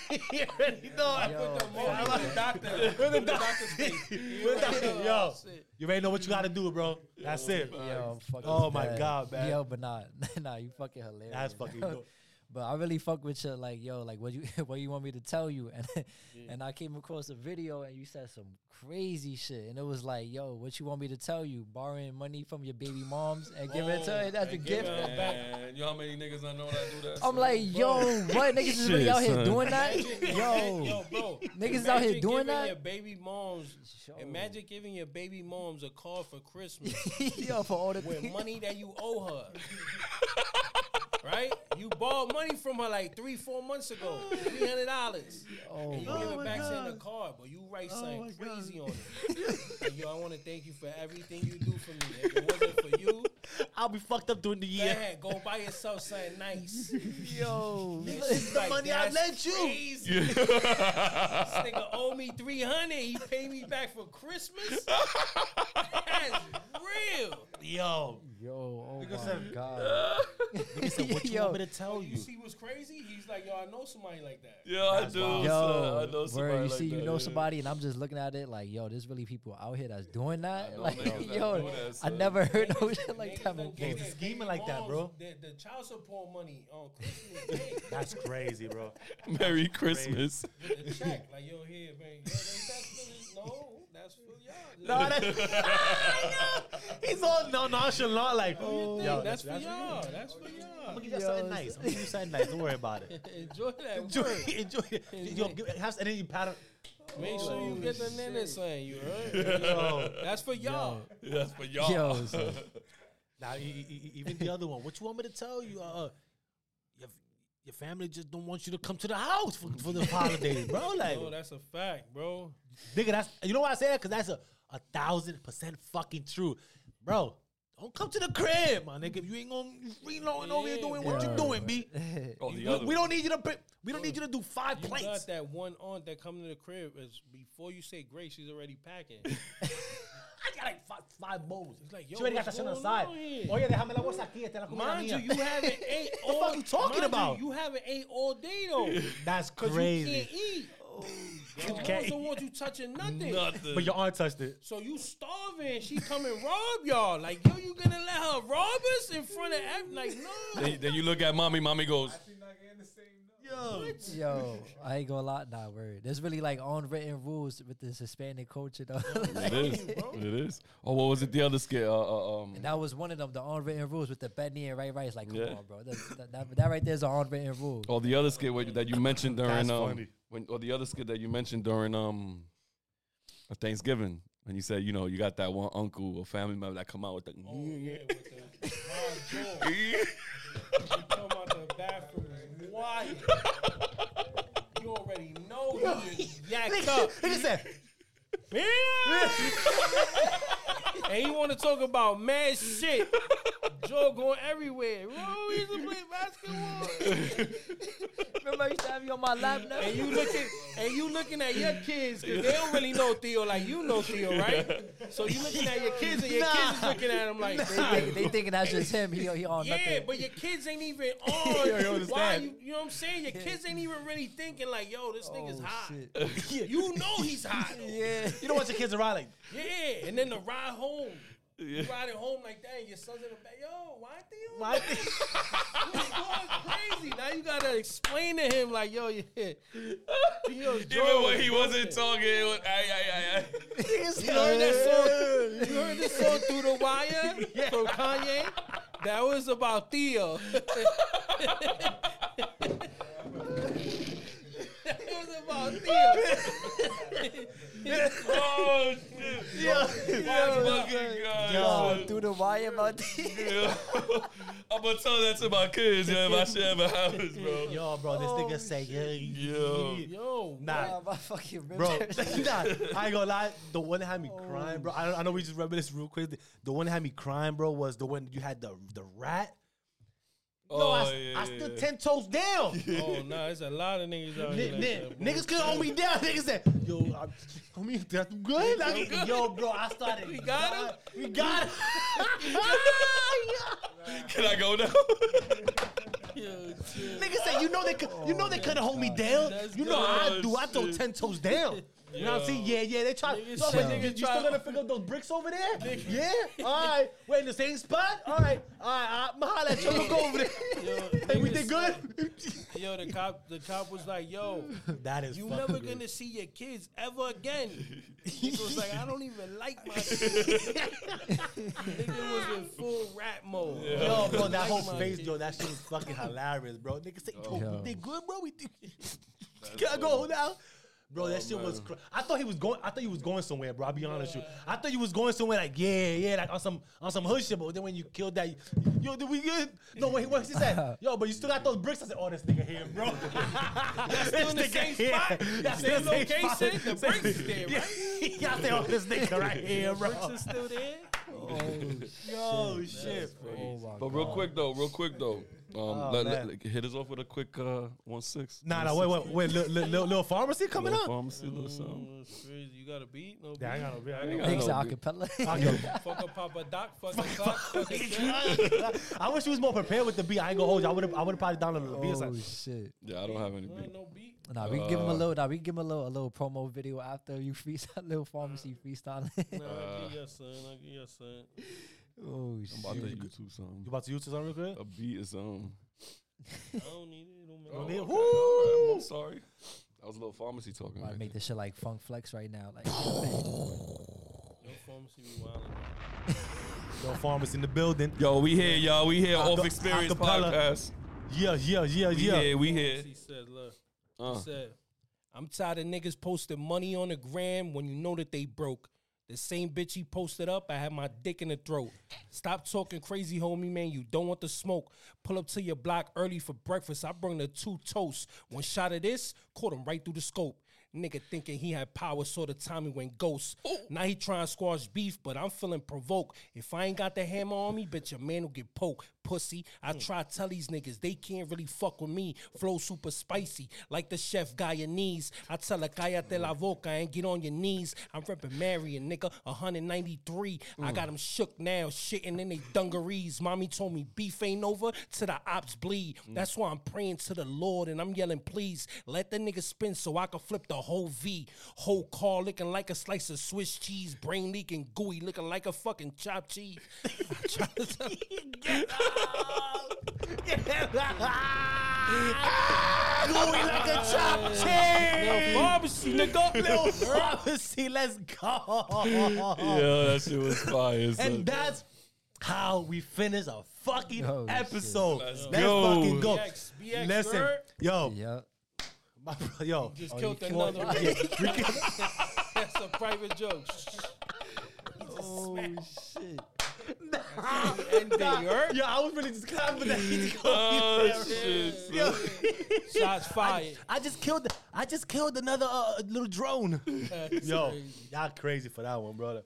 he already know. Yo, Put the emoji with the doctor. With the doctor's face. With the- Yo, you already know what you gotta do, bro. That's it. Yo, fucking Oh my dead. God, man. Yo, but nah, nah, you fucking hilarious. That's fucking bro. Dope. But I really fuck with you, like yo, like what you what you want me to tell you, and and I came across a video and you said some crazy shit, and it was like, yo, what you want me to tell you? Borrowing money from your baby moms and giving it to her oh, as a gift. her back. Man, you know how many niggas I know that do that? I'm son? like, yo, what niggas is really out here son. doing that? Imagine- Yo, yo, bro. Niggas is out here doing that? Your baby moms. Yo. Imagine giving your baby moms a card for Christmas yo, for all the with money that you owe her. right? You borrowed money from her like three, four months ago, three hundred dollars. Oh, and you my give it back saying a God. card, but you write Oh something my God. crazy on it. like, yo, I want to thank you for everything you do for me. If it wasn't for you, I'll be fucked up during the year. ahead, go buy yourself something nice. yo, This is the like, money I "That's lent you." crazy. this nigga owe me 300 He paid me back for Christmas? That's real. Yo, yo, oh Nigga my said- god. nigga said, what you Yo. want me to tell You you? see what's crazy? He's like, yo, I know somebody like that. Yeah, I That's do. wild. son. I Yo, know somebody word, you like see, you that, know yeah. somebody, and I'm just looking at it like, yo, there's really people out here that's doing that. Know Like, niggas that yo, do that, I son. never heard no shit like that before. gave Niggas their scheming like that, moms bro. The, the child support money on Christmas Day That's crazy, bro. Merry Christmas. with the check. Like, yo, here, man. Yo, that's for, no, that's for y'all. No, that, he's all no nonchalant, like, Oh, yo, that's, for y'all. That's for y'all. I'm gonna give you something nice. I'm gonna give you something nice. Don't worry about it. Enjoy that Enjoy, work. enjoy it. Yo, give, have, and then you pat him. Make sure you get the nene saying you heard. Yo. That's for y'all. That's for y'all. Yo, son. Now, e- e- e- even the other one. What you want me to tell you? Uh, your, your family just don't want you to come to the house for, for the holidays, bro. Like, Oh, that's a fact, bro. nigga, that's you know why I say that? Cause that's a, a thousand percent fucking true, bro. Don't come to the crib, my nigga. If you ain't gonna reloading over here Yeah, doing what you bro. doing, b. Oh, the We, other we don't need you to. We don't need you to do five You plates. got that one aunt that come to the crib is before you say grace, she's already packing. I got like five, five bowls. It's like, yo, she already got that shit on the going side. on here? Oye, déjame la bolsa aquí. Esta es la comida Mind you, mía. you haven't ate the all. fuck you talking mind about? You, you haven't ate all day though, That's cause crazy. you can't eat. Your You can't moms don't eat. want you touching nothing. Nothing. But your aunt touched it. So you starving? She come and rob y'all? Like yo, you gonna let her rob us in front of ev- like no? then, then you look at mommy. Mommy goes, Yo. Yo, I ain't gonna lie, nah, word. There's really like unwritten rules with this Hispanic culture, though. it is. It is. Oh, what was it? The other skit. Uh, uh, um, And that was one of them, the unwritten rules with the Benny and right Rice. Like, come Yeah. on, bro. That, that, that, that right there's an unwritten rule. Oh, the other skit where- that you mentioned during um, when or the other skit that you mentioned during um, Thanksgiving, and you said you know you got that one uncle or family member that come out with the Oh yeah, with the hard jaw. You come out the bathroom is wild. You already know he is yacked up. Nigga said, and he want to talk about mad shit. Joe going everywhere. Oh, he used to play basketball. Remember, I used to have you on my lap now. And you looking, and you looking at your kids because they don't really know Theo like you know Theo, right? So you looking at your kids and your kids is looking at him like, they, think, they thinking that's just him. He, he on Yeah, nothing. but your kids ain't even You on. don't Why you? You know what I'm saying? Your kids ain't even really thinking like, yo, this nigga's Oh, hot. shit. You know he's hot. yeah. You don't want your kids to ride like, Yeah, and then the ride home. You Yeah. riding home like that, and your son's in the back. Yo, why Theo? why? He's going crazy. Now you gotta explain to him like, yo, yeah. Theo's Even when he wasn't talking, it was, ay, ay, ay, ay. You heard that song? You heard this song through the wire from Kanye? that was about Theo. that was about Theo. Oh shit! Yeah. Oh, fucking God. Yo, through the wire about Yeah. I'm gonna tell that to my kids, yo, if I share my house, bro. Yo, bro, this nigga oh, say, yeah, Yo. Yo, Nah, my fucking bro. nah, I ain't gonna lie. The one that had me crying, oh. bro. I, I know we just remember this real quick. The one that had me crying, bro, was the one you had the the rat. Yo, Oh, I, yeah, I yeah, stood yeah. ten toes down. oh nah, there's a lot of niggas out Ni- here. Like ni- that, bro. niggas couldn't hold me down. Niggas said, "Yo, I, homie, that's good." Like, yo, bro, I started. We got him? We got him. Can I go now? Yo. Niggas said, "You know they could. You know they oh, couldn't hold me down. That's You know how I good. do. I throw ten toes down." You know what I'm saying? Yeah, yeah. They try. Niggas No, try- you, niggas you try- still gonna figure out those bricks over there? Yeah. All right. Wait in the same spot. All right. All right. I'm holla at you. We'll go over there. Yo, Hey, we niggas did good. Yo, the cop, the cop was like, "Yo, that is. you fucking never good. gonna see your kids ever again." Nigga was like, "I don't even like my kids." Nigga was in full rap mode. Yo, bro, that Like whole face, kids. yo, that shit was fucking hilarious, bro. Niggas say, yo, Yo. we did good, bro. We did. Can I go now? Bro, that Oh, shit was. Cr- I thought he was going. I thought he was going somewhere, bro. I'll be honest with you. I thought he was going somewhere, like yeah, yeah, like on some on some hood shit. But then when you killed that, yo, did we good? No, when he what he said, yo, but you still got those bricks. I said, oh, this nigga here, bro. That's still in the same spot? That's Same in the same location? The bricks is there, right? Yeah, I said, oh, this nigga right here, bro. Bricks is still there. Oh, yo, shit. Oh my But real quick though, real quick though, um, Oh, let, man. let- hit us off with a quick uh, one six. Nah, nah, wait, wait, wait. Little, little, little pharmacy coming Little up. pharmacy, little something. Crazy. You got a beat? No beat? Yeah, I got no beat. I ain't got Niggas no said acapella. I got- Fuck a Papa Doc, fuck a clock, fuck. I wish he was more prepared with the beat. I ain't gonna hold you. I would have. I would have probably downloaded the beat. It's oh like, shit. Yeah, I don't have any No, beat. no beat. Nah, we can give him a Uh, little. Nah, we can give him a little, a little promo video after you freestyle, little pharmacy freestyle. Nah, Uh, I'll give you son. I'll give you son. Oh I'm about to shit. YouTube something. you about to use this on real quick? A beat is um. I don't need it. It don't matter. Don't need it. okay, Woo! I'm sorry. That was a little pharmacy talking. About to right make this shit like funk flex right now. Like, Your pharmacy be wildin'. Yo, pharmacy in the building. Yo, we here, y'all. We here. Aca- Off Experience acapella. Podcast. Yeah, yeah, yeah, We yeah. here. We here. He said, look. Uh, He said, I'm tired of niggas posting money on the gram when you know that they broke. The same bitch he posted up, I had my dick in the throat. Stop talking crazy, homie, man. You don't want the smoke. Pull up to your block early for breakfast. I bring the two toasts. One shot of this, caught him right through the scope. Nigga thinking he had power, saw the time he went ghost. Oh. Now he trying to squash beef, but I'm feeling provoked. If I ain't got the hammer on me, bitch, your man will get poked. Pussy, I hmm. try to tell these niggas they can't really fuck with me. Flow super spicy, like the chef Guyanese. I tell her, cállate la hmm. boca and get on your knees. I'm repping Marion, nigga, 193. I got them shook now, shitting in they dungarees. Mommy told me beef ain't over till the ops bleed. Hmm. That's why I'm praying to the Lord and I'm yelling, please let the nigga spin so I can flip the whole V. Whole car looking like a slice of Swiss cheese, brain leaking gooey, looking like a fucking chopped cheese. I try to tell- Gooey like a chopped Yo, cheese. pharmacy, nigga. Little pharmacy, let's go. yeah, that shit was fire. son. And that's how we finish a fucking Oh, shit. episode. Let's Let's go. fucking go. BX, BX, Listen, word. yo, yeah. my bro, yo. Just Oh, killed you another killed- bitch. That's a private joke. Oh shit. And they hurt. Yo, I was really just clapping that. He's Oh going shit. son. Yo, Shots fired. I just killed. I just killed another uh, little drone. Yo, y'all crazy for that one, brother.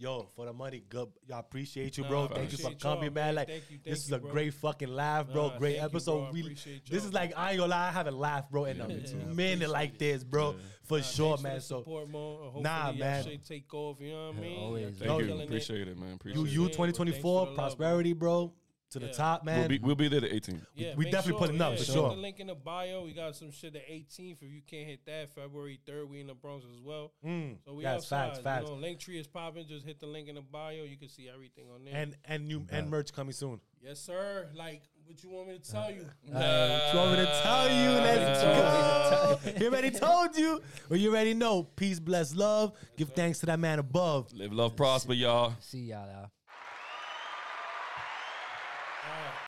Yo, for the money, good. Y'all appreciate you, bro. Nah, thank you for appreciate y'all, coming, man. man. Like Thank you, this is you, a bro. great fucking laugh, bro. Nah, great thank you, episode. bro. We- this y'all, is like I ain't gonna lie, I haven't laughed, bro, in a minute like this, bro. For Nah, sure, for man. the So support, Mo. Uh, Nah, y'all man. shit take off. You know what I mean? Always, Y'all Thank you. Appreciate it, man. Appreciate you, you, man, but thanks for 2024 prosperity, bro, to the Yeah. top, man. We'll be, we'll be there the 18th. Yeah, we make definitely sure, putting up, yeah, for check sure. The link in the bio. We got some shit the 18th. If you can't hit that, February 3rd, we in the Bronx as well. Mm, So we yes, outside. facts, facts. You know, Linktree is popping. Just hit the link in the bio. You can see everything on there. and and new and merch coming soon. yes, sir. Like what you want me to tell you? Uh, what you want me to tell you? Let's Uh, go. He already told you. Well, you already know. Peace, bless, love. Give thanks to that man above. Live, love, prosper, y'all. See y'all. y'all.